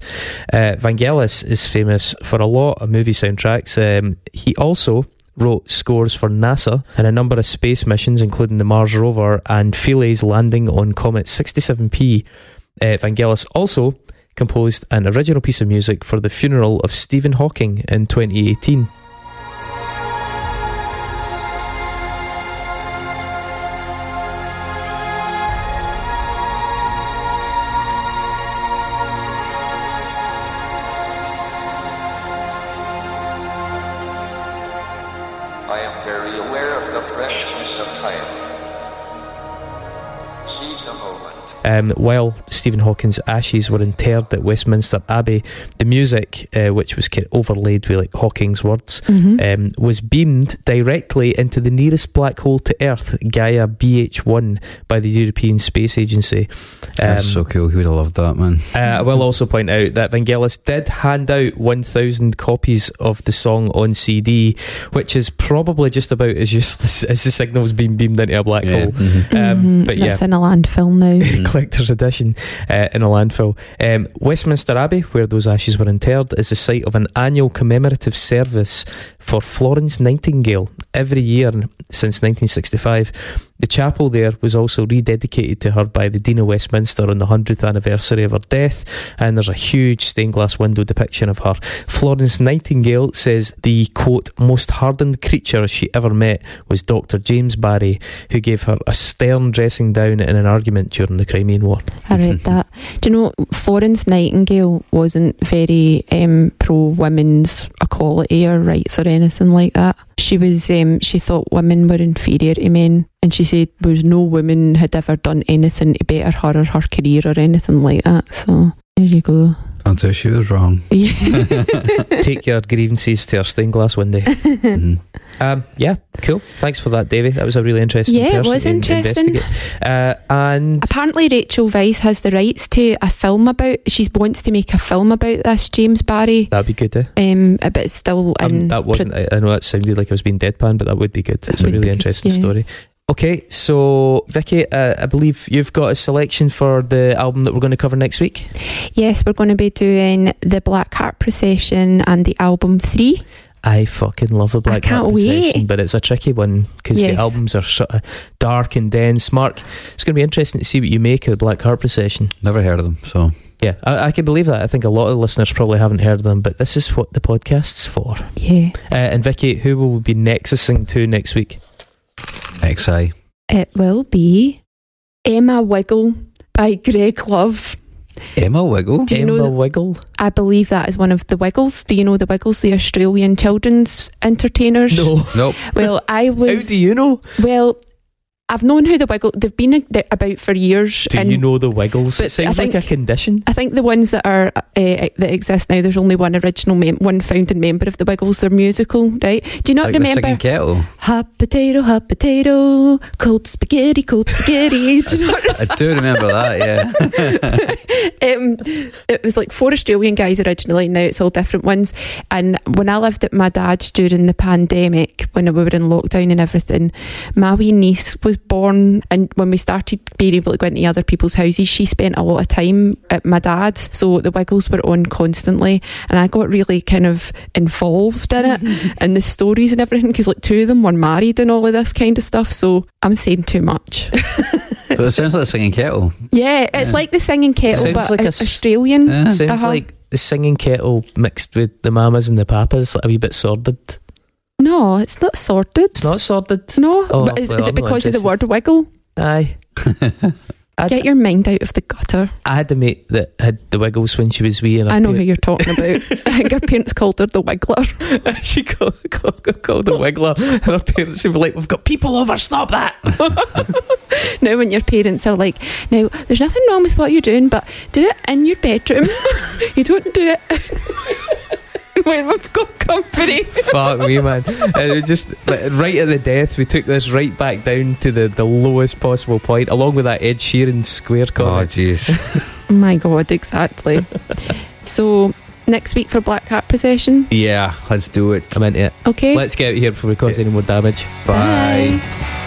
Speaker 2: Uh, Vangelis is famous for a lot of movie soundtracks. Um, he also wrote scores for NASA and a number of space missions, including the Mars rover and Philae's landing on Comet 67P. Uh, Vangelis also composed an original piece of music for the funeral of Stephen Hawking in 2018. Um, while Stephen Hawking's ashes were interred at Westminster Abbey, the music, uh, which was kind of overlaid with like Hawking's words,
Speaker 3: Mhm.
Speaker 2: um, was beamed directly into the nearest black hole to Earth, Gaia BH1, by the European Space Agency.
Speaker 1: That's
Speaker 2: Um,
Speaker 1: so cool. He would have loved that, man.
Speaker 2: Uh, I will also point out that Vangelis did hand out 1,000 copies of the song on CD, which is probably just about as useless as the signals being beamed into a black
Speaker 1: Yeah.
Speaker 2: hole.
Speaker 1: Mhm.
Speaker 2: Um,
Speaker 3: Mhm.
Speaker 2: but yeah.
Speaker 3: That's in a landfill now.
Speaker 2: collector's edition uh, in a landfill. Um, Westminster Abbey, where those ashes were interred, is the site of an annual commemorative service for Florence Nightingale every year since 1965. The chapel there was also rededicated to her by the Dean of Westminster on the 100th anniversary of her death, and there's a huge stained glass window depiction of her. Florence Nightingale says the quote, most hardened creature she ever met was Dr. James Barry, who gave her a stern dressing down in an argument during the Crimean War.
Speaker 3: I read that. Do you know Florence Nightingale wasn't very um, pro women's equality or rights or anything like that. She was. Um, she thought women were inferior to men, and she said was no woman had ever done anything to better her or her career or anything like that. So there you go.
Speaker 1: Until she was wrong.
Speaker 2: Take your grievances to her stained glass window.
Speaker 1: Mhm.
Speaker 2: Um, yeah, cool. Thanks for that, Davey. That was a really interesting. Story.
Speaker 3: Yeah, it was
Speaker 2: to
Speaker 3: interesting.
Speaker 2: Uh, and
Speaker 3: Apparently, Rachel Weisz has the rights to a film about. She wants to make a film about this James Barry.
Speaker 2: that'd be good. Eh?
Speaker 3: Um, but it's still
Speaker 2: Um,
Speaker 3: in.
Speaker 2: that wasn't. I, I know that sounded like I was being deadpan, but that would be good. It's a really
Speaker 3: be good,
Speaker 2: interesting
Speaker 3: yeah.
Speaker 2: story. Okay, so Vicky, uh, I believe you've got a selection for the album that we're going to cover next week.
Speaker 3: Yes, we're going to be doing the Black Heart Procession and the album three.
Speaker 2: I fucking love the Black
Speaker 3: can't
Speaker 2: Heart
Speaker 3: wait.
Speaker 2: Procession, but it's a tricky one because
Speaker 3: Yes.
Speaker 2: the albums are sort of dark and dense. Mark, it's going to be interesting to see what you make of the Black Heart Procession.
Speaker 1: Never heard of them, so
Speaker 2: Yeah, I, I can believe that. I think a lot of listeners probably haven't heard of them, but this is what the podcast's for.
Speaker 3: Yeah,
Speaker 2: Uh, and Vicky, who will we be nexusing to next week?
Speaker 1: XI. Eh?
Speaker 3: it will be Emma Wiggle by Greg Love.
Speaker 1: Emma Wiggle.
Speaker 3: Do you
Speaker 2: Emma
Speaker 3: know-
Speaker 2: Wiggle?
Speaker 3: I believe that is one of the Wiggles. Do you know the Wiggles, the Australian children's entertainers?
Speaker 2: No.
Speaker 1: Nope.
Speaker 3: Well, I was.
Speaker 2: How
Speaker 3: was.
Speaker 2: do you know?
Speaker 3: Well, I've known who the Wiggle. They've been about for years.
Speaker 2: Do
Speaker 3: and
Speaker 2: you know the Wiggles? It sounds
Speaker 3: I
Speaker 2: like a condition.
Speaker 3: I think the ones that are uh, that exist now. There's only one original, mem- one founding member of the Wiggles. They're musical, right? Do you not
Speaker 1: like
Speaker 3: remember?
Speaker 1: kettle.
Speaker 3: Hot potato, hot potato, cold spaghetti, cold spaghetti. Do you not
Speaker 1: I do remember that. Yeah.
Speaker 3: um, it was like four Australian guys originally. Now it's all different ones. And when I lived at my dad's during the pandemic, when we were in lockdown and everything, my wee niece was born. And when we started being able to go into other people's houses, she spent a lot of time at my dad's. So the Wiggles were on constantly, and I got really kind of involved in it and the stories and everything because like two of them were married and all of this kind of stuff. So I'm saying too much.
Speaker 1: But it sounds like a singing kettle.
Speaker 3: Yeah, it's
Speaker 1: Yeah.
Speaker 3: like the singing kettle,
Speaker 2: Sounds
Speaker 3: but
Speaker 2: like a
Speaker 3: a-
Speaker 2: s-
Speaker 3: Australian.
Speaker 1: Yeah.
Speaker 2: Sounds
Speaker 3: Uh-huh.
Speaker 2: like the singing kettle mixed with the mamas and the papas, like a wee bit sordid.
Speaker 3: No, it's not sorted.
Speaker 2: It's not sorted.
Speaker 3: No,
Speaker 2: Oh,
Speaker 3: but is,
Speaker 2: well,
Speaker 3: is it because of the word wiggle?
Speaker 2: Aye. I,
Speaker 3: Get your mind out of the gutter.
Speaker 2: I had a mate that had the Wiggles when she was wee, and
Speaker 3: I know who you're talking about. I think her parents called her the Wiggler.
Speaker 2: she called, called, called the Wiggler, and her parents be like, "We've got people over, stop that!"
Speaker 3: now, when your parents are like, now, there's nothing wrong with what you're doing, but do it in your bedroom. you don't do it when we've got company.
Speaker 2: Fuck me, man. And it just like, right at the death, we took this right back down to the, the lowest possible point, along with that Ed Sheeran square
Speaker 1: Oh, jeez.
Speaker 3: My God, exactly. so, next week for Black Heart Procession.
Speaker 1: yeah, let's do it.
Speaker 2: I'm into it.
Speaker 3: Okay.
Speaker 2: Let's get out of here before we cause any more damage.
Speaker 1: Bye.
Speaker 3: Bye.